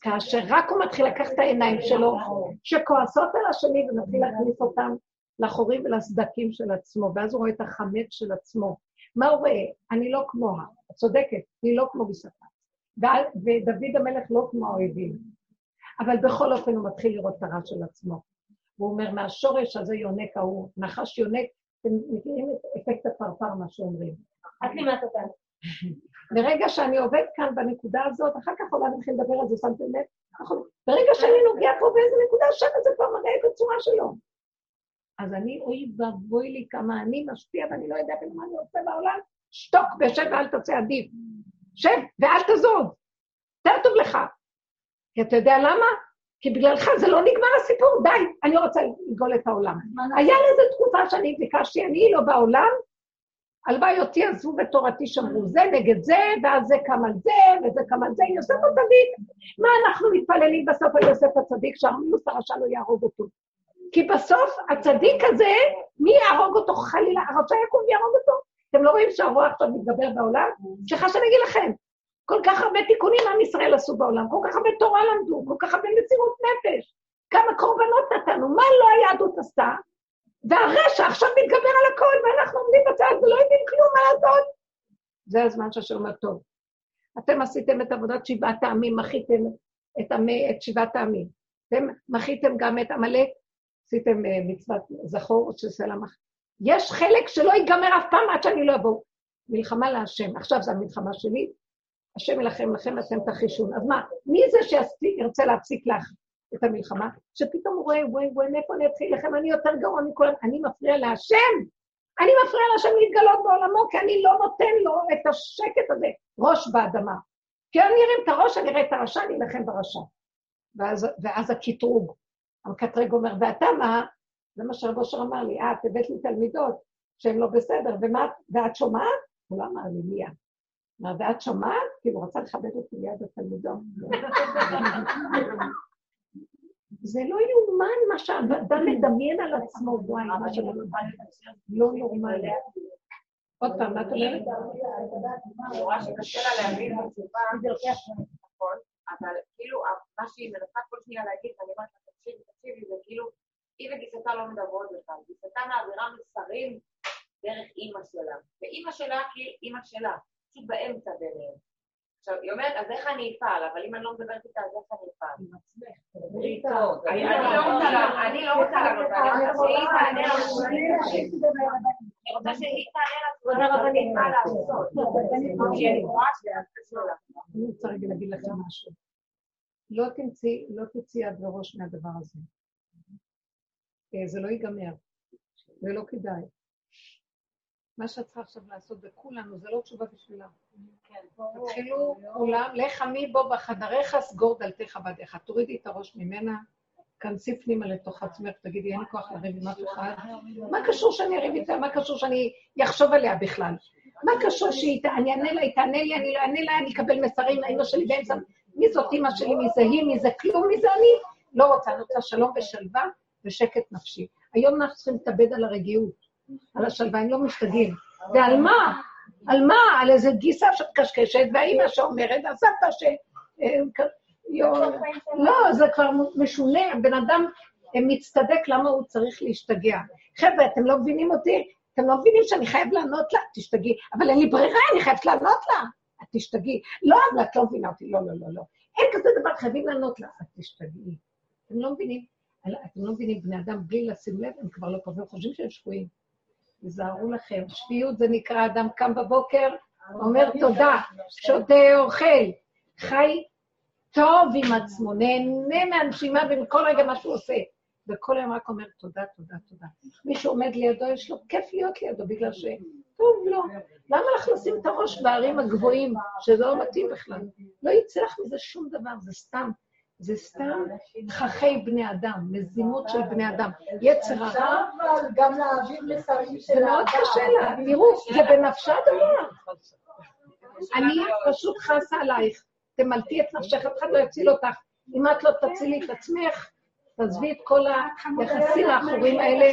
כאשר רק הוא מתחיל לקחת את העיניים שלו, שכועסות על השני ומתחיל להכניס אותם לחורים ולסדקים של עצמו, ואז הוא רואה את החמץ של עצמו. מה הוא רואה? אני לא כמוה, את צודקת, אני לא כמו בשפה. ודוד המלך לא כמו האויבים. אבל בכל אופן הוא מתחיל לראות את הרע של עצמו. הוא אומר, מהשורש הזה יונק ההוא, נחש יונק, אתם מכירים את אפקט הפרפר, מה שאומרים. את לימדת אותנו. ברגע שאני עובד כאן בנקודה הזאת, אחר כך אולי נתחיל לדבר על זה, שמתם לב? נכון. ברגע שאני נוגע פה באיזה נקודה, שם זה כבר מראה את הצורה שלו. אז אני, אוי ואבוי לי כמה אני משפיע ואני לא יודע במה אני עושה בעולם, שתוק ושב ואל תעשה עדיף. שב ואל תזוז. יותר טוב לך. כי אתה יודע למה? כי בגללך זה לא נגמר הסיפור, די, אני רוצה לגאול את העולם. היה לזה תקופה שאני ביקשתי, אני לא בעולם, הלוואי אותי עזבו ותורתי שמרו, זה נגד זה, ואז זה קם על זה, וזה קם על זה, יוסף הצדיק. מה אנחנו מתפללים בסוף על יוסף הצדיק, שהרמיוס הרשע לא יהרוג אותו? כי בסוף הצדיק הזה, מי יהרוג אותו? חלילה, הרשע יקום ויהרוג אותו. אתם לא רואים שהרוע עכשיו מתגבר בעולם? סליחה שאני אגיד לכם, כל כך הרבה תיקונים עם ישראל עשו בעולם, כל כך הרבה תורה למדו, כל כך הרבה מסירות נפש, כמה קורבנות נתנו, מה לא היהדות עשתה? והרשע עכשיו מתגבר על הכל, ואנחנו עומדים בצד ולא יודעים כלום מה לעשות. זה הזמן שהשם אומר, טוב, אתם עשיתם את עבודת שבעת העמים, מחיתם את, עמי, את שבעת העמים. אתם מחיתם גם את עמלק, עשיתם uh, מצוות זכור של סלע מח... יש חלק שלא ייגמר אף פעם עד שאני לא אבוא. מלחמה להשם. עכשיו זו המלחמה שלי, השם ילחם לכם ואתם תחישון. אז מה, מי זה שירצה להפסיק לך את המלחמה? שפתאום הוא רואה, וואי וואי, מאיפה אני אתחיל לכם? אני יותר גרוע מכולם, אני מפריע להשם. אני מפריע להשם להתגלות בעולמו, כי אני לא נותן לו את השקט הזה, ראש באדמה. כי אני ארים את הראש, אני אראה את הרשע, אני אלחם ברשע. ואז, ואז הקטרוג. המקטרג אומר, ואתה מה? זה מה אושר אמר לי, אה, את הבאת לי תלמידות שהן לא בסדר, ומה, ואת שומעת? הוא לא אמר לי, מי? מה, ואת שומעת? כאילו, רצה לכבד אותי ליד התלמידות. זה לא יאומן מה שאדם מדמיין על עצמו, וואי, מה שלא לא נורמלי. עוד פעם, מה את אומרת? אני רואה שקשה לה להבין בתשובה, נכון, אבל כאילו, מה שהיא מנסה כל שנייה להגיד, אני אומרת לה, תקשיבי, תקשיבי, זה כאילו, היא וגיסתה לא מדברות בכלל, גיסתה מעבירה מסרים דרך אימא שלה, ואימא שלה כאילו אימא שלה, פשוט באמצע ביניהם. עכשיו, היא אומרת, אז איך אני אפעל? אבל אם אני לא מדברת איתה, אז איך אני אפעל? עם עצמך. אני לא רוצה לענות, אני רוצה שהיא תענה לנו. אני רוצה שהיא תענה לנו מה לעשות. כי אני רוצה רגע להגיד לכם משהו. לא תמצאי, לא תצאי עד לראש מהדבר הזה. אה, זה לא ייגמר, זה לא כדאי. מה שאת צריכה עכשיו לעשות בכולנו, זה לא תשובה בשבילה. תתחילו כולם, לך עמי בו בחדריך, סגור דלתך בדיך. תורידי את הראש ממנה, כנסי פנימה לתוך עצמך, תגידי, אין לי כוח לריב עם אף אחד. מה קשור שאני אריב איתה? מה קשור שאני אחשוב עליה בכלל? מה קשור שהיא, אני אענה לה, היא תענה לי, אני לא אענה לה, אני אקבל מסרים לאמא שלי באמצע, מי זאת אמא שלי, מי זה היא, מי זה כלום, מי זה אני? לא רוצה, אני רוצה שלום ושלווה ושקט נפשי. היום אנחנו צריכים להתאבד על הרגיעות. על השלווה, הם לא משתגעים. ועל מה? על מה? על איזה גיסה שמקשקשת, והאימא שאומרת, והסבתא ש... אה, לא, זה כבר משונה, בן אדם אה, מצטדק למה הוא צריך להשתגע. חבר'ה, אתם לא מבינים אותי? אתם לא מבינים שאני חייב לענות לה? תשתגעי. אבל אין לי ברירה, אני חייבת לענות לה. את תשתגעי. לא, אבל את לא מבינה אותי. לא, לא, לא, לא. אין כזה דבר, חייבים לענות לה. את תשתגעי. אתם לא מבינים? אתם לא מבינים, בני אדם בלי לשים לב, הם כבר לא פה, והם חושבים שהם שפויים. תיזהרו לכם, שפיות זה נקרא אדם קם בבוקר, אומר תודה, שותה, אוכל, חי טוב עם עצמו, נהנה מהנשימה ומכל רגע מה שהוא עושה. וכל היום רק אומר תודה, תודה, תודה. מי שעומד לידו, יש לו כיף להיות לידו, בגלל ש... טוב, לא. למה לך לשים את הראש בערים הגבוהים, שזה לא מתאים בכלל? לא יצא לך מזה שום דבר, זה סתם. זה סתם חכי בני אדם, מזימות של בני אדם. יצר אפשר הרע, אבל גם להעביר מסרים של זה מאוד קשה לה. תראו, זה בנפשה הדבר. אני פשוט חסה עלייך. תמלטי את נפשך, אף אחד לא יציל אותך. אם את לא תצילי את עצמך, תעזבי את כל היחסים האחורים האלה.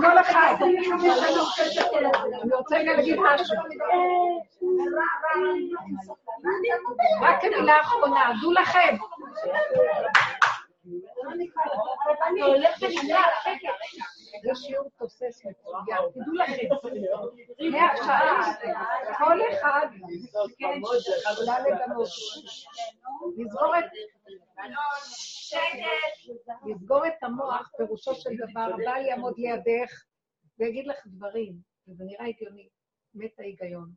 כל אחד. אני רוצה רגע להגיד משהו. רק המילה האחרונה, דעו לכם. זה שיעור תוסס מצוין, תדעו לכם, מעכשיו, כל אחד יכולה לגנות, לסגור את... לסגור את המוח, פירושו של דבר, הבעל יעמוד לידך ויגיד לך דברים, וזה נראה הגיוני, מת ההיגיון.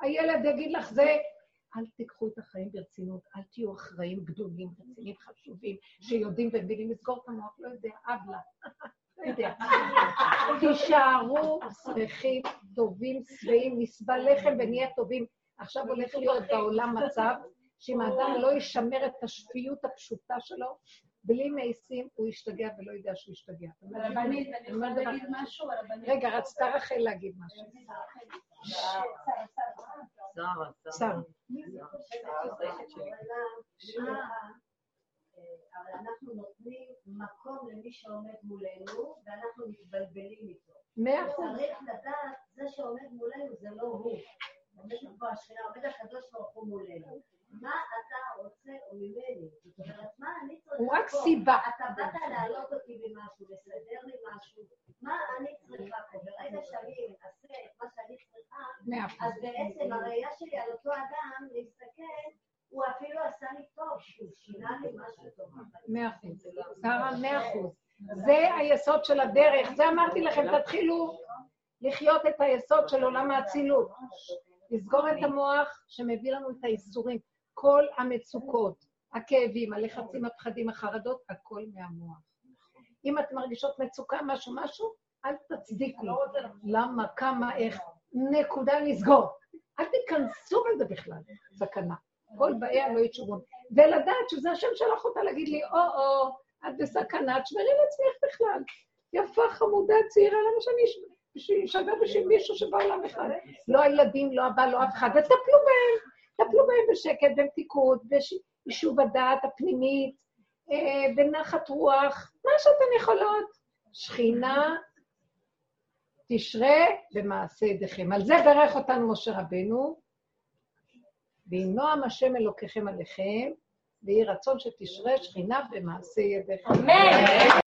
הילד יגיד לך זה, אל תיקחו את החיים ברצינות, אל תהיו אחראים גדולים, רציניים, חשובים, שיודעים ומבינים לסגור את המוח, לא יודע, אבלה. לא. תישארו שמחים, טובים, שבעים, נסבל לחם ונהיה טובים. עכשיו הולך להיות בעולם מצב שאם האדם לא ישמר את השפיות הפשוטה שלו, בלי מעיסים, הוא ישתגע ולא יודע שהוא ישתגע. רבנית, אני יכולה להגיד משהו? רגע, רצתה רחל להגיד משהו. שר. אבל אנחנו נותנים מקום למי שעומד מולנו, ואנחנו מתבלבלים איתו. מאה אחוז. צריך לדעת, זה שעומד מולנו זה לא הוא. עומד פה השכינה, עומד הקדוש ברוך הוא מולנו. מה אתה רוצה או ממני? זאת אומרת, מה אני צריכה הוא רק? סיבה. אתה באת להעלות אותי במשהו, לסדר לי משהו, מה אני צריכה פה? ברגע שאני אעשה את מה שאני צריכה. אז בעצם הראייה שלי על אותו אדם, להסתכל, הוא אפילו עשה לי טוב, שהוא שינה לי משהו טוב. מאה אחוז. שרה, מאה אחוז. זה היסוד של הדרך. זה אמרתי לכם, תתחילו לחיות את היסוד של עולם האצילות. לסגור את המוח שמביא לנו את האיסורים. כל המצוקות, הכאבים, הלחצים, הפחדים, החרדות, הכל מהמוח. אם את מרגישות מצוקה, משהו, משהו, אל תצדיקו. למה, כמה, איך, נקודה לסגור. אל תיכנסו בזה בכלל, סכנה. כל באיה לא יתשובון. ולדעת שזה השם שלח אותה להגיד לי, או-או, את בסכנה, תשמרי לעצמך בכלל. יפה, חמודה, צעירה, למה שאני אש- בשביל- אשבר בשביל מישהו שבעולם בכלל? לא הילדים, לא הבעל, לא אף אחד, וטפלו בהם. טפלו בהם בשקט, במתיקות, ביישוב הדעת הפנימית, אה, בנחת רוח, מה שאתן יכולות. שכינה תשרה במעשה ידיכם. על זה ברך אותנו משה רבנו, ויהי נועם השם אלוקיכם עליכם, ויהי רצון שתשרה שכינה במעשה ידיכם. אמן.